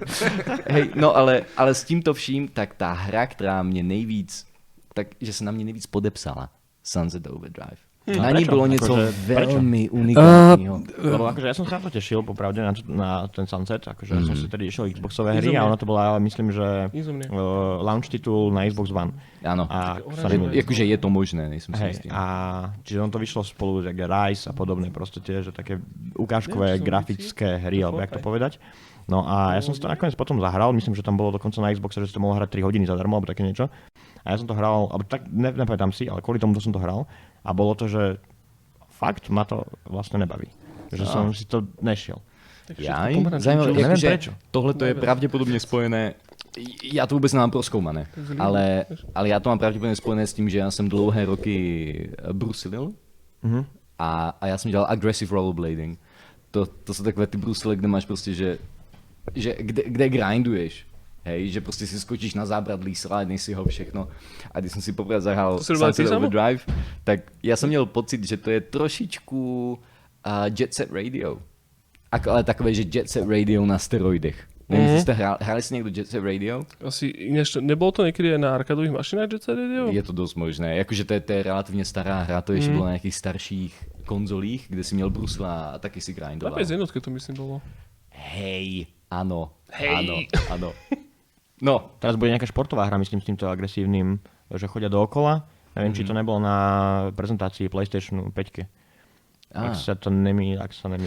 S6: Hej, no ale, ale s tímto vším, tak tá hra, ktorá mě nejvíc, tak, že se na mě nejvíc podepsala, Sunset Overdrive.
S3: Hm.
S6: Na
S3: A
S6: ní
S3: prečo?
S6: bylo něco
S3: Akože,
S6: veľmi unikátního.
S3: Lebo akože ja som sa na to tešil, popravde, na, na ten Sunset, akože mm. som si tedy išiel Xboxové hry a
S1: Izomne.
S3: ono to bola, myslím, že
S1: Izomne.
S3: uh, launch titul na Xbox One.
S6: Áno.
S3: A nemýlim.
S6: Jakože je to možné, nejsem si
S3: Hej,
S6: istý.
S3: a čiže on to vyšlo spolu, že Rise a podobné, proste tie, že také ukážkové
S1: Neviem,
S3: grafické hry, alebo jak to povedať. No a ja som si to nakoniec potom zahral, myslím, že tam bolo dokonca na Xboxe, že si to mohol hrať 3 hodiny zadarmo, alebo také niečo. A ja som to hral, alebo tak ne, nepamätám si, ale kvôli tomu som to hral. A bolo to, že fakt ma to vlastne nebaví. Že som si to nešiel.
S6: Zajímavé,
S1: čas.
S3: Neviem
S6: jakože
S3: prečo.
S6: tohle to je pravděpodobně spojené, já to vůbec nemám proskoumané, ale, ale já to mám pravděpodobně spojené s tím, že já jsem dlouhé roky eh, brusilil
S3: Mhm.
S6: a, a já jsem dělal aggressive rollerblading. To, to jsou takové ty brusile, kde máš prostě, že, že kde, kde grinduješ. Hej, že prostě si skočíš na zábradlí, sládneš si ho všechno. A když jsem si poprvé
S1: si robil
S6: Sunset? Overdrive, tak já jsem měl pocit, že to je trošičku uh, Jet Set Radio. Ako, ale takové, že Jet Set Radio na steroidech. Nevím,
S1: Mhm.
S6: mm-hmm. jste hrál, hráli ste niekto Jet Set Radio?
S1: Asi, ináč, nebolo to niekedy aj na arkadových mašinách Jet Set Radio?
S6: Je to dost možné. Jakože to je, to je relativně stará hra, to ještě
S1: Mhm.
S6: bylo na nějakých starších konzolích, kde si měl brusla a taky si
S1: Na
S6: grindoval.
S1: PS jednotke to myslím bolo.
S6: Hej, áno,
S1: Hej.
S6: áno, áno. No,
S3: Teraz bude nejaká športová hra, myslím, s týmto agresívnym, že chodia dookola. Neviem, či to nebolo na prezentácii PlayStationu 5.
S6: á,
S3: Ak sa to nemý, ak sa nemý.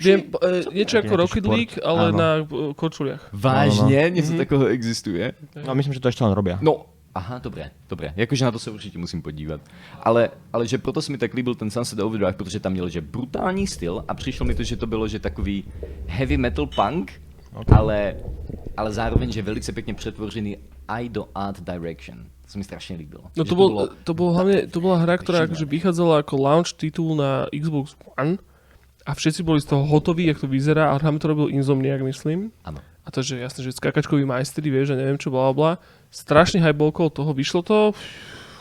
S1: Viem, e, niečo ako Rocket
S3: šport.
S1: League, ale
S3: Áno.
S1: na e, kočuliach.
S6: vážně?
S1: Mhm.
S6: Něco takového existuje?
S3: No myslím, že to ešte len robia.
S6: No, aha, dobré, dobré. Jakože na to se určitě musím podívat. Ale, ale že proto se mi tak líbil ten Sunset Overdrive, protože tam měl že brutální styl a přišlo mi to, že to bylo že takový heavy metal punk, okay. ale, ale zároveň, že velice pěkně přetvořený aj do art direction. To se mi strašně líbilo.
S1: No to, bol, to, bol hlavne, to bola hra, ktorá akože vychádzala ako launch titul na Xbox One a všetci boli z toho hotoví, jak to vyzerá a hlavne to robil Insomniac, myslím.
S6: Áno.
S1: A to, že jasne, že skakačkoví majstri, vieš, že neviem čo, bla bla. Strašný hype bol okolo toho, vyšlo to,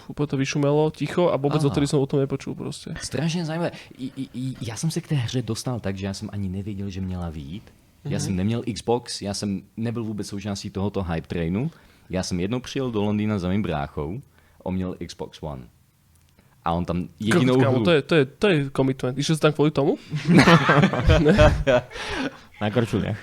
S1: úplne to vyšumelo, ticho a vôbec
S6: Aha.
S1: odtedy som o tom nepočul proste.
S6: Strašně zajímavé. I, i, já jsem se k té hře dostal tak, že já jsem ani nevěděl, že měla výjít. Já jsem neměl Xbox, já jsem nebyl vůbec součástí tohoto hype trainu. Já jsem jednou přijel do Londýna za mým bráchou, on měl Xbox One. A on tam jedinou hru...
S1: to je, to, je, to je commitment. Išiel si tam kvôli tomu?
S3: Na korčuliach.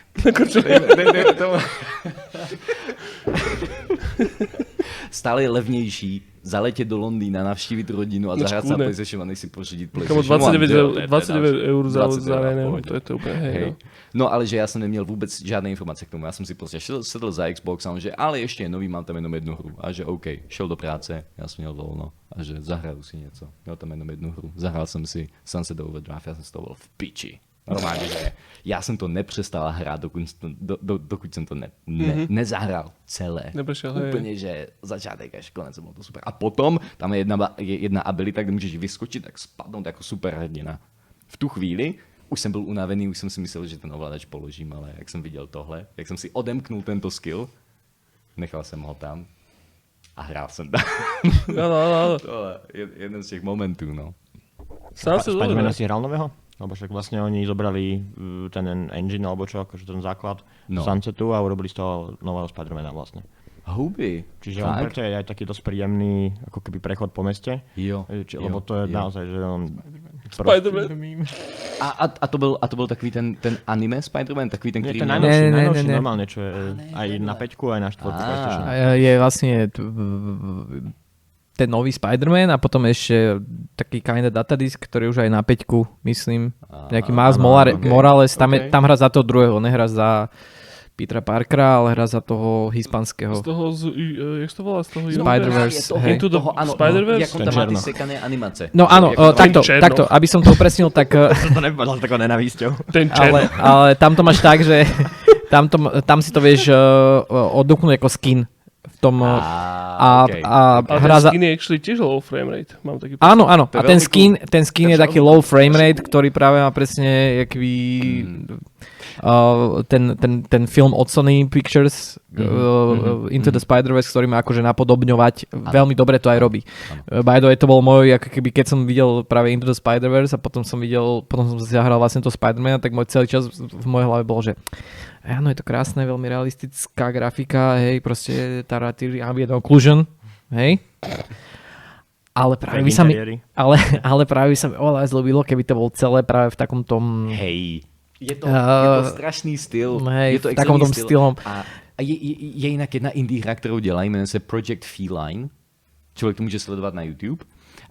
S6: Stále je levnější zaletět do Londýna, navštívit rodinu a
S1: No
S6: zahrát si
S1: čkůne.
S6: na PlayStation než si pořídit PlayStation
S1: 29,
S6: One.
S1: eur,
S6: To je- to je
S1: 29
S6: další.
S1: eur za,
S6: 29
S1: za
S6: pohodě.
S1: to je to úplně, hej,
S6: Hej.
S1: no.
S6: No ale že já jsem neměl vůbec žádné informace k tomu, já jsem si prostě šel, sedl za Xbox a on že ale ještě je nový, mám tam jenom jednu hru. A že OK, šel do práce, já jsem měl volno a že zahraju si něco. Měl tam jenom jednu hru. Zahrál jsem si Sunset Overdrive, já jsem z toho byl v piči. Normálně, že já jsem to nepřestal hrát, dokud, do, do, dokud jsem to ne, ne, mm-hmm. nezahrál celé.
S1: Neprešiel, hej.
S6: Úplně, že začátek až konec, bylo to super. A potom tam je jedna, jedna abilita, kde můžeš vyskočit, tak spadnout jako super hrdina. V tu chvíli už jsem byl unavený, už jsem si myslel, že ten ovladač položím, ale jak jsem viděl tohle, jak jsem si odemknul tento skill, nechal jsem ho tam a hrál jsem tam.
S1: Áno, áno, áno.
S6: to je jeden z těch momentů, no.
S1: Sa
S3: Spidermana si hral nového? Lebo však vlastne oni zobrali uh, ten engine alebo čo, akože ten základ
S6: No.
S3: Sunsetu a urobili z toho nového Spidermana vlastne.
S6: Houby.
S3: Čiže on
S6: Fakt?
S3: preto je aj taký dosť príjemný ako keby prechod po meste.
S6: Jo,
S3: Či,
S6: jo,
S3: lebo to je
S6: jo.
S3: naozaj, že on...
S1: Spider-Man.
S6: A, a, a, to byl, a to byl takový ten, ten anime Spider-Man, takový ten,
S3: Nie,
S6: který
S3: ten
S6: měl-
S3: najnovší,
S2: Ne, ne, ne,
S3: najnovší
S2: ne.
S3: normálne, čo je aj na peťku, aj na štvorku.
S2: A je vlastne ten nový Spider-Man a potom ešte taký kinda datadisk, ktorý už aj na peťku, myslím. Nejaký Miles
S3: áno,
S2: Molar-
S6: okej,
S2: Morales, tam, je,
S1: okej.
S2: tam hra za toho druhého, nehrá za Petra Parkera, ale hra za toho hispanského.
S1: Z toho, z, uh, jak to volá? Z toho
S2: Spider-Verse, hej.
S1: Into the
S6: toho, ano,
S1: Spider-Verse?
S6: Jak on
S3: Ten
S6: tam má sekané animace.
S2: No áno, o,
S6: to-
S2: takto,
S1: Černo.
S2: takto, aby som to upresnil, tak... eh,
S3: To nepovedal s takou nenavísťou.
S1: Ten
S2: ale,
S1: černo.
S2: ale tam to máš tak, že tam, to, tam si to vieš uh, odoknúť ako skin tom... Uh, a,
S6: okej,
S2: a
S1: Ale
S2: hra
S1: ten
S2: za...
S1: skin je actually tiež low frame rate. Mám taký
S2: Áno, áno. A ten skin, ten skin je taký low frame rate, ktorý práve má presne jaký
S6: Mm.
S2: Uh, ten, ten, ten film od Sony Pictures
S6: Mhm,
S2: uh, Into the. Spider-Verse, ktorý má akože napodobňovať. Veľmi dobre to aj robí.
S6: Áno.
S2: Uh, By the way, to bol môj, ako keby keď som videl práve Into the Spider-Verse a potom som videl, potom som zahral vlastne to Spider-Man, tak môj celý čas v mojej hlave bol, že áno, je to krásne, veľmi realistická grafika, hej, proste tá ambient occlusion, hej. Ale práve by sa mi, ale, ale práve by sa mi oveľa zľúbilo, keby to bol celé práve v takom tom...
S6: Hej. Je to,
S2: Uh,
S6: je to strašný styl.
S2: hej,
S6: je to
S2: v takom tom stylom.
S6: A, a je, je, je jinak jedna indie hra, kterou dělají, jmenuje se Project Feline. Člověk to může sledovat na YouTube.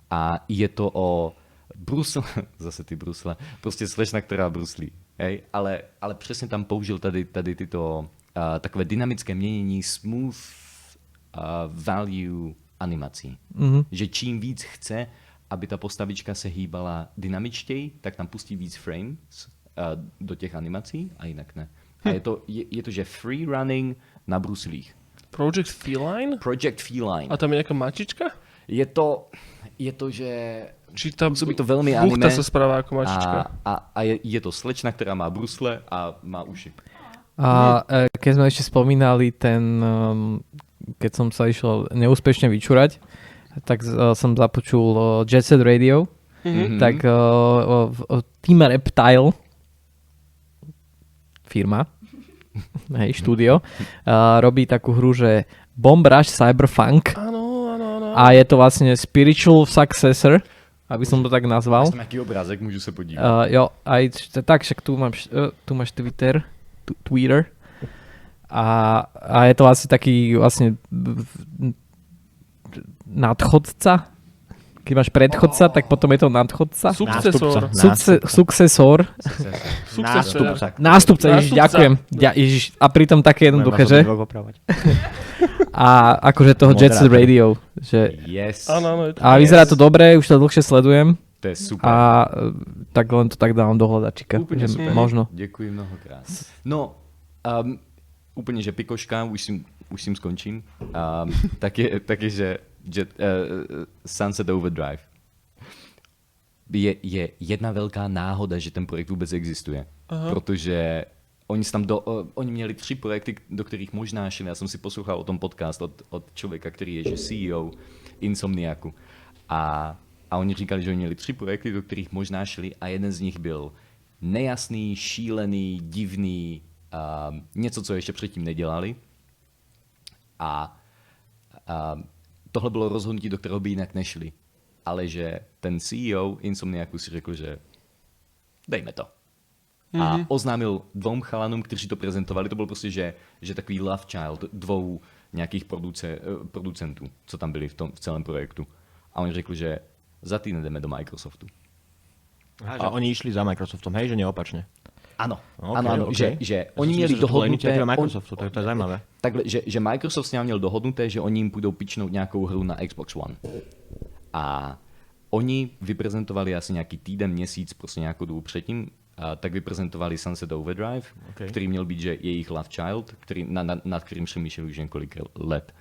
S6: A je to o Brusle, zase ty Brusle, prostě slečna, která bruslí. Hej? Ale, ale přesně tam použil tady, tady tyto uh, takové dynamické měnění smooth uh, value animací.
S2: Mhm.
S6: Že čím víc chce, aby ta postavička se hýbala dynamičtěji, tak tam pustí víc frames uh, do těch animací a jinak ne. A je to, je, je to, že free running na bruslích.
S1: Project Feline?
S6: Project Feline.
S1: A tam je nejaká mačička?
S6: Je to, je to, že
S1: Či tam
S6: Působí to velmi
S1: buchta
S6: anime.
S1: sa správa ako mačička?
S6: a, a, a je, je to slečna, která má brusle a má uši.
S2: A e, keď sme ešte spomínali ten, um, keď som sa išiel neúspešne vyčúrať, tak uh, som započul uh, Jet Set Radio,
S6: Mhm.
S2: tak uh, Team Reptile, firma, hej, štúdio, uh, robí takú hru, že Bomb Rush Cyberpunk
S1: Áno, áno, áno.
S2: a je to vlastne spiritual successor, aby som to tak nazval.
S6: Máš tam nějaký obrázek, můžu se podívat.
S2: Uh, jo, aj tak, však tu máš, uh, tu máš Twitter, tu, Twitter. A, a je to asi taký vlastne nadchodca. Keď máš predchodca, tak potom je to nadchodca.
S1: Sukcesor.
S2: Sukce, sukcesor.
S1: Sukcesor.
S2: Nástupca, Ježiš,
S1: Nástupca.
S2: ďakujem. Ja, Ježiš, a pritom také jednoduché, že? A akože toho Jet Set. Radio. Že,
S6: Yes.
S2: A vyzerá to dobre, už to dlhšie sledujem.
S6: To je super.
S2: A e, tak len to tak dávam do hľadačika.
S1: Úplne
S2: že
S1: super.
S2: Možno.
S6: Děkuji mnohokrát. No, um, úplně, že pikoška, už s tím, už s tím skončím, um, tak, je, tak je, že Jet, uh, Sunset Overdrive je, je jedna velká náhoda, že ten projekt vůbec existuje. Aha. Protože oni, tam do, uh, oni měli tři projekty, do kterých možná šli. Já jsem si poslouchal o tom podcast od, od člověka, který je že CEO Insomniaku. A, a oni říkali, že oni měli tři projekty, do kterých možná šli a jeden z nich byl nejasný, šílený, divný, uh, něco, co ještě předtím nedělali. A, a tohle bylo rozhodnutí, do kterého by jinak nešli. Ale že ten CEO Insomniaku si řekl, že dejme to. A oznámil dvou chalanům, kteří to prezentovali, to byl prostě, že, že takový love child dvou nějakých produce, eh, producentů, co tam byli v, tom, v celém projektu. A oni řekli, že za týden jdeme do Microsoftu.
S3: Aha, že oni išli za Microsoftom, hej, že neopačne.
S6: Ano,
S3: OK,
S6: ano, ano,
S3: OK.
S6: že, že
S3: Ja
S6: oni
S3: to bolo
S6: dohodnuté... on-
S3: Microsoftu, tak to je zajímavé.
S6: Takhle, že, že Microsoft s ním měl dohodnuté, že oni jim půjdou pičnout nějakou hru na Xbox One. A oni vyprezentovali asi nějaký týden, měsíc, prostě nějakou dobu předtím, a tak vyprezentovali Sunset Overdrive,
S3: OK.
S6: který měl být, že jejich love child, který, na, na, nad kterým přemýšleli už několik let.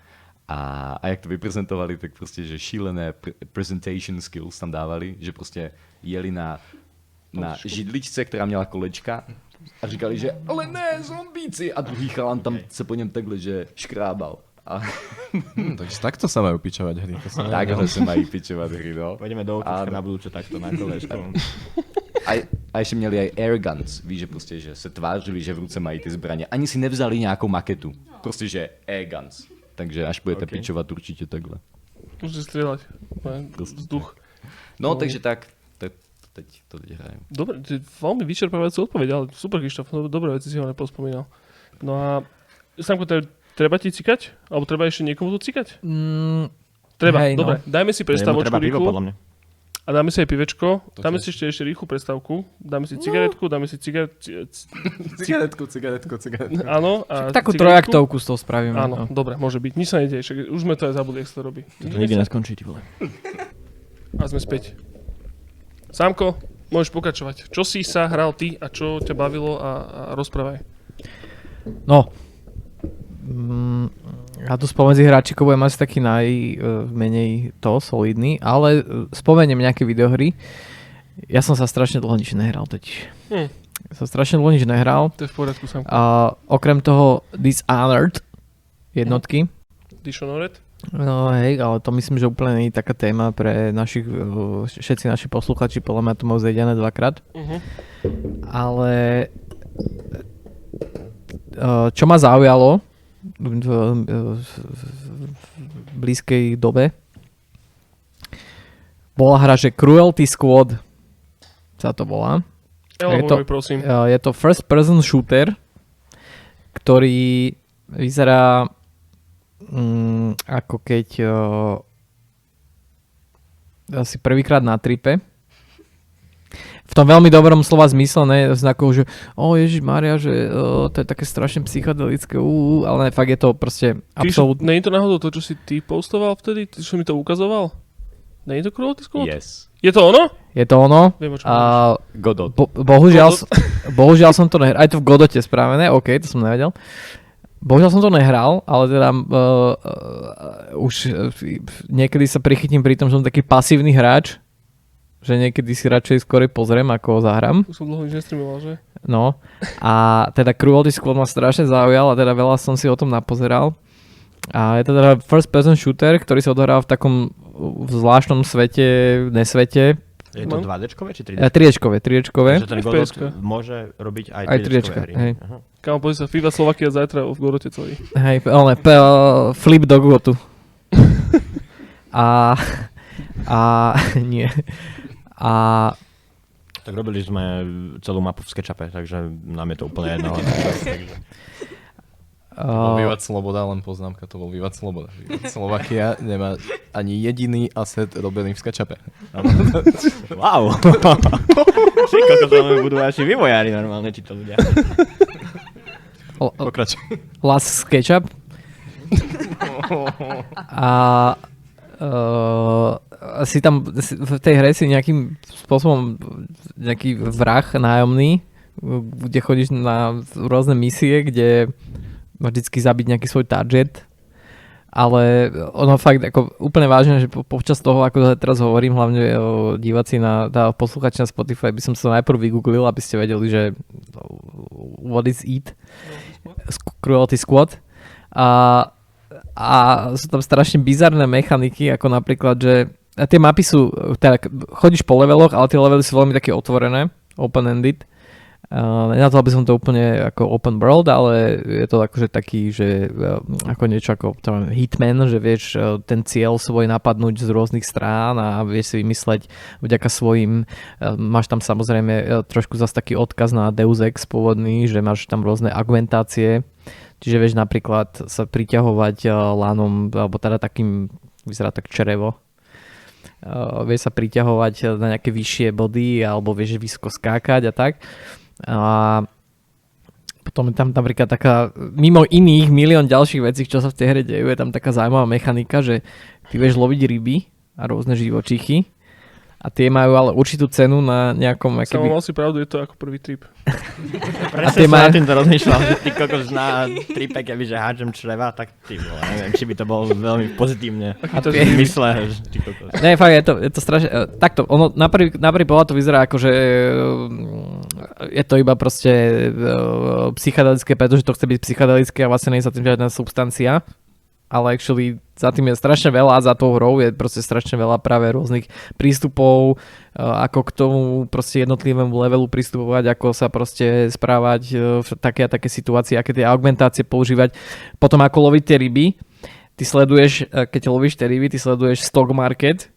S6: A, a jak to vyprezentovali, tak prostě, že šílené pr- presentation skills tam dávali, že prostě jeli na, na židličce, která měla kolečka a říkali, že ale ne, zombíci! A druhý chalan tam se po něm takhle, že škrábal. A
S4: Hm, takže takto sa majú pičovať hry. To sa
S6: takhle se mají pičovat hry, no.
S3: Pôjdeme do okička na budúce takto na kolečku.
S6: A, a ještě měli aj airguns, víš, že prostě, že se tvářili, že v ruce mají ty zbraně. Ani si nevzali nějakou maketu. Prostě, že airguns. Takže až budete
S3: OK.
S6: okay. pičovat určitě takhle.
S1: Môžete strieľať. Vzduch.
S6: No,
S1: No.
S6: takže tak, teď to hrajem.
S1: Dobre, to je veľmi vyčerpávajúca odpoveď, ale super, Krištof, no, dobré veci si ho nepospomínal. No a Samko, tre- treba ti cikať? Alebo treba ešte niekomu tu cikať?
S2: Mm,
S1: Treba,
S2: Hej, no.
S1: dobre. Dajme si
S3: Jemu
S1: prestavočku
S3: treba pivo,
S1: rýchlu
S3: podľa mňa.
S1: a dáme si aj pivečko.
S4: To
S1: Dáme si ešte, ešte rýchlu prestávku. Dáme si cigaretku, dáme si cigaret... ci- ci-
S4: Cigaretku, cigaretku, cigaretku.
S1: Áno. A
S2: takú
S1: cigaretku.
S2: trojaktovku z toho spravíme.
S1: Áno,
S2: no.
S1: dobre, môže byť. Nič sa nedieje, už sme to aj zabudli, jak sa to robí.
S3: To nikdy neskončí, ty vole.
S1: A sme späť. Sámko, môžeš pokračovať. Čo si sa hral ty a čo ťa bavilo a, a rozprávaj.
S2: No. Mm, ja tu spomedzi hráčikov budem asi taký najmenej to, solidný, ale e, spomeniem nejaké videohry. Ja som sa strašne dlho nič nehral totiž.
S1: Hm.
S2: Ja som strašne dlho nič nehral.
S1: To je v poriadku, Sámko.
S2: A okrem toho Dishonored jednotky.
S1: Dishonored?
S2: No hej, ale to myslím, že úplne nie je taká téma pre našich, e, všetci naši posluchači, podľa mňa to majú zjedené dvakrát.
S1: Uh-huh.
S2: ale eh, čo ma zaujalo v, blízkej dobe bola hra, že Cruelty Squad sa to volá. Je to-
S1: prosím.
S2: Eh, Je to first person shooter, ktorý vyzerá mm, ako keď uh, asi prvýkrát na tripe. V tom veľmi dobrom slova zmysle, ne znakov, že o Ježiš Maria, že uh, to je také strašne psychedelické, uh, ale fakt je to proste absolútne...
S1: Nie je to náhodou to, čo si ty postoval vtedy? Ty, čo mi to ukazoval? Nie je to Cruelty Squad?
S6: Yes.
S1: Je to ono?
S2: Je to ono.
S1: Viem, o čom
S2: A
S6: Godot.
S2: bo, bohužiaľ,
S1: Godot.
S2: bohužiaľ som to nehral. Aj to v Godote spravené, OK, to som nevedel. Bohužiaľ som to nehral, ale teda uh, uh, už uh, niekedy sa prichytím pri tom, že som taký pasívny hráč, že niekedy si radšej skôr pozriem, ako ho zahrám.
S1: Už som dlho nič nestreamoval, že?
S2: No a teda Cruelty Squad ma strašne zaujal a teda veľa som si o tom napozeral. A je to teda first person shooter, ktorý sa odohráva v takom uh, zvláštnom svete, nesvete.
S3: Je to
S1: No.
S3: 2D či 3D?
S2: E, triečkové, triečkové.
S3: Takže ten. Godot môže robiť aj,
S2: Aj
S3: 3D
S2: triečka,
S3: hry.
S2: hej.
S3: Aha.
S1: Kámo, pozri sa, FIFA Slovakia zajtra v Gorote celý.
S2: Hej, ale pe, uh, flip do Gotu. a, a nie. A
S3: Tak robili sme celú mapu v SketchUpe, takže nám je to úplne jedno. takže...
S4: To bol Vývad Sloboda, len poznámka, to bol Vývad Sloboda. Vývad Slovakia nemá ani jediný asset robený v SketchUpe.
S3: Wow! Koľko sa máme budú naši vývojári normálne, či to ľudia.
S4: Pokračuj.
S2: Last SketchUp. a uh, si tam si- v tej hre si nejakým spôsobom nejaký vrah nájomný, kde chodíš na rôzne misie, kde vždycky zabiť nejaký svoj target. Ale ono fakt ako úplne vážne, že po, počas toho, ako teraz hovorím, hlavne o diváci na, tá posluchači na Spotify, by som sa najprv vygooglil, aby ste vedeli, že What is? Sk- Cruelty Squad. A, a sú tam strašne bizarné mechaniky, ako napríklad, že tie mapy sú, tak chodíš po leveloch, ale tie levely sú veľmi také otvorené, open-ended. Uh, nenazval by som to úplne ako open world, ale je to akože taký, že uh, ako niečo ako to, hitman, že vieš uh, ten cieľ svoj napadnúť z rôznych strán a vieš si vymysleť vďaka svojim, máš tam samozrejme trošku zase taký odkaz na Deus Ex pôvodný, že máš tam rôzne argumentácie, čiže vieš napríklad sa priťahovať uh, lanom, alebo teda takým, vyzerá tak črevo, uh, vieš sa priťahovať na nejaké vyššie body alebo vieš vysoko skákať a tak. A potom je tam napríklad taká, mimo iných milión ďalších vecí, čo sa v tej hre dejú, je tam taká zaujímavá mechanika, že ty vieš loviť ryby a rôzne živočichy a tie majú ale určitú cenu na nejakom...
S1: Samo
S2: Akoby,
S1: mal si pravdu, je to ako prvý trip.
S3: Presne
S2: tie
S3: som
S2: má-
S3: na týmto rozmýšľal, že ty kokos na tripe, keby že hádžem čreva, tak ty vole, neviem, či by to bolo veľmi pozitívne.
S2: a
S1: to
S2: tie,
S3: V mysle, že ty kokos.
S2: Ne, fakt, je to, je to strašne... eh, Takto, ono na prvý, na prvý pohľad to vyzerá ako, že eh, je to iba proste eh, psychedelické, pretože to chce byť psychedelické a vlastne nie je za tým žiadna substancia. Ale actually za tým je strašne veľa, za tou hrou je proste strašne veľa práve rôznych prístupov, eh, ako k tomu proste jednotlivému levelu pristupovať, ako sa proste správať eh, v také a také situácii, aké tie augmentácie používať. Potom ako loviť tie ryby, ty sleduješ, keď lovíš tie ryby, ty sleduješ stock market,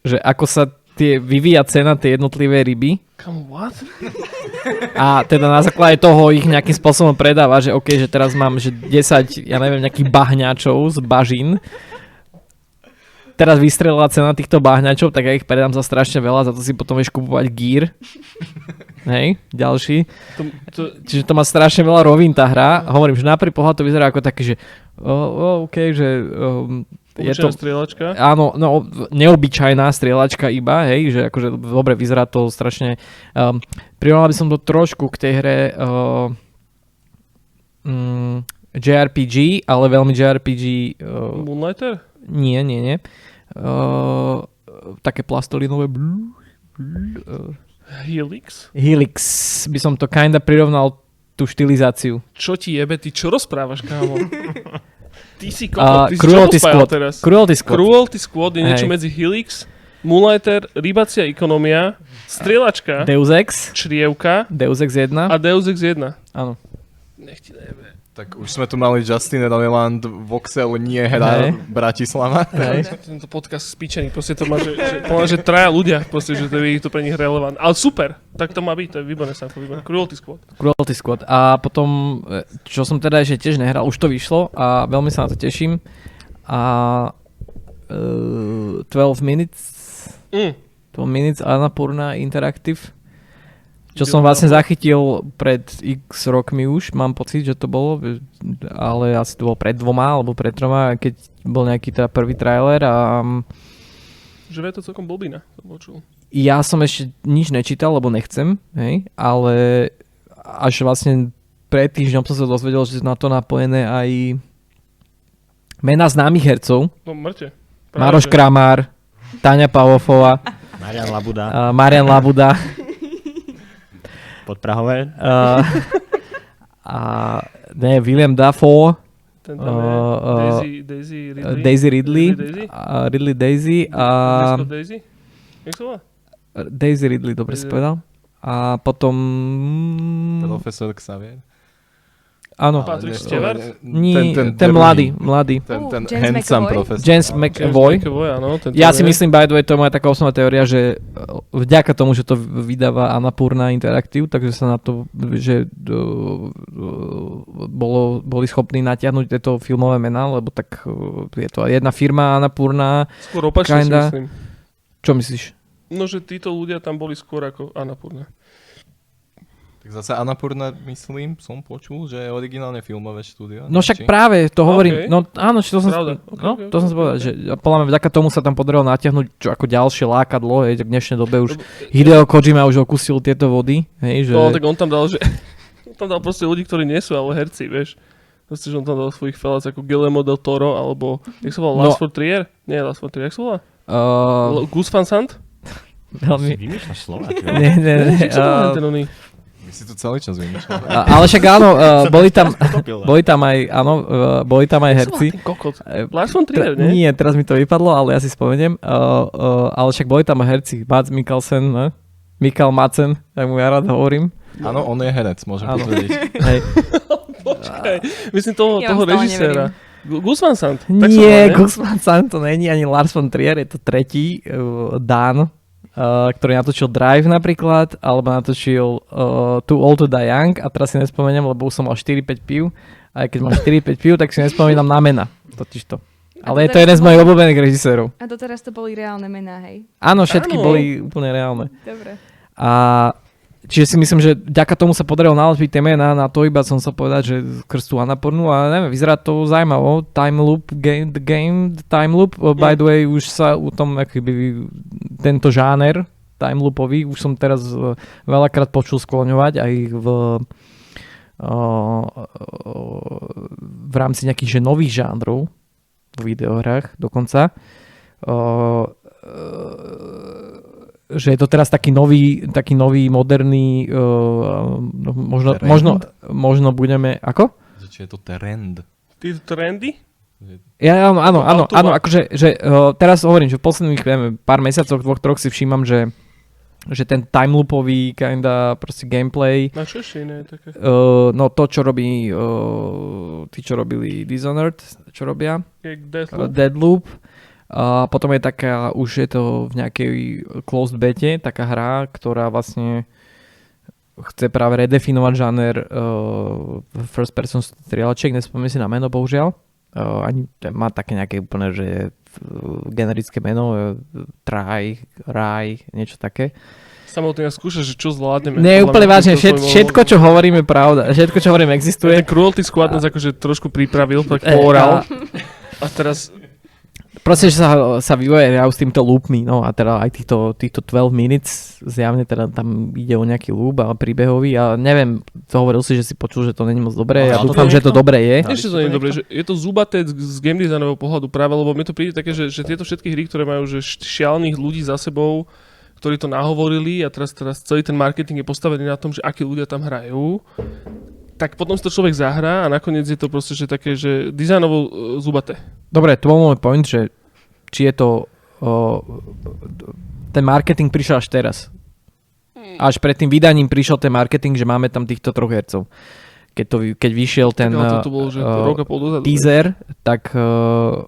S2: že ako sa tie, vyvíja cena tie jednotlivé ryby
S1: Come what?
S2: a teda na základe toho ich nejakým spôsobom predáva, že OK, že teraz mám že 10, ja neviem, nejakých bahňačov z bažín. Teraz vystrelila cena týchto bahňačov, tak ja ich predám za strašne veľa, za to si potom vieš kupovať gear. Hej, ďalší.
S1: To, to,
S2: Čiže to má strašne veľa rovín tá hra. Hovorím, že na prvý pohľad to vyzerá ako také, že oh, OK, že um, je to...
S1: strieľačka.
S2: Áno, no, neobyčajná strieľačka iba, hej, že akože dobre vyzerá to strašne. Um, prirovnal by som to trošku k tej hre uh, mm, JRPG, ale veľmi JRPG uh,
S1: Moonlighter?
S2: nie, nie, nie. Uh, také plastolinové blú, blú, uh,
S1: Helix?
S2: Helix by som to kinda prirovnal tú štilizáciu.
S1: Čo ti jebe? Ty čo rozprávaš, kámo? Ty si kokot, ty si
S2: Cruelty
S1: pospájal
S2: Squad.
S1: teraz?
S2: Cruelty Squad.
S1: Cruelty Squad je niečo
S2: Hej.
S1: medzi Helix, Moonlighter, rybacia ekonomia, strieľačka,
S2: Deus Ex,
S1: črievka
S2: Deus Ex 1.
S1: a Deus Ex 1.
S2: Áno.
S1: Nech ti nejebe.
S4: Tak už sme tu mali Justin Roiland, Voxel nie hra
S2: Hej.
S4: Bratislava.
S2: Hej.
S1: Tento podcast spíčený, proste to má, že, že, že traja ľudia, proste, že to je to pre nich relevant. Ale super, tak to má byť, to je výborné, Sanko, výborné. Cruelty Squad.
S2: Cruelty Squad. A potom, e, čo som teda ešte tiež nehral, už to vyšlo a veľmi sa na to teším. A uh, 12 minutes,
S1: Mm.
S2: 12 minutes Annapurna Interactive. Čo som vlastne zachytil pred x rokmi už, mám pocit, že to bolo, ale asi to bolo pred dvoma alebo pred troma, keď bol nejaký teda prvý trailer a
S1: Že je to celkom blbina, to počul.
S2: ja som ešte nič nečítal, lebo nechcem, hej, ale až vlastne pred týždňom som sa dozvedel, že sú na to napojené aj mená známych hercov.
S1: No mŕte.
S2: Maroš Kramár, Táňa Pavofová,
S3: Marian Labuda,
S2: uh, Marian Labuda
S3: podprahové.
S2: uh, a ne, William Dafoe,
S1: Ten tam.
S2: Uh, uh,
S1: Daisy, Daisy
S2: uh,
S1: Ridley.
S2: Daisy Ridley,
S1: Daisy?
S2: a Ridley Daisy a
S1: Disco Daisy? Jak sa volá?
S2: Daisy Ridley, dobre si
S1: Daisy-
S2: povedal. A potom...
S4: Profesor Xavier.
S2: Áno,
S1: Patrick
S4: Ale-
S1: Stewart?
S2: nie, ten,
S4: druhý.
S2: mladý, mladý.
S4: Ten,
S5: Uh,
S4: ten
S5: James
S4: handsome
S5: McAvoy.
S4: profesor.
S2: James
S1: James
S2: McAvoy.
S1: Áno. ten
S2: Ja si
S1: je.
S2: myslím, by the way, to je moja taká osnovná teória, že uh, vďaka tomu, že to vydáva Annapurna Interactive, takže sa na to, že uh, uh, bolo, boli schopní natiahnuť tieto filmové mená, lebo tak uh, je to jedna firma Annapurna.
S1: Skôr opačne si
S2: kinda.
S1: myslím.
S2: Čo myslíš?
S1: No, že títo ľudia tam boli skôr ako Annapurna.
S4: Tak zase Annapurna, myslím, som počul, že je originálne filmové štúdio.
S2: No však
S4: či?
S2: práve, to hovorím.
S1: OK.
S2: No áno, to som,
S1: Pravda.
S2: No,
S1: ok,
S2: to
S1: ok,
S2: som si
S1: ok,
S2: povedal, že podľa mňa vďaka tomu sa tam podarilo natiahnuť čo ako ďalšie lákadlo, hej, tak v dnešnej dobe už Hideo Kojima už okusil tieto vody, hej, že...
S1: No, tak on tam dal, že... on tam dal proste ľudí, ktorí nie sú, ale herci, vieš. Proste, že on tam dal svojich felec ako Guillermo del Toro, alebo... Jak sa volá?
S2: No.
S1: Last for Trier? Nie, Last for Trier, jak sa volá?
S2: Uh,
S1: Gus Van Sant?
S2: Veľmi...
S3: vymýšľaš slova.
S2: Nie, nie, nie. Uh?
S4: My si tu celý čas vymýšľame.
S2: Ale však áno, uh, boli tam,
S3: Potopil,
S2: boli tam aj, áno, uh, boli tam aj herci. Eh,
S1: Lars von Trier, nie?
S2: nie, teraz mi to vypadlo, ale ja si spomeniem. Uh, uh, ale však boli tam aj herci. Mads Mikkelsen, ne? Mikael Madsen, tak mu ja rád hovorím.
S4: Áno, on je herec, môžem
S2: Áno.
S4: potvrdiť.
S2: Hej.
S1: Počkaj, myslím toho,
S5: Ja
S1: toho režiséra. Gu- Gus Van Sant.
S2: Nie, Gus Van Sant to není ani Lars von Trier, je to tretí, uh, Dan, uh, ktorý natočil Drive napríklad, alebo natočil uh, Too Old to Die Young a teraz si nespomeniem, lebo už som mal 4-5 pív a aj keď mám 4-5 pív, tak si nespomínam na mena, totiž to. Ale je
S5: to
S2: jeden z mojich obľúbených režisérov.
S5: A doteraz to boli reálne mená, hej.
S2: Áno, všetky
S1: Áno.
S2: boli úplne reálne.
S5: Dobre.
S2: A čiže si myslím, že vďaka tomu sa podarilo nalepiť tie mená, na to iba som sa povedať, že krstu Anapornu a neviem, vyzerá to zaujímavo. Time Loop, game, the game, the Time Loop, uh, by the way, už sa u tom, akoby, tento žáner time loopový, už som teraz uh, veľakrát počul skloňovať aj v uh, v rámci nejakých že nových žánrov v videohrách dokonca. Že je to teraz taký nový, taký nový moderný, uh, možno,
S4: Trend?
S2: možno, možno budeme, ako?
S4: Že či je to trend.
S1: Tí trendy?
S2: Ja, áno, áno, áno, áno akože, že, uh, teraz hovorím, že v posledných neviem, pár mesiacoch, dvoch, troch si všímam, že, že ten time loopový kinda proste gameplay,
S1: Na čo iné také?
S2: uh, no to, čo robí, uh, tí, čo robili Dishonored, čo robia,
S1: Jak
S2: uh? Deadloop, a potom je taká, už je to v nejakej closed bete, taká hra, ktorá vlastne chce práve redefinovať žáner uh, first person strieľačiek, nespomínam si na meno, bohužiaľ. Uh, ani má také nejaké úplne, že uh, generické meno, uh, Try, Raj, niečo také.
S1: Samotný ja skúša, že čo zvládneme.
S2: Nie, úplne vážne, všet, všetko, čo hovoríme, pravda. Všetko, čo hovorím,
S1: Ten
S2: existuje.
S1: Cruelty Squad nás akože trošku pripravil, tak
S2: E,
S1: pooral.
S2: a-
S1: A teraz
S2: Proste, že sa, sa vývoje hrajú s týmto loopmi, no a teda aj týchto, týchto 12 minutes, zjavne teda tam ide o nejaký loop a príbehový a neviem, to hovoril si, že si počul, že to není moc dobré, ja
S3: Ale to
S2: dúfam, že to dobré je.
S1: Ešte to nie je dobré, že je to zubaté z- game designového pohľadu práve, lebo mi to príde také, že, že tieto všetky hry, ktoré majú že šialených ľudí za sebou, ktorí to nahovorili a teraz, teraz celý ten marketing je postavený na tom, že akí ľudia tam hrajú, tak potom si to človek zahrá a nakoniec je to proste že také, že dizajnovo uh, zubaté.
S2: Dobre, to bol môj point, že či je to, o, ten marketing prišiel až teraz. Až pred tým vydaním prišiel ten marketing, že máme tam týchto troch hercov. Keď, to, keď vyšiel ten
S1: tak, ale to, to bolo, že
S2: uh,
S1: rok a pol dozadu.
S2: teaser, tak uh,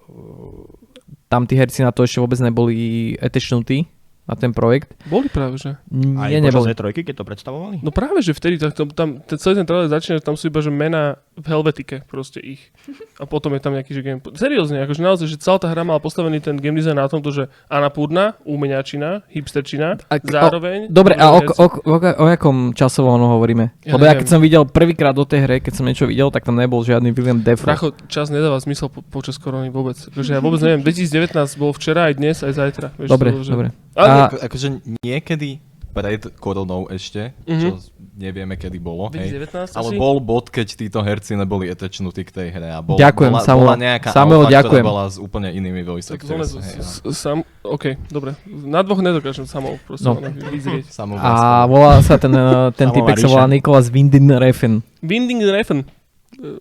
S2: tam tí herci na to ešte vôbec neboli etečnutí na ten projekt.
S1: Boli práve, že.
S3: Aj
S2: Nie,
S3: počas
S2: neboli.
S3: E3, keď to predstavovali?
S1: No práve, že vtedy, tak tam, tam ten, celý ten trailer začína, že tam sú iba, že mená v Helvetike, proste ich. A potom je tam nejaký, že game... Seriózne, akože naozaj, že celá tá hra mala postavený ten game design na tomto, že Anapurna, úmeniačina, hipsterčina,
S2: A-
S1: zároveň...
S2: Dobre, a o, o, o, o jakom časovom hovoríme?
S1: Ja
S2: Lebo ja
S1: neviem.
S2: keď som videl prvýkrát do tej hre, keď som niečo videl, tak tam nebol žiadny William Defoe.
S1: Bracho, čas nedáva zmysel po, počas korony vôbec. Akože ja vôbec neviem, 2019 bol včera, aj dnes, aj zajtra. Vieš,
S2: Dobre,
S1: to, že...
S2: dobre.
S1: Ale,
S2: A-
S4: Ako, akože niekedy pred koronou ešte,
S1: Mhm.
S4: čo nevieme kedy bolo, hej.
S1: 2019
S4: Ale
S1: asi?
S4: bol bod, keď títo herci neboli etečnutí k tej hre a bol,
S2: Ďakujem,
S4: bola,
S2: Samuel.
S4: bola nejaká
S2: Samuel,
S4: alfa,
S2: ďakujem.
S4: ktorá bola s úplne inými voice actors. hej,
S1: s- s- sam, OK, dobre. Na dvoch nedokážem samou proste
S2: No.
S1: vyzrieť.
S4: a
S2: A volá sa ten, eh, ten typek sa volá Nikolas Windin Refn.
S1: Winding Refn.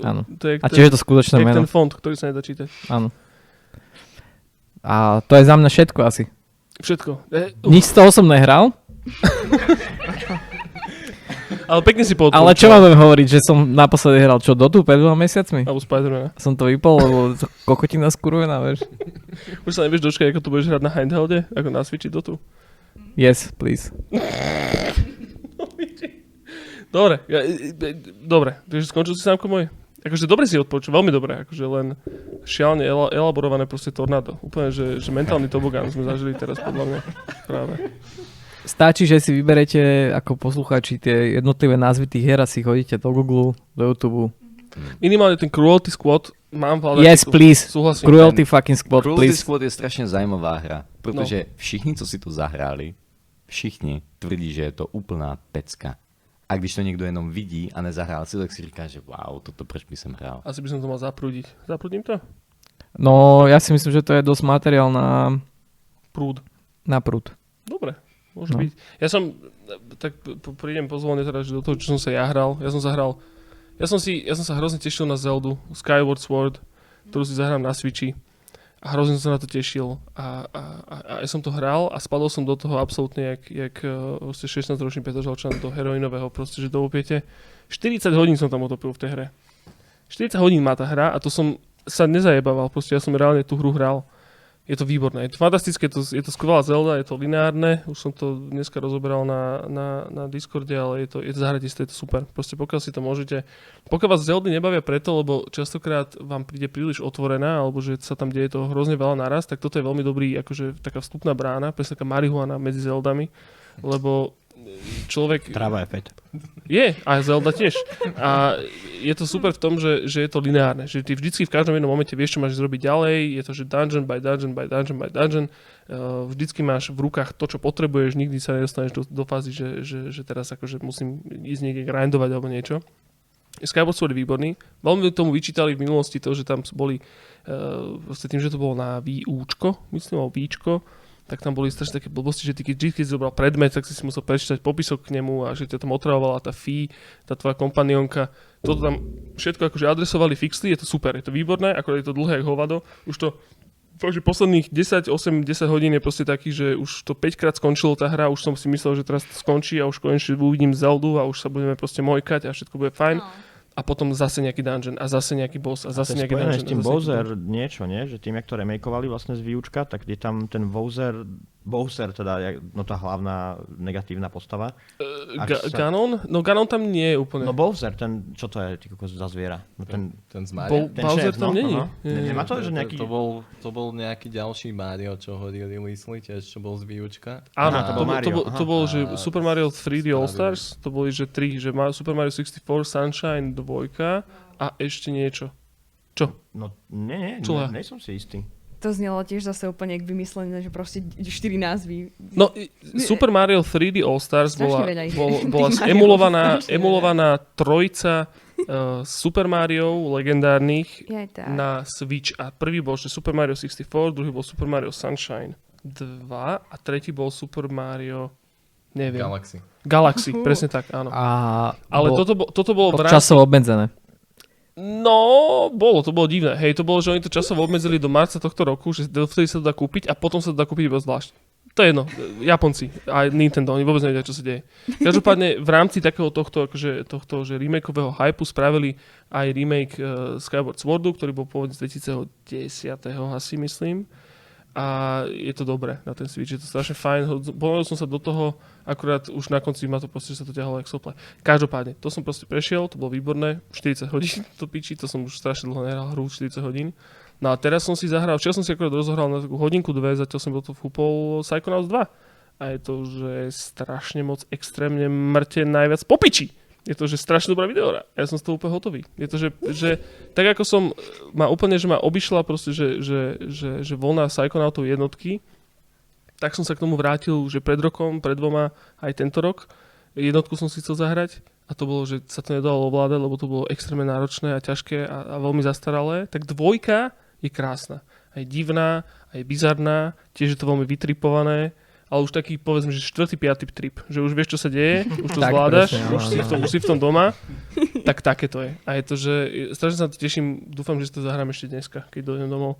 S2: Áno.
S1: To je,
S2: A
S1: to,
S2: tiež je to skutočné
S1: je
S2: meno.
S1: ten font, ktorý sa nedá čítať.
S2: Áno. A to je za mňa všetko asi.
S1: Všetko. E,
S2: Nič z toho som nehral,
S1: ale pekne si poodporúčal.
S2: ale čo vám budem hovoriť, že som naposledy hral čo, Dotu pred dvoma mesiacmi?
S1: Alebo Spidermana.
S2: Som to vypol, lebo to kokotina skurvená, vieš.
S1: Už sa nevieš dočkať, ako to budeš hrať na handhelde, ako na Switchi Dotu.
S2: Yes, please.
S1: Dobre, ja, e, e, dobre, takže skončil si sámko môj. Akože dobre si odpočul, veľmi dobre, akože len šialne ela, elaborované proste tornádo. Úplne, že, že mentálny tobogán sme zažili teraz podľa mňa práve.
S2: Stačí, že si vyberete ako poslucháči tie jednotlivé názvy tých hier a si chodíte do Google, do YouTube.
S1: Minimálne ten Cruelty Squad mám v.
S2: Yes, please.
S1: Súhlasím.
S2: Cruelty fucking squad,
S6: Cruelty
S2: please.
S6: Squad je strašne zaujímavá hra, pretože všichni, co si to zahrali, všichni tvrdí, že je to úplná pecka. A když to niekto jenom vidí a nezahrál si, tak si říká, že wow, toto proč by som hral.
S1: Asi by som to mal zaprúdiť. Zaprúdim to?
S2: No, ja si myslím, že to je dosť materiál na,
S1: Prúd.
S2: na prúd.
S1: Dobre. Môže
S2: No.
S1: byť. Ja som, tak prídem pozvolne teda, že do toho, čo som sa ja hral. Ja som zahral, ja som si, ja som sa hrozne tešil na Zeldu, Skyward Sword, ktorú si zahrám na Switchi. A hrozne som sa na to tešil. A, a, a, a ja som to hral a spadol som do toho absolútne, jak, jak uh, proste 16-ročný Petržalčan do heroinového, proste, že do opiete. 40 hodín som tam utopil v tej hre. 40 hodín má tá hra a to som sa nezajebával, proste ja som reálne tú hru hral. Je to výborné, je to fantastické, je to, je to skvelá Zelda, je to lineárne, už som to dneska rozoberal na, na, na Discorde, ale je to, je to zahratisté, je to super. Proste pokiaľ si to môžete, pokiaľ vás Zeldy nebavia preto, lebo častokrát vám príde príliš otvorená, alebo že sa tam deje toho hrozne veľa naraz, tak toto je veľmi dobrý, akože taká vstupná brána, presne taká marihuana medzi Zeldami, lebo človek...
S3: Tráva je fed.
S1: Je, a Zelda tiež. A je to super v tom, že, že je to lineárne. Že ty vždycky v každom jednom momente vieš, čo máš zrobiť ďalej. Je to, že dungeon by dungeon by dungeon by dungeon. Uh, vždycky máš v rukách to, čo potrebuješ. Nikdy sa nedostaneš do, do fázy, že, že, že teraz akože musím ísť niekde grindovať alebo niečo. Sword je výborný. Veľmi tomu vyčítali v minulosti to, že tam boli uh, tým, že to bolo na výúčko, myslím, alebo víčko, tak tam boli strašne také blbosti, že ty keď, keď si zobral predmet, tak si si musel prečítať popisok k nemu a že ťa tam otravovala tá fee, tá tvoja kompanionka. Toto tam všetko akože adresovali, fixli, je to super, je to výborné, ako je to dlhé hovado. Už to fakt, že posledných 10, 8, 10 hodín je proste taký, že už to 5 krát skončilo tá hra, už som si myslel, že teraz to skončí a už konečne uvidím Zeldu a už sa budeme proste mojkať a všetko bude fajn.
S5: No.
S1: A potom zase nejaký dungeon a zase nejaký boss a zase
S3: je
S1: nejaký dungeon.
S3: s tým
S1: a
S3: Bowser niečo, nie? Že tým, jak to remakeovali vlastne z výučka, tak je tam ten Bowser, Bowser teda, no tá hlavná negatívna postava.
S1: Uh, Ga-
S3: sa-
S1: Ganon? No Ganon tam nie je úplne.
S3: No Bowser, ten, čo to je, ty kokos za zviera? No ten,
S4: Ten z
S1: Bo-
S4: Mario?
S3: ten
S1: Bowser
S3: šéf,
S1: tam
S3: no,
S1: není. Nie, nie,
S3: Nemá to, že nejaký...
S4: To bol, to bol nejaký ďalší Mario, čo hodili Lisli, tiež čo bol z výučka.
S1: Áno, to,
S3: bol
S1: bol, to,
S3: Mario,
S1: bol, to bol, že
S4: A
S1: Super Mario 3D
S4: spravili-
S1: All-Stars, to boli, že tri, že Ma- Super Mario 64, Sunshine 2 a ešte niečo. Čo?
S3: No nie, nie, ne,
S1: ja?
S3: nejsom si istý.
S5: To znelo tiež zase úplne jak vymyslené, že proste štyri názvy.
S1: No, Super Mario 3D All-Stars
S5: Strašne
S1: bola, bola
S5: Mario
S1: emulovaná, emulovaná trojica uh, Super Mario legendárnych na Switch. A prvý bol že Super Mario 64, druhý bol Super Mario Sunshine 2 a tretí bol Super Mario neviem.
S4: Galaxy.
S1: Galaxy, presne tak, áno.
S2: A
S1: Ale
S2: bol,
S1: toto, bo- toto bolo
S2: časovo obmedzené.
S1: No, bolo, to bolo divné. Hej, to bolo, že oni to časovo obmedzili do marca tohto roku, že vtedy sa to dá kúpiť a potom sa to dá kúpiť iba zvlášť. To je jedno, Japonci a Nintendo, oni vôbec nevedia, čo sa deje. Každopádne v rámci takého tohto, akože, tohto že remakeového hypu spravili aj remake uh, Skyward Swordu, ktorý bol pôvodne z 2010. asi myslím. A je to dobré na ten Switch, je to strašne fajn. Ponoril som sa do toho, akurát už na konci ma to proste, sa to ťahalo jak sople. Každopádne, to som proste prešiel, to bolo výborné, 40 hodín to piči, to som už strašne dlho nehral hru, 40 hodín. No a teraz som si zahral, včera som si akurát rozohral na takú hodinku, dve, zatiaľ som do toho vhúpol Psychonauts 2. A je to, že strašne moc extrémne mŕte najviac popiči. Je to, že strašne dobrá videohra. Ja som z toho úplne hotový. Je to, že, že tak ako som ma úplne, že ma obišla proste, že, že, že, že voľná Psychonautov jednotky, tak som sa k tomu vrátil, že pred rokom, pred dvoma, aj tento rok. Jednotku som si chcel zahrať a to bolo, že sa to nedalo ovládať, lebo to bolo extrémne náročné a ťažké a, a veľmi zastaralé. Tak dvojka je krásna. Aj divná, aj bizarná, tiež je to veľmi vytripované, ale už taký, povedzme, že štvrtý, piatý trip, že už vieš, čo sa deje, už to
S2: Tak,
S1: zvládaš,
S2: presne,
S1: už, si v tom, už si v tom doma, tak také to je. A je to, že strašne sa to teším, dúfam, že si to zahrám ešte dneska, keď dojdem domov.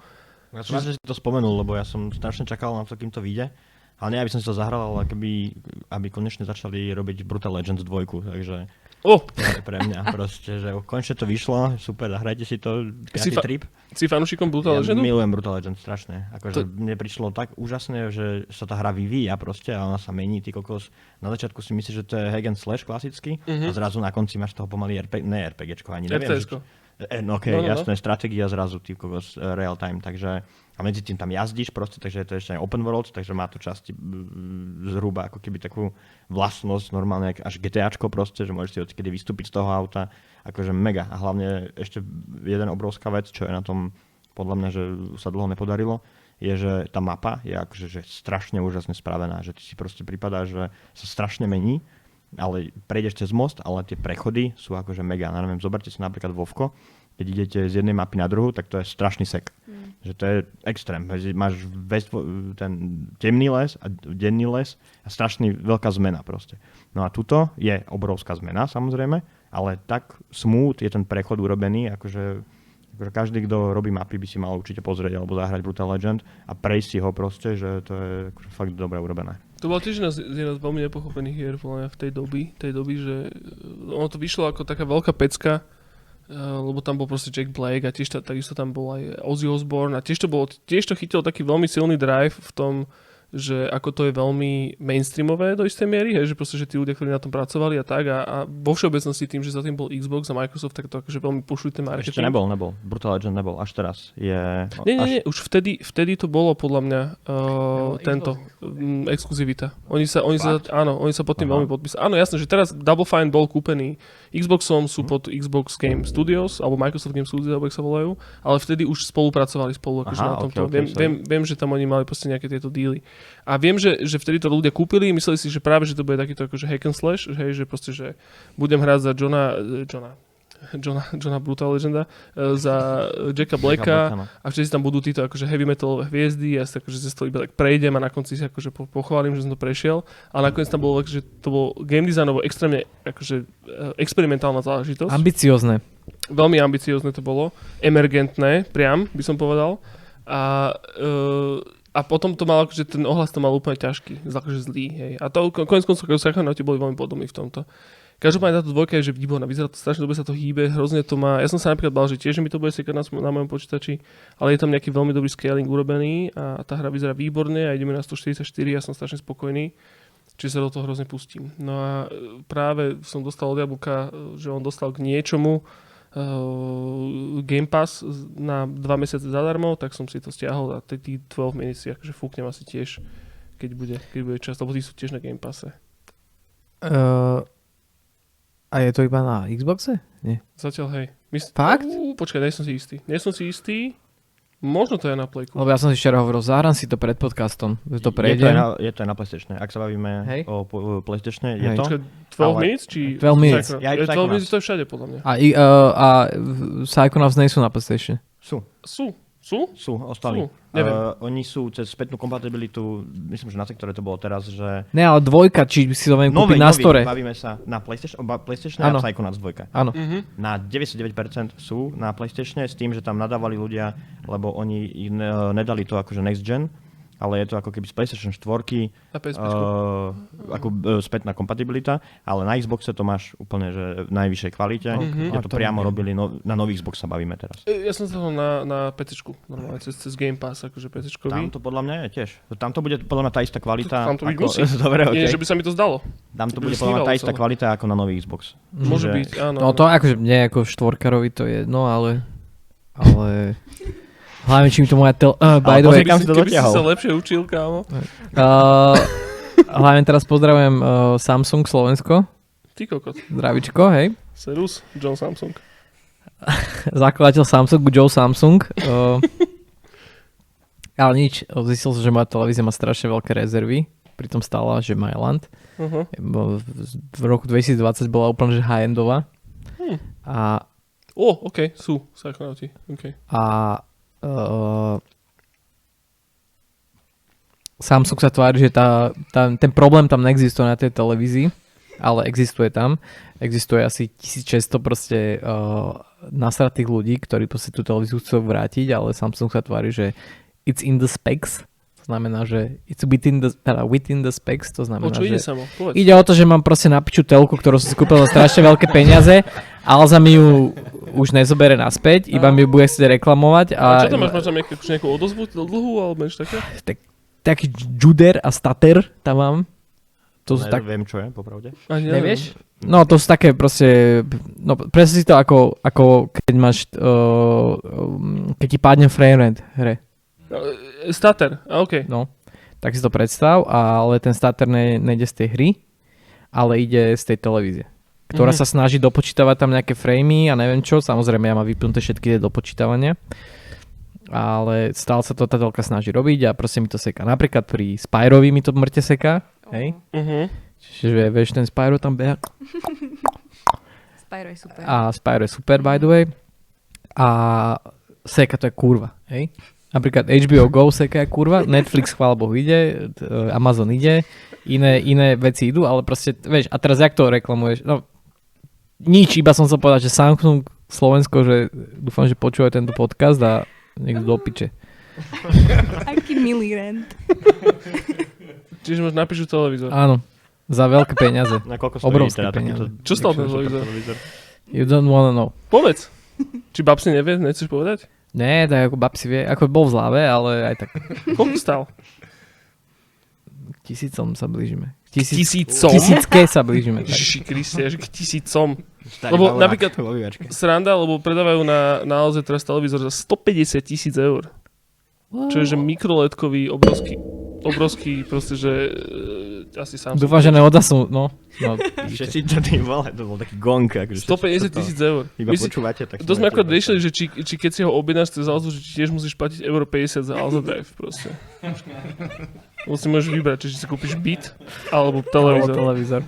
S3: Ja som že si to spomenul, lebo ja som strašne čakal na to, kým to vyjde. Ale nie, aby som si to zahral, ale keby, aby konečne začali robiť Brutal Legends 2, takže
S1: O,
S3: to je pre mňa proste, že konečne to vyšlo, super, zahrajte si to,
S1: Si fa-
S3: trip.
S1: si fanúšikom Brutal
S3: ja
S1: Legendu?
S3: milujem Brutal Legends strašne. Akože
S1: To-
S3: mne prišlo tak úžasné, že sa tá hra vyvíja proste a ona sa mení, ty kokos. Na začiatku si myslíš, že to je hack and slash klasický
S1: Mhm.
S3: a zrazu na konci máš toho pomaly RP, ne RPGčko ani, neviem.
S1: RTS-ko.
S3: Že, e, no, ok,
S1: No, no,
S3: no,
S1: no.
S3: jasné, stratégia zrazu, ty kokos, e, real time, takže medzi tým tam jazdíš proste, takže je to ešte aj open world, takže má to časti zhruba ako keby takú vlastnosť normálne, až GTAčko proste, že môžeš si odkedy vystúpiť z toho auta, akože mega. A hlavne ešte jeden obrovská vec, čo je na tom podľa mňa, že sa dlho nepodarilo, je, že tá mapa je akože že strašne úžasne spravená, že ty si proste prípada, že sa strašne mení ale prejdeš cez most, ale tie prechody sú akože mega. Ja neviem, zoberte si napríklad Vovko, keď idete z jednej mapy na druhú, tak to je strašný sek. Že to je extrém. Máš ves, ten temný les a denný les a strašný veľká zmena proste. No a tuto je obrovská zmena samozrejme, ale tak smooth je ten prechod urobený, akože akože každý, kto robí mapy, by si mal určite pozrieť alebo zahrať Brutal Legend a prejsť si ho proste, že to je akože fakt dobre urobené.
S1: To bola tiež jedna z, jedna z veľmi nepochopených hier v tej doby, tej doby, že eh, ono to vyšlo ako taká veľká pecka, lebo tam bol proste Jack Blake a tiež ta, takisto tam bol aj Ozzy Osbourne a tiež to, bolo, tiež to chytilo taký veľmi silný drive v tom, že ako to je veľmi mainstreamové do istej miery, hej, že proste, že tí ľudia, ktorí na tom pracovali a tak a, a vo všeobecnosti tým, že za tým bol Xbox a Microsoft, tak to akože veľmi pušujú ten marketing.
S3: Ešte nebol, nebol. Brutal Legend nebol, až teraz. Je,
S1: Nie, nie,
S3: až,
S1: nie, už vtedy, vtedy to bolo podľa mňa uh, tento um, exkluzivita. Oni sa, oni sa, áno, oni sa pod tým
S3: Aha.
S1: veľmi podpísali. Áno, jasné, že teraz Double Fine bol kúpený Xboxom,
S3: Mhm.
S1: sú pod Xbox Game Studios, alebo Microsoft Game Studios, alebo sa volajú, ale vtedy už spolupracovali spolu akože
S3: Aha,
S1: na tomto.
S3: ok, ok,
S1: viem,
S3: sorry.
S1: viem, viem, že tam oni mali proste nejaké tieto díly. A viem, že, že vtedy to ľudia kúpili, mysleli si, že práve, že to bude takýto akože hack and slash, hej, že proste, že budem hrať za Johna, eh, Johna, Johna, Johna Brutal Legenda, eh, za Jacka Blacka,
S3: no.
S1: a všetci tam budú títo akože heavy metalové hviezdy, ja si akože cez to iba tak prejdem a na konci si akože po, pochválim, že som to prešiel. A nakoniec tam bolo, že to bol game designovo extrémne akože eh, experimentálna záležitosť.
S2: Ambiciozne.
S1: Veľmi ambiciozne to bolo, emergentné, priam by som povedal. A, uh, a potom to mal, akože ten ohlas to mal úplne ťažký, akože zlý. Hej. A to ko- konec koncov, ako Psychonauti boli veľmi podobní v tomto. Každopádne táto dvojka je, že výborná, vyzerá to strašne dobre, sa to hýbe, hrozne to má. Ja som sa napríklad bál, že tiež mi to bude sekať na, na mojom počítači, ale je tam nejaký veľmi dobrý scaling urobený a tá hra vyzerá výborne a ideme na 144, ja som strašne spokojný. Čiže sa do toho hrozne pustím. No a e, práve som dostal od Jablka, e, že on dostal k niečomu, Game Pass na dva mesiace zadarmo, tak som si to stiahol a tí 12 minutes si akože fúknem asi tiež, keď bude, keď bude čas, lebo tí sú tiež na Game Passe.
S2: Uh, a je to iba na Xboxe? Nie.
S1: Zatiaľ hej. Mysl-
S2: Fakt?
S1: Ú, počkaj, nie som si istý. Nie som si istý. Možno to je na Playku.
S2: Lebo ja som si včera hovoril, zahrám si to pred podcastom, že to
S3: Je to, na, je to aj na PlayStation. Ak sa bavíme
S2: Hej.
S3: o PlayStation, je
S2: Hej.
S3: to?
S1: Počkaj, 12
S3: Ale-
S1: minutes? Či
S2: 12 minutes.
S1: Psychonauts?
S3: Ja aj
S1: Eh, 12
S3: Psychonauts.
S1: minutes to je všade podľa mňa.
S2: A, i- uh, a Psychonauts nie sú na PlayStation.
S3: Sú,
S1: Sú. Sú?
S3: sú, ostali.
S1: Sú, neviem.
S3: Uh, oni sú cez spätnú kompatibilitu, myslím, že na sektore to bolo teraz, že...
S2: Ne, ale dvojka, či by si to viem
S3: Nový,
S2: kúpiť na
S3: nový,
S2: store.
S3: bavíme sa na PlayStation, oba PlayStation a Psychonauts 2.
S2: Áno.
S1: Mhm.
S3: Na 99% sú na PlayStation s tým, že tam nadávali ľudia, lebo oni ich ne, nedali to akože next gen, ale je to ako keby z PlayStation 4
S1: Na
S3: uh, ako uh, spätná kompatibilita, ale na Xboxe to máš úplne že v najvyššej kvalite.
S1: Mhm.
S3: Mm-hmm.
S2: A
S3: to
S2: to
S3: priamo
S2: neviem.
S3: robili, no, na nový Xbox sa bavíme teraz.
S1: E, Ja som sa to na, na PC, normálne, cez, cez Game Pass, akože PC.
S3: Tam to podľa mňa je tiež. Tam to bude podľa mňa tá istá kvalita.
S1: Tam to
S3: ako,
S1: musí.
S3: Dobre,
S1: Nie,
S3: okay.
S1: že by sa mi to zdalo.
S3: Tam to bude podľa mňa tá istá
S1: celé.
S3: kvalita ako na nový Xbox.
S1: Môže
S3: Že-
S1: byť, áno.
S2: No to akože nie ako štvorkarovi to je, no ale... Ale... Hlavne čím to moja tel... Uh, by the way,
S3: kam si to
S1: Keby si
S3: dotiahol.
S1: sa lepšie učil, kámo.
S2: uh, hlavne teraz pozdravujem uh, Samsung Slovensko.
S1: Ty kokot.
S2: Zdravičko, hej.
S1: Serus, John Samsung.
S2: Zakladateľ Samsung, Joe Samsung. Uh, ale nič, zistil som, že moja televízia má strašne veľké rezervy. Pritom stála, že Myland.
S1: Uh-huh.
S2: V, roku 2020 bola úplne že high-endová.
S1: Hm.
S2: A,
S1: O, OK, sú Psychonauti. OK.
S2: a uh, Samsung sa tvári, že tá, tá, ten problém tam neexistuje na tej televízii, ale existuje tam. Existuje asi 1600 proste uh, nasratých ľudí, ktorí proste tú televíziu chcú vrátiť, ale Samsung sa tvári, že it's in the specs. To znamená, že it's within the, teda within the specs, to znamená,
S1: čo ide
S2: že...
S1: samo? Povedz.
S2: Ide o to, že mám proste na piču telku, ktorú som si kúpil za strašne veľké peniaze, Alza mi ju už nezobere naspäť, iba mi ju bude chcieť reklamovať.
S1: A
S2: A,
S1: čo tam máš? Máš tam nejakú, nejakú odozvu dlhú alebo niečo také?
S2: taký juder a stater tam mám. To sú tak,
S3: Viem, čo je, popravde.
S1: Ani
S2: nevieš? No to sú také proste, no presne si to ako, ako keď máš, uh, keď ti padne frame rate hre.
S1: E, Stater, a OK.
S2: No, tak si to predstav, ale ten starter ne, nejde z tej hry, ale ide z tej televízie, ktorá
S1: Mhm.
S2: sa snaží dopočítavať tam nejaké framey a neviem čo, samozrejme ja mám vypnuté všetky tie dopočítavania, ale stále sa to tá telka snaží robiť a proste mi to seká. Napríklad pri Spyrovi mi to mŕte seká, hej,
S1: Uh-huh.
S2: Čiže vieš, ten Spyro tam beha.
S5: Spyro je super.
S2: A Spyro je super, by the way. A Seka to je kurva, hej? Napríklad HBO Go Seka je kurva, Netflix chvála Bohu ide, t- Amazon ide, iné, iné veci idú, ale proste, vieš, a teraz jak to reklamuješ? No, nič, iba som chcel povedať, že Samsung Slovensko, že dúfam, že počúvajú tento podcast a niekto do piče.
S5: Aký milý rent.
S1: Čiže máš napíšu televízor.
S2: Áno, za veľké peniaze.
S3: Na koľko stojí
S2: Obrovské
S3: teda
S2: peniaze.
S3: takýto
S1: Čo stal ten televízor?
S2: You don't wanna know.
S1: Povedz. Či babsi nevie, nechceš povedať?
S2: Nie, tak ako babsi vie, ako bol v zláve, ale aj tak
S1: Koľko stal?
S2: tisícom sa blížime. Tisíc,
S1: Tisícom?
S2: tisícke sa blížime.
S1: Ježiši Kriste, k tisícom.
S3: Starý
S1: Lebo napríklad-. Sranda, lebo predávajú na, na naozaj teraz televízor za 150 tisíc eur. Čo je, že mikroledkový, obrovský, obrovský, proste, že e, asi sám.
S2: Dúfam, že neodasnú, no. no
S3: Všetci to tým vole, to bol taký gong. Akože
S1: 150 tisíc eur.
S3: Iba
S1: si-
S3: počúvate, tak...
S1: To sme ako riešili, že či, či keď si ho objednáš cez Alzo, že tiež musíš platiť euro 50 za Alzo Drive proste. Lebo si môžeš vybrať, či si kúpiš byt alebo televízor.
S2: televízor.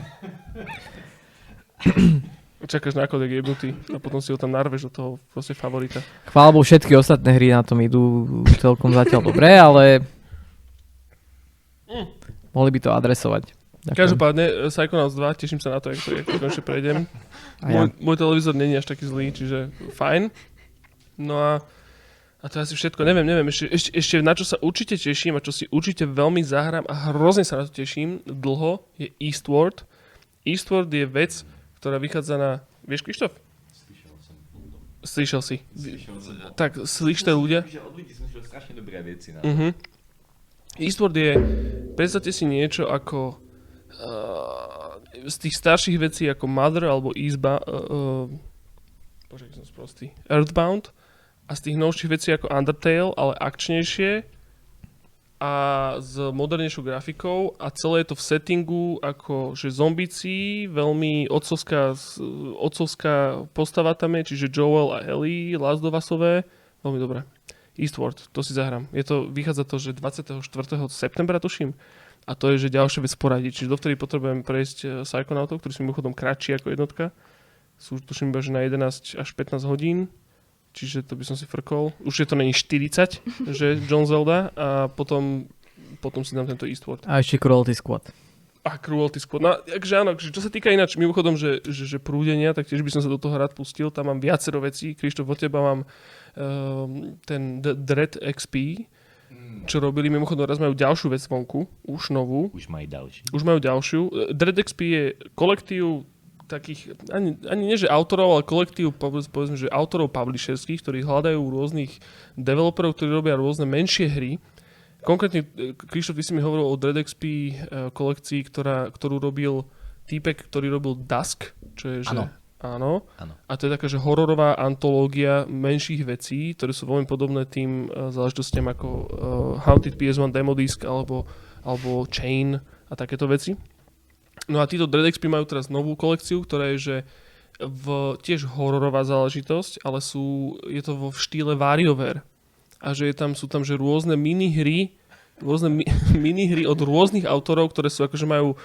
S1: Čakáš na kodek jebnutý a potom si ho tam narveš do toho proste favorita.
S2: Chvála všetky ostatné hry na tom idú celkom zatiaľ dobre, ale mohli by to adresovať. Ďakujem.
S1: Každopádne, e, Psychonauts 2, teším sa na to, ako to, to konečne prejdem.
S2: Ja.
S1: Môj, môj televízor není až taký zlý, čiže fajn. No a, a to asi všetko. Neviem, neviem, ešte, ešte, ešte na čo sa určite teším a čo si určite veľmi zahrám a hrozne sa na to teším dlho, je Eastward. Eastward je vec, ktorá vychádza na... Vieš, Krištof? Slyšel si. Tak, slyšte ľudia.
S6: Že od ľudí som slyšel strašne dobré veci na
S1: Mhm. Eastward je, predstavte si niečo ako uh, z tých starších vecí ako Mother alebo Izba, uh, uh, bože, aký som sprostý, Earthbound a z tých novších vecí ako Undertale, ale akčnejšie a s modernejšou grafikou a celé je to v settingu ako že zombici, veľmi otcovská, otcovská postava tam je, čiže Joel a Ellie, Usové, veľmi dobré. Eastward, to si zahrám. Je to, vychádza to, že 24. septembra tuším. A to je, že ďalšia vec poradí. Čiže dovtedy potrebujem prejsť eh, Psychonautov, ktorí sú mimochodom kratší ako jednotka. Sú tuším iba, že na 11 až 15 hodín. Čiže to by som si frkol. Už je to není 40, že John Zelda. A potom, potom si dám tento Eastward.
S2: A ešte Cruelty Squad.
S1: A Cruelty Squad. No, takže áno, čo sa týka ináč, mimochodom, že, že, že prúdenia, tak tiež by som sa do toho rád pustil. Tam mám viacero vecí. Krištof, od teba mám ten D- Dread XP, čo robili. Mimochodom, raz majú ďalšiu vec vonku, už novú.
S6: Už majú ďalší.
S1: Už majú ďalšiu. E, Dread XP je kolektív takých, ani, ani nie že autorov, ale kolektív, povedz- povedzme, že autorov publisherských, ktorí hľadajú rôznych developerov, ktorí robia rôzne menšie hry. Konkrétne, e, Krištof, ty si mi hovoril o Dread XP e, kolekcii, ktorá, ktorú robil týpek, ktorý robil Dusk, čo je, že...
S6: Áno.
S1: Áno.
S6: Áno.
S1: A to je taká, že hororová antológia menších vecí, ktoré sú veľmi podobné tým uh, záležitostiam ako uh, Haunted PS1 Demo Disc alebo, alebo Chain a takéto veci. No a títo Dread XP majú teraz novú kolekciu, ktorá je, že v, tiež hororová záležitosť, ale sú, je to vo štýle WarioWare. A že je tam, sú tam že rôzne minihry, rôzne mi, minihry od rôznych autorov, ktoré sú akože majú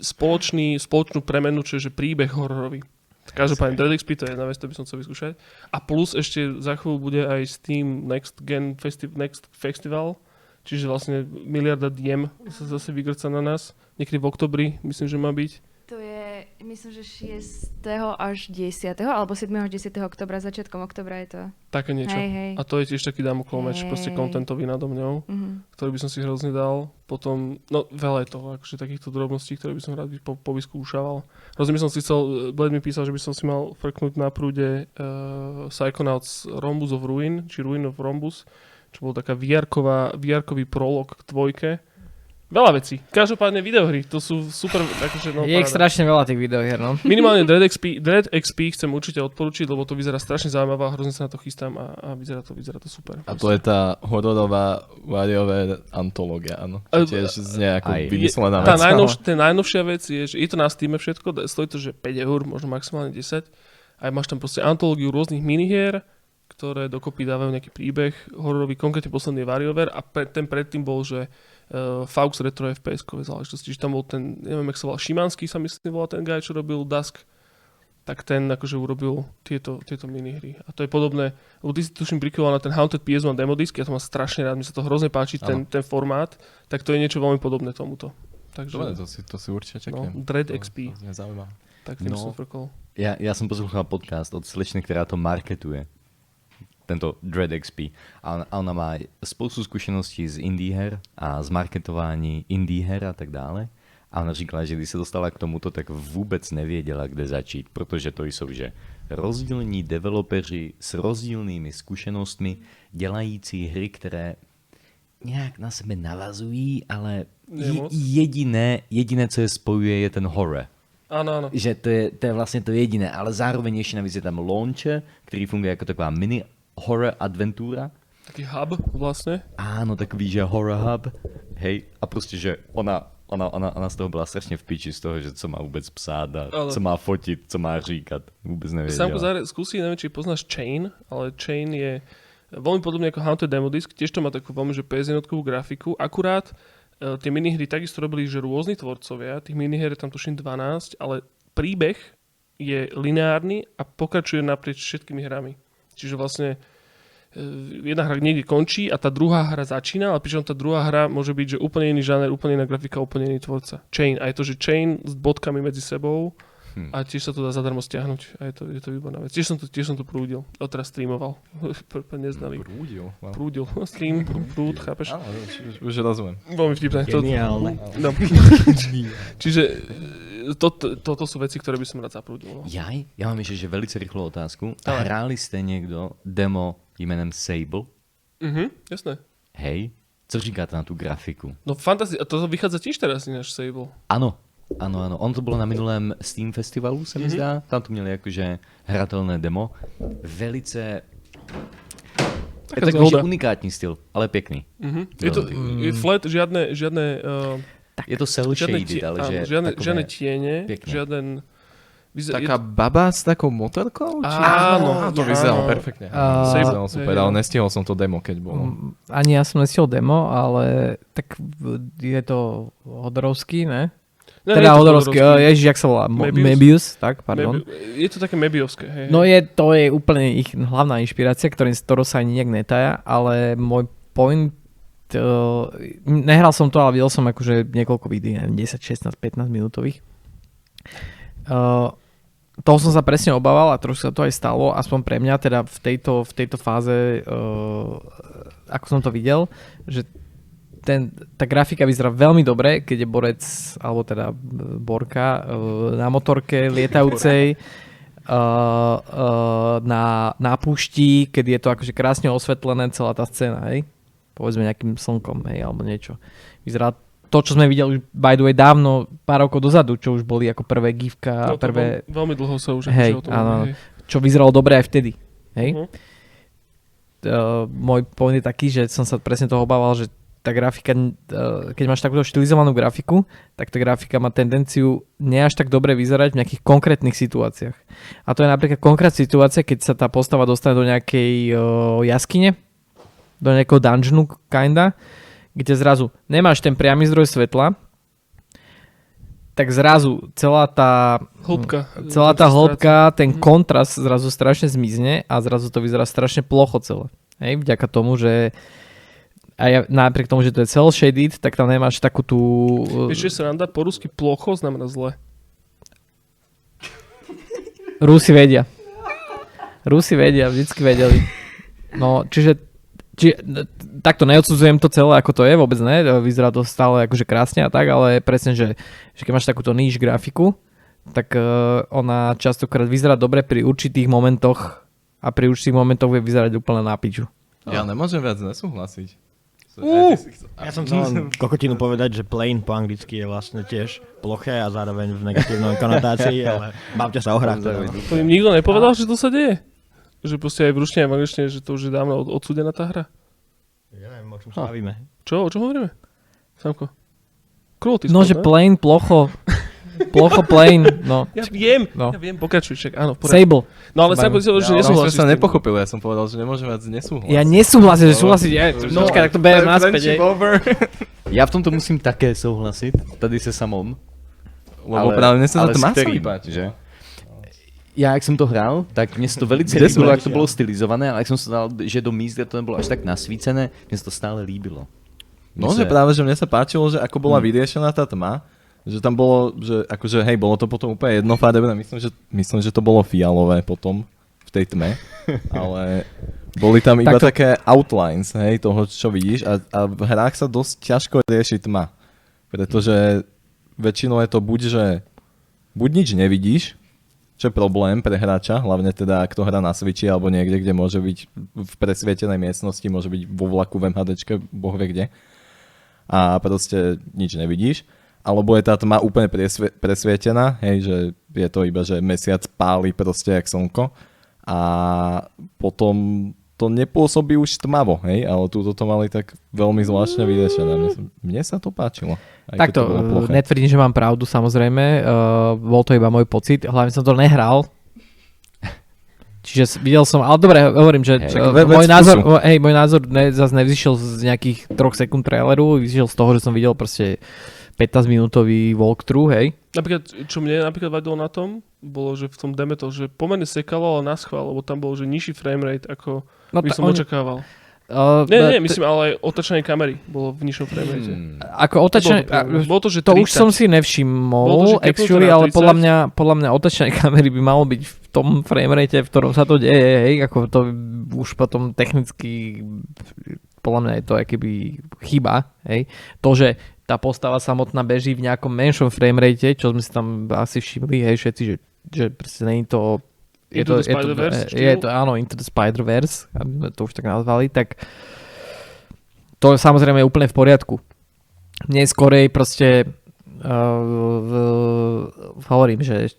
S1: spoločný, spoločnú premenu, čo je že príbeh hororový. Každopádne Dread XP to je jedna vec, to by som chcel vyskúšať. A plus ešte za chvíľu bude aj Steam Next Gen Festi- Next Festival, čiže vlastne miliarda diem sa zase vygrca na nás. Niekedy v oktobri, myslím, že má byť.
S5: To je, myslím, že 6. až 10. alebo 7. až 10. oktobra, začiatkom oktobra je to.
S1: Také niečo.
S5: Hej, hej.
S1: A to je tiež taký damoklov meč, proste kontentový nado mňou,
S5: Mhm.
S1: ktorý by som si hrozne dal. Potom, no veľa je toho, akože takýchto drobností, ktoré by som rád po, povyskúšaval. Rozumiem, som si chcel, Bled mi písal, že by som si mal frknúť na prúde uh, Psychonauts Rhombus of Ruin, či Ruin of Rhombus, čo bol taká VR-kový prolog k dvojke. Veľa vecí. Každopádne videohry, to sú super, akože no,
S2: Je ich
S1: paráda.
S2: strašne veľa tých videohier, no.
S1: Minimálne Dread XP, Dread XP chcem určite odporučiť, lebo to vyzerá strašne zaujímavé a hrozne sa na to chystám a, a vyzerá, to, vyzerá to super.
S4: A to je tá hororová WarioWare antológia, áno. Čo tiež znie ako
S6: aj-
S4: vymyslená
S1: Tá
S4: vec.
S1: najnovš, tá najnovšia vec je, že je to na Steam všetko, da- stojí to, že 5 eur, možno maximálne 10. A máš tam proste antológiu rôznych minihier, ktoré dokopy dávajú nejaký príbeh hororový, konkrétne posledný je WarioWare a pre, ten predtým bol, že uh, Faux Retro FPS-kové záležitosti, že tam bol ten, neviem, jak sa volal, Šimanský sa myslím volal ten guy, čo robil Dusk, tak ten akože urobil tieto, tieto minihry. A to je podobné, lebo ty si tuším prikryval na ten Haunted PS1 demo disk, ja to mám strašne rád, mi sa to hrozne páči, ten, ten formát, tak to je niečo veľmi podobné tomuto. Takže,
S4: Dobre, to si, to si určite
S1: no,
S4: čakám.
S1: Dread
S4: To-
S1: XP,
S4: To
S1: tak tým
S6: No.
S1: som frkol.
S6: Ja, ja som poslúchal podcast od slečny, ktorá to marketuje. Tento Dread XP. A ona, má spoustu skúseností z indie her a z marketování indie her a tak dále. A ona říkala, že když se dostala k tomuto, tak vůbec nevěděla, kde začít, protože to jsou, že rozdílní developeři s rozdílnými zkušenostmi, dělající hry, které nějak na sebe navazují, ale je, jediné, jediné, co je spojuje, je ten horror
S1: Áno, áno.
S6: že to je, to je vlastně to jediné, ale zároveň ještě navíc je tam launcher, který funguje jako taková mini horror adventura.
S1: Taký hub vlastne.
S6: Áno, takový, že horror hub, hej, a prostě, že ona, ona, ona, ona z toho byla strašně v piči z toho, že co má vůbec psát a
S1: Ale-
S6: co má fotit, co má říkat, vůbec nevěděla.
S1: Samko zare, skúsi, neviem, či poznáš Chain, ale Chain je veľmi podobný ako Haunted Demo Disc, tiež to má takú veľmi, že ps grafiku, akurát e, tie minihry takisto robili, že rôzni tvorcovia, tých minihier je tam tuším 12, ale príbeh je lineárny a pokračuje naprieč všetkými hrami. Čiže vlastne e, jedna hra niekde končí a tá druhá hra začína, ale pričom tá druhá hra môže byť, že úplne iný žáner, úplne iná grafika, úplne iný tvorca. Chain. A je to, že chain s bodkami medzi sebou
S6: Hm.
S1: a tiež sa to dá zadarmo stiahnuť. A je to, je to výborná vec. Tiež som to, tiež som to prúdil. Doteraz streamoval. Pre, pre neznalý.
S4: Prúdil. Wow.
S1: Prúdil. Stream, prú- prúd, chápeš?
S4: Áno, už, rozumiem.
S1: Veľmi vtipné. To,
S3: Geniálne.
S1: no. Čiže e, to, to, toto sú veci, ktoré by som rád zaprúdil. No.
S6: Jaj, já mám ještě že velice rychlou otázku.
S1: Ale.
S6: Hráli jste někdo demo jménem Sable?
S1: Mhm, jasné.
S6: Hej, co říkáte na tu grafiku?
S1: No fantasy, a to vychádza tiež teraz ináč Sable.
S6: Ano, ano, ano. On to bylo na minulém Steam festivalu, se mi
S1: Mhm.
S6: zdá. Tam to měli jakože hratelné demo. Velice... Je to
S1: zhoda.
S6: unikátní styl, ale pěkný.
S1: Mhm. Je to je flat, žiadne, žiadne, uh,
S6: Je to cel shaded,
S1: tie-
S6: ale
S1: áno,
S6: že
S1: žiadne, žiadne tiene,
S6: pekné.
S1: žiaden... Vyzer,
S4: Taká baba s takou motorkou? Či...
S1: Áno,
S4: Á, to vyzeralo
S1: áno.
S4: perfektne.
S2: A-
S4: To vyzeralo super, ale nestihol som to demo, keď bolo.
S2: Mm, Ani ja som nestihol demo, ale tak je to Hodorovský, ne?
S1: Ne,
S2: teda
S1: je to
S2: Hodorovský,
S1: Hodorovský.
S2: ježiš, jak sa volá?
S1: Mebius?
S2: Mebius, tak, pardon.
S1: Mebi- je to také Mebiovské. Hej,
S2: No je, to je úplne ich hlavná inšpirácia, ktorým, ktorou sa ani nejak netaja, ale môj point uh, nehral som to, ale videl som akože niekoľko videí, neviem, 10, 16, 15 minútových. Uh, toho som sa presne obával a trošku sa to aj stalo, aspoň pre mňa teda v tejto, v tejto fáze, uh, ako som to videl, že ten, tá grafika vyzerá veľmi dobre, keď je borec, alebo teda e, Borka, uh, na motorke lietajúcej, uh, uh, na, na púšti, keď je to akože krásne osvetlené celá tá scéna, hej? Povedzme nejakým slnkom, hej, alebo niečo. Vyzerá to, čo sme videli už by the way dávno, pár rokov dozadu, čo už boli ako prvé gifka,
S1: No,
S2: prvé,
S1: veľmi, veľmi dlho sa už
S2: Hej,
S1: akože o tom
S2: áno,
S1: hovorí, hej.
S2: čo vyzeralo dobre aj vtedy, hej?
S1: Mhm.
S2: uh, môj point je taký, že som sa presne toho obával, že tá grafika, uh, keď máš takúto štilizovanú grafiku, tak tá grafika má tendenciu nie až tak dobre vyzerať v nejakých konkrétnych situáciách. A to je napríklad konkrétna situácia, keď sa tá postava dostane do nejakej uh, jaskyne, do nejakého dungeonu kinda, kde zrazu nemáš ten priamy zdroj svetla, tak zrazu celá tá
S1: Hĺbka.
S2: celá tá hĺbka, ten
S1: Mhm.
S2: kontrast zrazu strašne zmizne a zrazu to vyzerá strašne plocho celé. Hej, vďaka tomu, že a ja, napriek tomu, že to je cel shaded, tak tam nemáš takú tú...
S1: Vieš, čo sa nám dá po rusky plocho znamená zle.
S2: Rusi vedia. Rusi vedia, vždycky vedeli. No, čiže či, takto neodsudzujem to celé, ako to je, vôbec ne, vyzerá to stále akože krásne a tak, ale presne, že, že keď máš takúto níž grafiku, tak uh, ona častokrát vyzerá dobre pri určitých momentoch a pri určitých momentoch vie vyzerať úplne na piču.
S4: Ja nemôžem viac nesúhlasiť.
S1: Uh!
S3: Ja som chcel len kokotinu povedať, že plain po anglicky je vlastne tiež ploché a zároveň v negatívnej konotácii, ale bavte sa o hrách. teda, no.
S1: To im nikto nepovedal, že to sa deje? Že proste aj v ruštine a v angličtine, že to už je dávno od- odsúdená tá hra?
S3: Ja neviem, o čom sa bavíme.
S1: Čo? O čom hovoríme? Samko? Cruelty
S2: No, že
S1: ne?
S2: plain, plocho, Plocho plain, no.
S1: Ja viem,
S2: No.
S1: ja viem, pokračuj, však áno, poriadku.
S2: Sable.
S1: No ale
S2: Sa
S1: sa povedal, že
S4: Ja,
S1: nesúhlasíš.
S4: som sa
S1: s tým.
S4: nepochopil, ja som povedal, že nemôžem viac nesúhlasiť.
S2: Ja nesúhlasím, že súhlasiť. Ja, no, počkaj, tak to beriem naspäť.
S6: Já v tomto musím také souhlasit, tady se samom.
S4: Lebo práve mne sa
S6: ale
S4: to má páči.
S6: že? Já, jak jsem to hrál, tak mně se to velice
S4: Kde
S6: líbilo, jak to bylo stylizované, ale jak jsem se dal, že do míst, kde to nebylo až tak nasvícené, mně se to stále líbilo.
S4: No, že
S6: se-
S4: práve, že mne sa páčilo, že ako bola
S6: Hmm.
S4: vyriešená tá tma, že tam bolo, že akože hej, bolo to potom úplne jednofarebné, myslím, že, myslím, že to bolo fialové potom v tej tme, ale boli tam iba
S2: Takto.
S4: také outlines, hej, toho, čo vidíš a, a v hrách sa dosť ťažko rieši tma, pretože väčšinou je to buď, že buď nič nevidíš, čo je problém pre hráča, hlavne teda ak to hrá na Switchi alebo niekde, kde môže byť v presvietenej miestnosti, môže byť vo vlaku v MHDčke, boh vie kde a proste nič nevidíš. Alebo je tá tma úplne presvie- presvietená, hej, že je to iba, že mesiac páli proste jak slnko a potom to nepôsobí už tmavo, hej, ale túto to mali tak veľmi zvláštne vyriešené. Mne, sa- mne sa to páčilo. Aj
S2: Takto,
S4: to ploché.
S2: netvrdím, že mám pravdu, samozrejme. Uh, bol to iba môj pocit. Hlavne som to nehral. Čiže videl som, ale dobre, hovorím, že
S6: Hej,
S4: ve- vec
S2: môj názor, hej, môj názor ne, zase nevzýšiel z nejakých troch sekúnd traileru, vyšiel z toho, že som videl proste 15 minútový walkthrough, hej.
S1: Napríklad, čo mne napríklad vadilo na tom, bolo, že v tom deme to, že pomerne sekalo, ale na schvál, lebo tam bol, že nižší framerate, ako
S2: No,
S1: by som
S2: oni-
S1: očakával.
S2: Uh,
S1: Nie, nie,
S2: t-
S1: myslím, ale aj otačanie kamery bolo v nižšom framerate.
S6: Hmm.
S2: Ako otačenie,
S1: Bolo to, bolo to, že
S2: to už
S1: 30.
S2: som si
S1: Bolo to,
S2: nevšimol,
S1: že kepnuté
S2: actually, ale
S1: 30.
S2: podľa mňa, podľa mňa otačenie kamery by malo byť v tom framerate, v ktorom sa to deje, hej, ako to už potom technicky, podľa mňa je to keby chyba, hej. To, že tá postava samotná beží v nejakom menšom framerate, čo sme si tam asi všimli, hej, všetci, že, že proste není to je
S1: Into
S2: to,
S1: the
S2: je to,
S1: Spider-Verse
S2: je, to, áno, Into the Spider-Verse, aby sme to už tak nazvali, tak to samozrejme je úplne v poriadku. Mne skorej proste uh, v, hovorím, že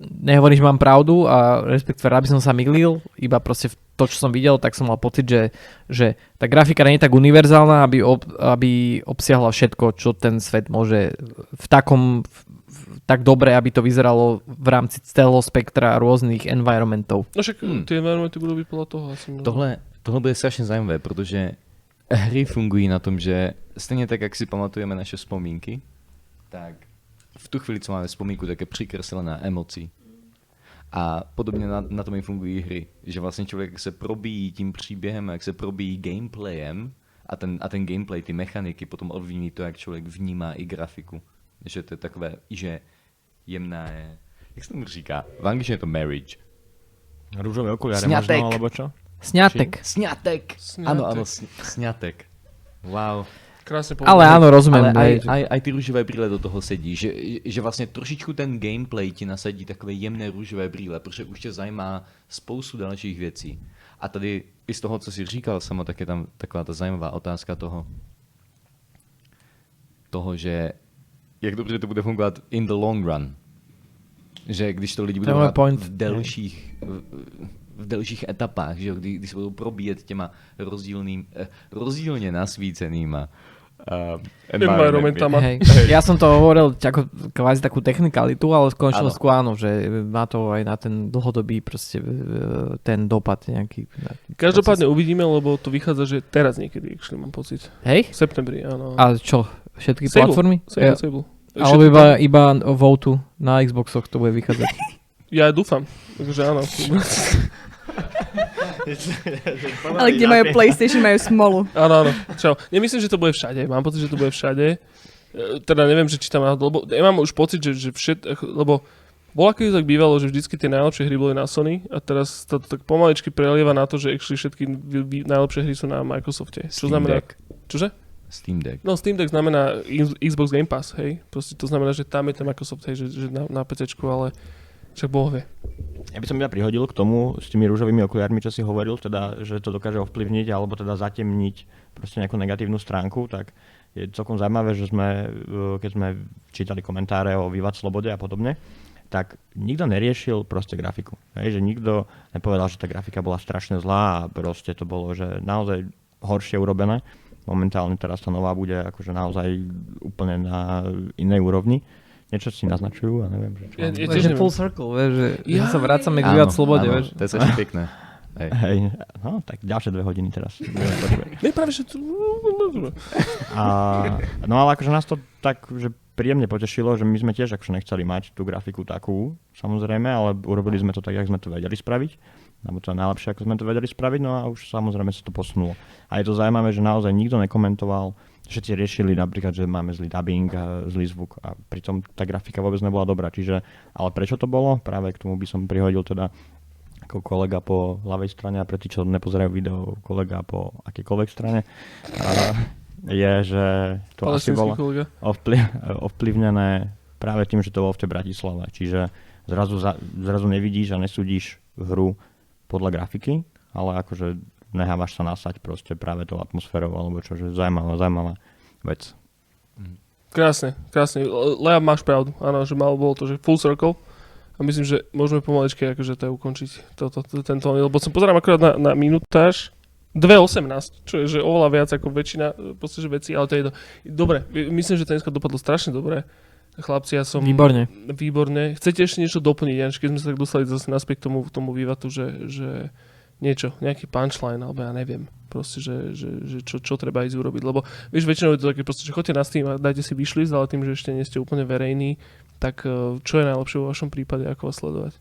S2: nehovorím, že mám pravdu a respektíve rád by som sa mýlil, iba proste v to, čo som videl, tak som mal pocit, že, že tá grafika nie je tak univerzálna, aby, ob, aby obsiahla všetko, čo ten svet môže v takom v, v, tak dobre, aby to vyzeralo v rámci celého spektra rôznych environmentov.
S1: No však
S6: Hmm.
S1: tie environmenty budú byť podľa toho asi.
S6: Tohle, tohle bude strašně zajímavé, protože hry fungují na tom, že stejně tak, jak si pamatujeme naše vzpomínky, tak v tu chvíli, co máme vzpomínku, tak je přikreslená emocí. A podobně na, na tom i fungují hry, že vlastně člověk se probíjí tím příběhem, jak se probíjí gameplayem a ten, a ten gameplay, ty mechaniky potom ovlivní to, jak člověk vnímá i grafiku. Že to je takové, že jemná je, jak se tomu říká? V angličtině je to marriage.
S3: Rúžové okuliare
S6: Sňatek.
S3: možno, alebo čo?
S2: Sňatek.
S6: Sňatek. Ano, sň- sňatek. Wow.
S1: Krásne
S2: Ale
S1: povedané.
S2: áno, rozumiem.
S6: Ale aj, aj, aj ty růžové brýle do toho sedí, že, že vlastně trošičku ten gameplay ti nasadí takové jemné růžové brýle, protože už tě zajímá spoustu dalších věcí. A tady i z toho, co jsi říkal sama, tak je tam taková ta zajímavá otázka toho, toho, že jak dobře to bude fungovat in the long run. Že když to lidi budou hrát
S2: point.
S6: v delších, v, delších etapách, že jo, kdy, kdy se budou probíjet těma rozdílným, eh, rozdílně nasvícenýma uh,
S1: Environmentama.
S2: Hej. Ja som to hovoril ako kvázi takú technikalitu, ale v končnosti áno, že má to aj na ten dlhodobý proste e, ten dopad nejaký.
S1: Každopádne uvidíme, lebo to vychádza, že teraz niekedy, actually, mám pocit.
S2: Hej?
S1: V septembri, áno.
S2: A čo? Všetky
S1: Sable.
S2: platformy?
S1: Sable,
S2: Ja,
S1: Sable.
S2: alebo iba, iba Votu na Xboxoch to bude vychádzať.
S1: Ja dúfam. Takže áno.
S5: Ale kde majú PlayStation, majú smolu.
S1: Áno, áno. Čau. Nemyslím, že to bude všade. Mám pocit, že to bude všade. E, Teda neviem, že či tam náhodou, lebo ja mám už pocit, že, že všet, lebo bola keď tak bývalo, že vždycky tie najlepšie hry boli na Sony a teraz to tak pomaličky prelieva na to, že actually všetky najlepšie hry sú na Microsofte. Čo
S6: Steam
S1: znamená...
S6: Deck.
S1: Čože?
S6: Steam Deck.
S1: No Steam Deck znamená Xbox Game Pass, hej. Proste to znamená, že tam je ten Microsoft, hej, že, že na, na PCčku, ale však Boh vie.
S3: Ja by som iba prihodil k tomu s tými rúžovými okuliarmi, čo si hovoril, teda, že to dokáže ovplyvniť alebo teda zatemniť proste nejakú negatívnu stránku, tak je celkom zaujímavé, že sme, e, keď sme čítali komentáre o Vývad Slobode a podobne, tak nikto neriešil proste grafiku. Hej, že nikto nepovedal, že tá grafika bola strašne zlá a proste to bolo, že naozaj horšie urobené. Momentálne teraz tá nová bude akože naozaj úplne na inej úrovni. Niečo si naznačujú a neviem, že čo.
S1: Ja- ja-
S2: To je,
S1: tiež
S2: že full circle, vieš, že, že
S1: Ja,
S2: sa vracame k viac slobode,
S6: áno,
S2: vieš.
S6: To je strašne pekné. Hej.
S3: Hej, no tak ďalšie dve hodiny teraz.
S1: Ne, práve, že.
S3: A, no ale akože nás to tak, že príjemne potešilo, že my sme tiež akože nechceli mať tú grafiku takú, samozrejme, ale urobili sme to tak, jak sme to vedeli spraviť. Alebo to je najlepšie, ako sme to vedeli spraviť, no a už samozrejme sa to posunulo. A je to zaujímavé, že naozaj nikto nekomentoval, všetci riešili napríklad, že máme zlý dubbing a zlý zvuk a pritom tá grafika vôbec nebola dobrá. Čiže, ale prečo to bolo? Práve k tomu by som prihodil teda ako kolega po ľavej strane a pre tí, čo nepozerajú video, kolega po akýkoľvek strane, je, že to asi bolo ovplyv, ovplyvnené práve tým, že to bolo v tej Bratislave. Čiže zrazu, zrazu nevidíš a nesúdiš hru podľa grafiky, ale akože nehávaš sa nasať proste práve tou atmosférou alebo čo, že zaujímavá, zaujímavá vec.
S1: Krásne, krásne. Le- Lea, máš pravdu. Áno, že malo bolo to, že full circle. A myslím, že môžeme pomaličky akože to ukončiť toto, to, tento, lebo som pozerám akorát na, na minutáž 2.18, čo je že oveľa viac ako väčšina e, proste, že veci, ale to je to. Dobre, my- myslím, že to dneska dopadlo strašne dobre. Chlapci, ja som...
S2: Výborne.
S1: Výborne. Chcete ešte niečo doplniť, Janč, keď sme sa tak dostali zase naspäť k tomu, tomu vývatu, že, že niečo, nejaký punchline, alebo ja neviem, proste, že, že, že čo, čo treba ísť urobiť, lebo vieš, väčšinou je to také proste, že choďte na Steam a dajte si vyšlist, ale tým, že ešte nie ste úplne verejní, tak eh, čo je najlepšie vo vašom prípade, ako vás sledovať?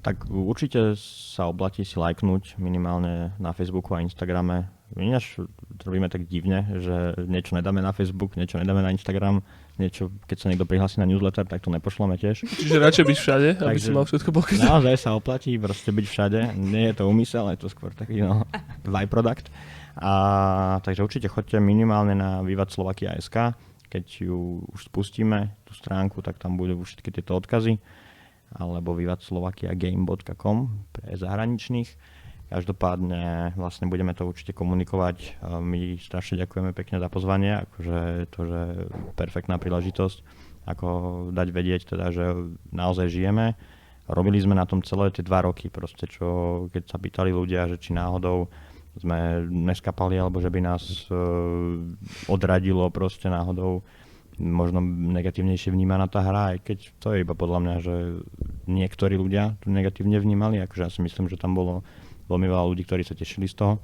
S3: Tak určite sa oplatí si lajknúť minimálne na Facebooku a Instagrame. Ináč robíme tak divne, že niečo nedáme na Facebook, niečo nedáme na Instagram, niečo, keď sa niekto prihlási na newsletter, tak to nepošleme tiež.
S1: Čiže radšej byť všade, aby si
S3: Takže-
S1: mal všetko pokryté.
S3: Naozaj sa oplatí proste byť všade. Nie je to úmysel, je to skôr taký no, byproduct. A, takže určite choďte minimálne na Vivat Slovakia.sk. Keď ju už spustíme, tú stránku, tak tam budú všetky tieto odkazy alebo vivatslovakiagame.com pre zahraničných. Každopádne vlastne budeme to určite komunikovať. My strašne ďakujeme pekne za pozvanie, akože je to, že perfektná príležitosť, ako dať vedieť teda, že naozaj žijeme. Robili sme na tom celé tie dva roky, proste čo, keď sa pýtali ľudia, že či náhodou sme neskapali, alebo že by nás e, odradilo proste náhodou možno negatívnejšie vnímaná tá hra, aj keď to je iba podľa mňa, že niektorí ľudia to negatívne vnímali, akože ja si myslím, že tam bolo veľmi veľa ľudí, ktorí sa tešili z toho.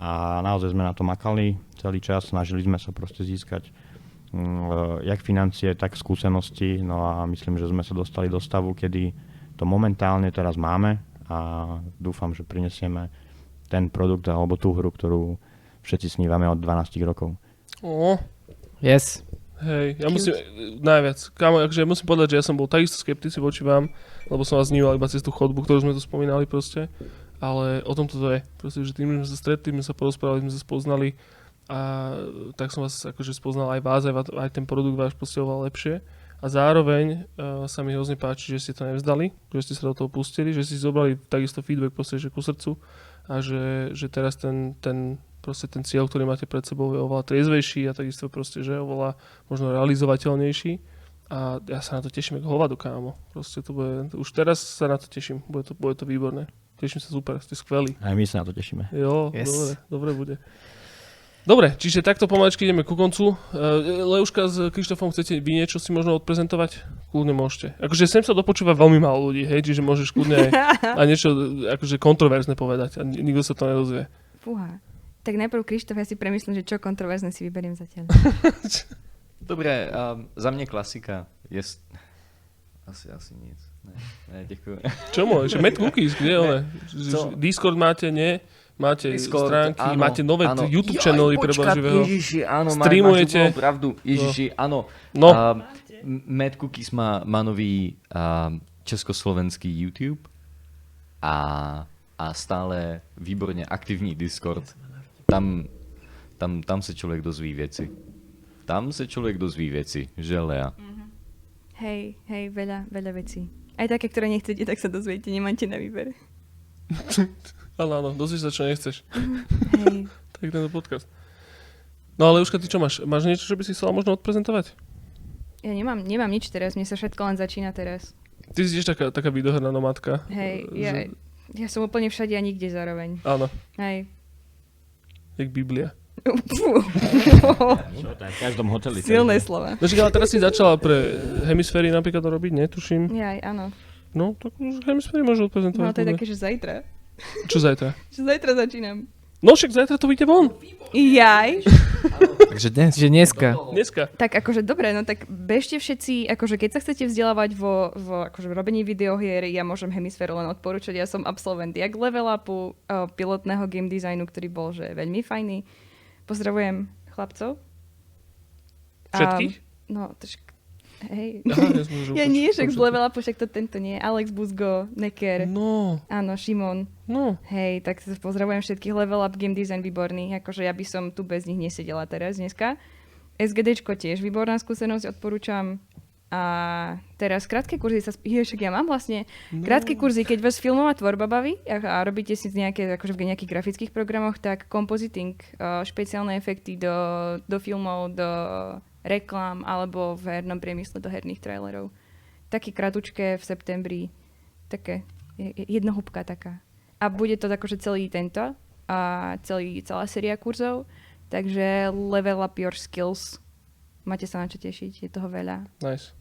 S3: A naozaj sme na to makali celý čas, snažili sme sa proste získať mm, jak financie, tak skúsenosti, no a myslím, že sme sa dostali do stavu, kedy to momentálne teraz máme a dúfam, že prinesieme ten produkt alebo tú hru, ktorú všetci snívame od 12 rokov.
S1: Ó,
S2: Yes.
S1: Hej, ja musím, najviac, kámo, akože musím povedať, že ja som bol takisto skeptici voči vám, lebo som vás vnímal iba cez tú chodbu, ktorú sme tu spomínali proste, ale o tom to je, proste, že tým, že sme sa stretli, sme sa porozprávali, sme sa spoznali a tak som vás akože spoznal aj vás, aj, aj ten produkt váš oveľa lepšie a zároveň uh, sa mi hrozne páči, že ste to nevzdali, že ste sa do toho pustili, že ste zobrali takisto feedback proste, že ku srdcu a že, že teraz ten, ten proste ten cieľ, ktorý máte pred sebou je oveľa triezvejší a takisto proste, že je oveľa možno realizovateľnejší a ja sa na to teším ako hovado, kámo. Proste to bude, už teraz sa na to teším, bude to, bude to výborné. Teším sa super, ste skvelí.
S3: Aj my sa na to tešíme.
S1: Jo,
S2: Yes.
S1: dobre, dobre bude. Dobre, čiže takto pomaličky ideme ku koncu. Uh, Leuška s Krištofom, chcete vy niečo si možno odprezentovať? Kľudne môžete. Akože sem sa dopočúva veľmi málo ľudí, hej, čiže môžeš kľudne aj, aj niečo akože kontroverzne povedať a ni- nikto sa to nedozvie.
S5: Fúha. Tak najprv Krištof, ja si premyslím, že čo kontroverzne si vyberiem zatiaľ.
S6: Dobre, um, za mňa klasika je... Asi, asi nic. Ne, ne, ďakujem.
S1: Čo môže? Mad Cookies, kde je one?
S6: Co?
S1: Discord máte, nie? Máte
S6: Discord,
S1: stránky,
S6: áno,
S1: máte nové
S6: áno.
S1: YouTube channely pre Boha živého.
S6: Ježiši, áno,
S1: Streamujete?
S6: máš úplnú pravdu. Ježiši, áno.
S1: No.
S6: Um, Mad Cookies má, má nový um, československý YouTube a, a stále výborne aktívny Discord. Tam, tam, tam sa človek dozví veci. Tam sa človek dozví veci, že Lea.
S5: Hej, hej, veľa, veľa vecí. Aj také, ktoré nechcete, tak sa dozviete, nemáte na výber.
S1: Áno, áno, dozvieš sa, čo nechceš.
S5: Hej.
S1: Tak tento podcast. No ale Užka, ty čo máš? Máš niečo, čo by si chcela možno odprezentovať?
S5: Ja nemám, nemám nič teraz, mne sa všetko len začína teraz.
S1: Ty si tiež taká, taká videohrná nomadka.
S5: Hej,
S1: Že-
S5: ja, ja som úplne všade a nikde zároveň.
S1: Áno,
S5: Hej,
S1: jak Biblia.
S3: Čo, to je v každom hoteli.
S5: Silné
S3: takže-
S5: slova.
S1: No však, ale teraz si začala pre hemisféry napríklad robiť, netuším.
S5: Jaj, áno.
S1: No, tak už hemisféry môžu odprezentovať.
S5: No to je také, že zajtra.
S1: Čo zajtra?
S5: Že zajtra začínam.
S1: No však zajtra to vyjde von.
S5: Jaj.
S4: Takže dnes.
S2: Čiže dneska.
S1: Dneska.
S5: Tak akože dobre, no tak bežte všetci, akože keď sa chcete vzdelávať vo, vo akože robení videohier, ja môžem hemisféru len odporúčať, ja som absolvent jak level upu, uh, pilotného game designu, ktorý bol že veľmi fajný. Pozdravujem chlapcov.
S1: Všetkých?
S5: A, no, trošk, hej.
S1: Aha, ja
S5: nie, však z
S1: počul.
S5: level upu, však to tento nie. Alex Buzgo, Necker,
S1: No,
S5: áno, Šimon.
S1: no.
S5: Hej, tak pozdravujem všetkých level up game design výborný, akože ja by som tu bez nich nesedela teraz dneska. SGDčko tiež výborná skúsenosť, odporúčam. A teraz krátke kurzy sa... sp- Je, však ja mám vlastne
S1: No.
S5: krátke kurzy, keď vás filmová tvorba baví a, a robíte si nejaké, akože v nejakých grafických programoch, tak compositing, uh, špeciálne efekty do, do filmov, do reklám alebo v hernom priemysle do herných trailerov. Také kratučké v septembri, také je- je- jednohúbka taká. A bude to akože celý tento a celý, celá séria kurzov, takže level up your skills. Máte sa na čo tešiť, je toho veľa.
S1: Nice.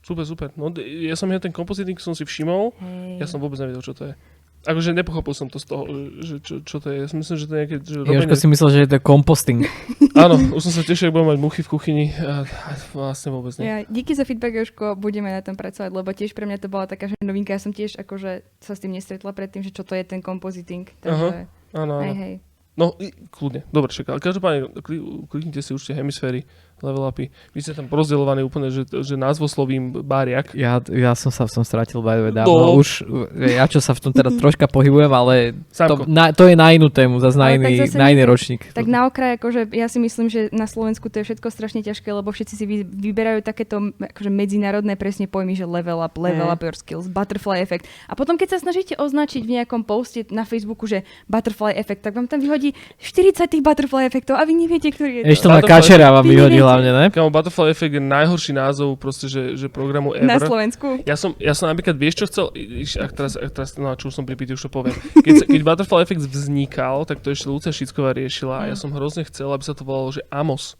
S1: Super, super. No, ja som ja ten kompoziting som si všimol,
S5: Hej.
S1: ja som vôbec nevedel, čo to je. Akože nepochopil som to z toho, že čo, čo to je. Ja si myslím, že to je nejaké... Že
S2: Jožko
S1: robenie...
S2: si myslel, že je to composting.
S1: Áno, už som sa tešil, ak budem mať muchy v kuchyni. A, a vlastne vôbec nie.
S5: Ja, díky za feedback, Jožko, budeme na tom pracovať, lebo tiež pre mňa to bola taká že novinka. Ja som tiež akože sa s tým nestretla predtým, že čo to je ten compositing. Takže,
S1: Áno,
S5: hej,
S1: áno.
S5: hej.
S1: No, i- kľudne. Dobre, čaká. Ale každopádne, kli- kliknite si určite hemisféry, level upy. Vy ste tam rozdeľovaní úplne, že, že názvoslovím báriak.
S2: Ja, ja som sa v tom stratil by the dávno.
S1: No.
S2: Už, ja čo sa v tom teda troška pohybujem, ale to, na, to je na inú tému, zase na iný,
S5: zase
S2: na iný ročník.
S5: Tak na okraj, akože ja si myslím, že na Slovensku to je všetko strašne ťažké, lebo všetci si vy, vyberajú takéto akože medzinárodné presne pojmy, že level up, level
S1: Mm.
S5: up your skills, butterfly effect. A potom, keď sa snažíte označiť v nejakom poste na Facebooku, že butterfly effect, tak vám tam vyhodí 40 tých butterfly efektov a vy neviete, ktorý je
S2: Ešte
S5: to.
S2: na
S1: Butterfly-
S2: kačera vám
S5: Vy
S2: vyhodí
S5: neviete.
S2: Hlavne, ne?
S1: Kamo, Butterfly Effect je najhorší názov proste, že, že programu ever.
S5: Na Slovensku.
S1: Ja som, ja som napríklad, vieš čo chcel, iš, ak teraz, ak teraz no, čo som pripýtý, už to poviem. Keď, sa- keď Butterfly Effect vznikal, tak to ešte Lucia Šicková riešila a ja som hrozne chcel, aby sa to volalo, že Amos.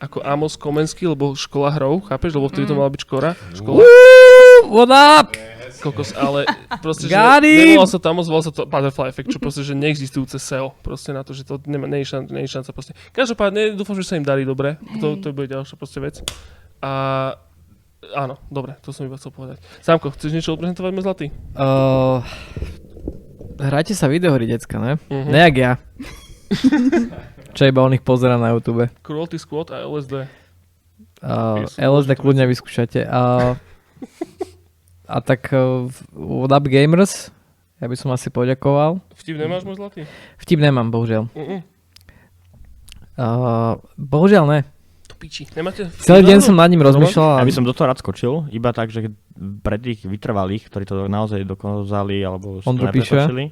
S1: Ako Amos Komenský, lebo škola hrou, chápeš? Lebo vtedy to mala byť škola. škola
S2: What up?
S1: Kokos, ale proste, že nevolal sa to Amos, volal sa to Butterfly Effect, čo proste, že neexistujúce SEO. Proste na to, že to nemá, nie je šanca, nie je šanca proste. Každopádne dúfam, že sa im darí dobre. To, to bude ďalšia proste vec. A áno, dobre, to som iba chcel povedať. Sámko, chceš niečo odprezentovať, môj zlatý?
S2: Uh, hrajte sa videohry, decka, ne?
S1: Mhm.
S2: Nejak ja. Čo iba o nich pozerám na YouTube.
S1: Cruelty Squad a LSD.
S2: Uh, LSD kľudne vyskúšate. Uh, a tak uh, What Up Gamers, ja by som asi poďakoval.
S1: Vtip nemáš, môj zlatý?
S2: Vtip nemám, bohužiaľ.
S1: Uh-uh.
S2: Uh, bohužiaľ ne.
S1: To piči. Nemáte?
S2: Celý deň som nad ním rozmýšľal.
S3: Ja
S2: a-
S3: by som do toho rád skočil, iba tak, že pre tých vytrvalých, ktorí to naozaj dokázali, alebo
S2: Ondru píše.
S3: uh,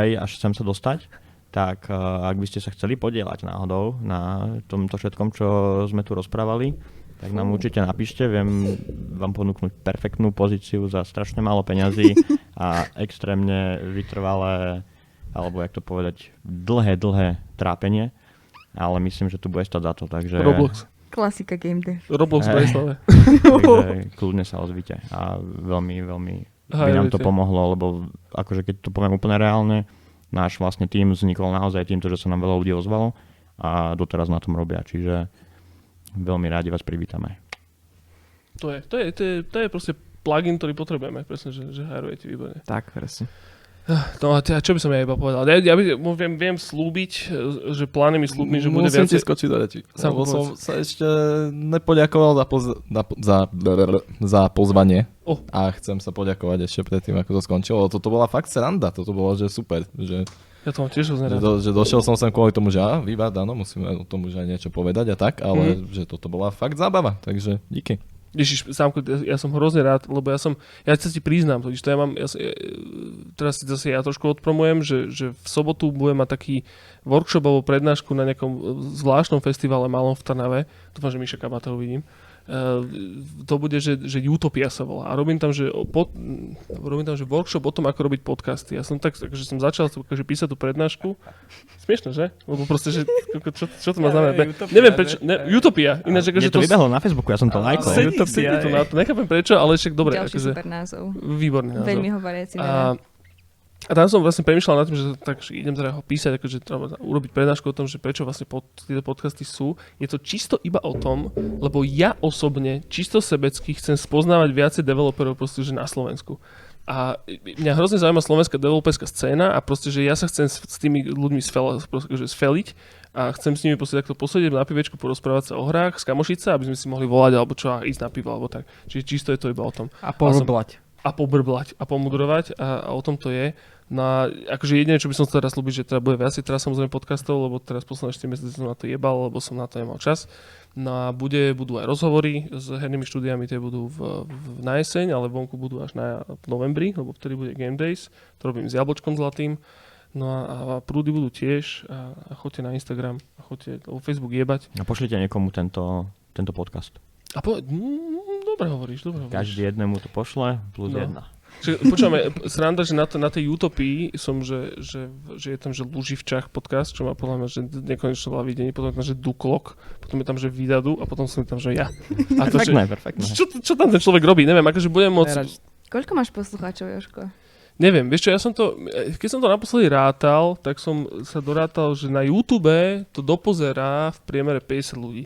S3: hej, až sem sa dostať, tak uh, ak by ste sa chceli podielať náhodou na tomto všetkom, čo sme tu rozprávali, tak nám určite napíšte, viem vám ponúknuť perfektnú pozíciu za strašne málo peňazí a extrémne vytrvalé, alebo jak to povedať, dlhé, dlhé trápenie, ale myslím, že tu bude stať za to, takže...
S1: Roblox.
S5: Klasika game dev.
S1: Roblox v
S3: Hej.
S1: Bratislave.
S3: Takže kľudne sa ozvite a veľmi, veľmi by nám to pomohlo, lebo akože keď to poviem úplne reálne, náš vlastne tým vznikol naozaj týmto, že sa nám veľa ľudí ozvalo a doteraz na tom robia, čiže veľmi rádi vás privítame.
S1: To je, to je, to je, to je proste plugin, ktorý potrebujeme. Presne, že, že hajrujete výborne.
S2: Tak, presne.
S1: No a teda, čo by som ja iba povedal? Ja, ja by, viem, viem slúbiť, že plány mi slúbmi, že bude
S4: Musím ti
S1: viacej...
S4: skočiť do reči. Lebo som sa ešte nepoďakoval za, poz- na, za, za pozvanie.
S1: O.
S4: A chcem sa poďakovať ešte predtým, ako to skončilo. Toto bola fakt sranda, toto bolo, že super. Že,
S1: Ja to mám tiež hrozne
S4: že,
S1: rád.
S4: do, že došiel som sem kvôli tomu, že á, vývad, áno, musíme o tom už aj niečo povedať a tak, ale
S1: Mhm.
S4: že toto bola fakt zábava, takže díky.
S1: Ježiš, Sámko, ja, ja som hrozne rád, lebo ja som, ja sa ti priznám, totiž to ja mám, ja, sa- ja, teraz si zase ja trošku odpromujem, že, že v sobotu budem mať taký workshop alebo prednášku na nejakom e, zvláštnom festivale malom v Trnave, dúfam, že Miša Kabata uvidím, Uh, to bude, že, že Utopia sa volá. A robím tam, že, pod, robím tam, že workshop o tom, ako robiť podcasty. Ja som tak, že som začal akože písať tú prednášku. Smiešne, že? Lebo proste, že čo, čo to má znamená? Ne, neviem prečo. Ne, Utopia. Ináč, akože
S3: Mne to vybehlo na Facebooku, ja som to lajkol.
S1: Sedí, sedí to na to. Nechápem prečo, ale však dobre.
S5: Ďalší
S1: akože,
S5: super názov.
S1: výborný názov.
S5: Veľmi hovoriaci.
S1: A, a tam som vlastne premyšľal nad tým, že tak že idem teda ho písať, akože treba urobiť prednášku o tom, že prečo vlastne pod, tieto podcasty sú. Je to čisto iba o tom, lebo ja osobne čisto sebecky chcem spoznávať viacej developerov proste, že na Slovensku. A mňa hrozne zaujíma slovenská developerská scéna a proste, že ja sa chcem s, s tými ľuďmi sfel, proste, že sfeliť a chcem s nimi proste takto posediť na pivečku, porozprávať sa o hrách, skamošiť sa, aby sme si mohli volať alebo čo a ísť na pivo alebo tak. Čiže čisto je to iba o tom
S2: A porblať.
S1: A pobrblať a pomudrovať a, a o tom to je. No a akože jediné, čo by som chcel teraz slúbiť, že teda bude viacej teraz samozrejme podcastov, lebo teraz posledné 4 mesiace som na to jebal, lebo som na to nemal čas. No a bude, budú aj rozhovory s hernými štúdiami, tie budú v, v, na jeseň, ale vonku budú až na v novembri, lebo vtedy bude Game Days. To robím s jablčkom zlatým. No a, a prúdy budú tiež a, a choďte na Instagram a choďte o Facebook jebať.
S3: A pošlite niekomu tento, tento podcast.
S1: A po, mm, dobre hovoríš, dobre hovoríš.
S3: Každý jednému to pošle, plus
S1: No.
S3: jedna.
S1: Čiže, počúvame, sranda, že na, to, na tej utopii som, že, že, že je tam, že Luživčach podcast, čo má podľa mňa, že nekonečne veľa videní, potom je tam, že Duklok, potom je tam, že Vydadu a potom som tam, že ja. A to, že,
S3: Perfektné, perfektné.
S1: čo, čo tam ten človek robí, neviem, akože budem môcť,
S2: Nerad.
S5: Koľko máš poslucháčov, Joško?
S1: neviem, vieš čo, ja som to, keď som to naposledy rátal, tak som sa dorátal, že na YouTube to dopozerá v priemere 50 ľudí.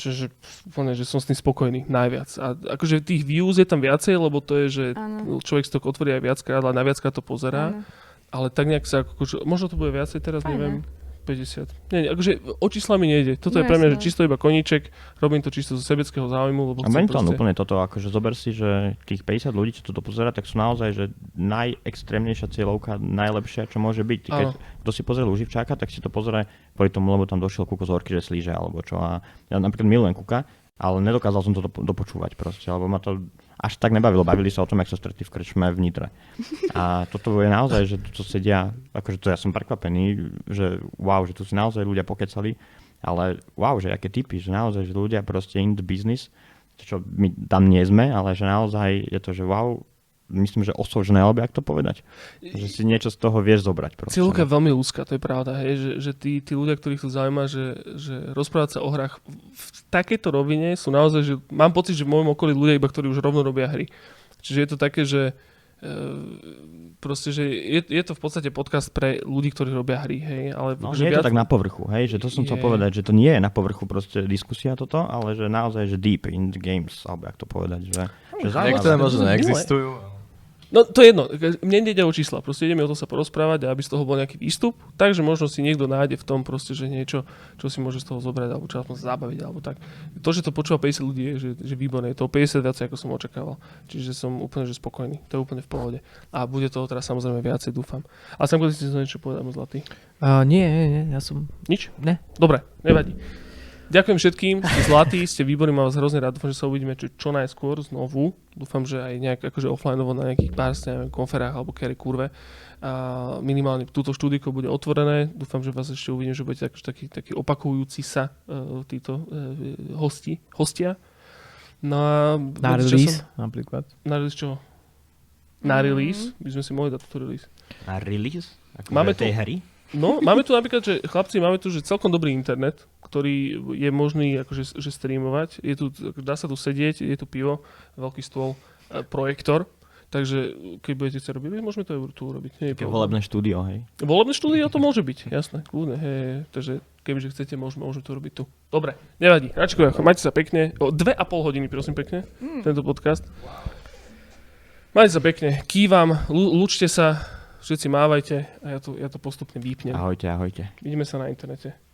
S1: Čiže úplne, že som s tým spokojný najviac. A akože tých views je tam viacej, lebo to je, že
S5: Áno.
S1: človek si to otvorí aj viackrát, ale na viackrát to pozerá.
S5: Áno.
S1: Ale tak nejak sa, akože, možno to bude viacej teraz,
S5: Aj
S1: neviem. 50. Nie, nie, akože o čísla mi nejde. Toto
S5: No
S1: je pre mňa, že čisto iba koníček. Robím to čisto zo sebeckého záujmu, lebo
S3: A to
S1: proste...
S3: úplne toto, akože zober si, že tých 50 ľudí, čo toto pozera, tak sú naozaj, že najextrémnejšia cieľovka, najlepšia, čo môže byť. Keď kto si pozrie Luživčáka, tak si to pozrie kvôli tomu, lebo tam došiel Kuko z Orky, že slíže, alebo čo. A ja napríklad milujem Kuka, ale nedokázal som to dopo- dopočúvať proste, lebo ma to až tak nebavilo. Bavili sa o tom, jak sa stretli v krčme v Nitre. A toto je naozaj, že tu sedia, akože to ja som prekvapený, že wow, že tu si naozaj ľudia pokecali, ale wow, že aké typy, že naozaj, že ľudia proste in the business, čo my tam nie sme, ale že naozaj je to, že wow, myslím, že osovžené, alebo jak to povedať. Že si niečo z toho vieš zobrať.
S1: Cieľovka je veľmi úzka, to je pravda, hej, že, že tí, tí ľudia, ktorých to zaujíma, že, že rozprávať sa o hrách v takejto rovine sú naozaj, že mám pocit, že v môjom okolí ľudia iba, ktorí už rovno robia hry. Čiže je to také, že e, proste, že je, je to v podstate podcast pre ľudí, ktorí robia hry, hej, ale
S3: No,
S1: že
S3: nie je to tak na povrchu, hej, že to som chcel
S1: Je.
S3: povedať, že to nie je na povrchu proste diskusia toto, ale že naozaj, že deep in the games, alebo jak to povedať, že, že
S4: Niektoré možno neexistujú.
S1: No to je jedno, mne ide o čísla, proste ideme o to sa porozprávať a aby z toho bol nejaký výstup, takže možno si niekto nájde v tom proste, že niečo, čo si môže z toho zobrať alebo čo aspoň zabaviť alebo tak. To, že to počúva 50 ľudí je, že, že výborné, je to o 50 viacej, ako som očakával. Čiže som úplne že spokojný, to je úplne v pohode. A bude toho teraz samozrejme viacej, dúfam. A sam si chcel niečo povedať, môj zlatý.
S2: Uh, nie, nie, nie, ja som...
S1: Nič?
S2: Ne.
S1: Dobre, nevadí. Ďakujem všetkým, ste zlatí, ste výborní, mám vás hrozne rád, dúfam, že sa uvidíme čo, čo najskôr znovu. Dúfam, že aj nejak akože offlineovo na nejakých pár neviem, konferách alebo kere kurve. A minimálne túto štúdiko bude otvorené. Dúfam, že vás ešte uvidím, že budete akože taký, taký opakujúci sa uh, títo uh, hosti, hostia. No a
S2: Na release napríklad.
S1: Na release čo? Na release? By sme si mohli dať túto release.
S3: A release? Ako
S1: Máme
S3: tej
S1: tu-
S3: hry?
S1: No, máme tu napríklad, že chlapci, máme tu že celkom dobrý internet, ktorý je možný akože, že streamovať. Je tu, dá sa tu sedieť, je tu pivo, veľký stôl, e, projektor. Takže keď budete chcieť robiť, môžeme to aj tu urobiť. Nie je
S3: Také
S1: problém.
S3: volebné štúdio, hej.
S1: Volebné štúdio to môže byť, jasné, kľudne. Hej, hej. Takže kebyže chcete, môžeme, môžeme to robiť tu. Dobre, nevadí. Račko, majte sa pekne. O dve a pol hodiny, prosím pekne, tento podcast. Majte sa pekne. Kývam, lú- lúčte sa, všetci mávajte a ja to, ja to postupne vypnem.
S3: Ahojte, ahojte.
S1: Vidíme sa na internete.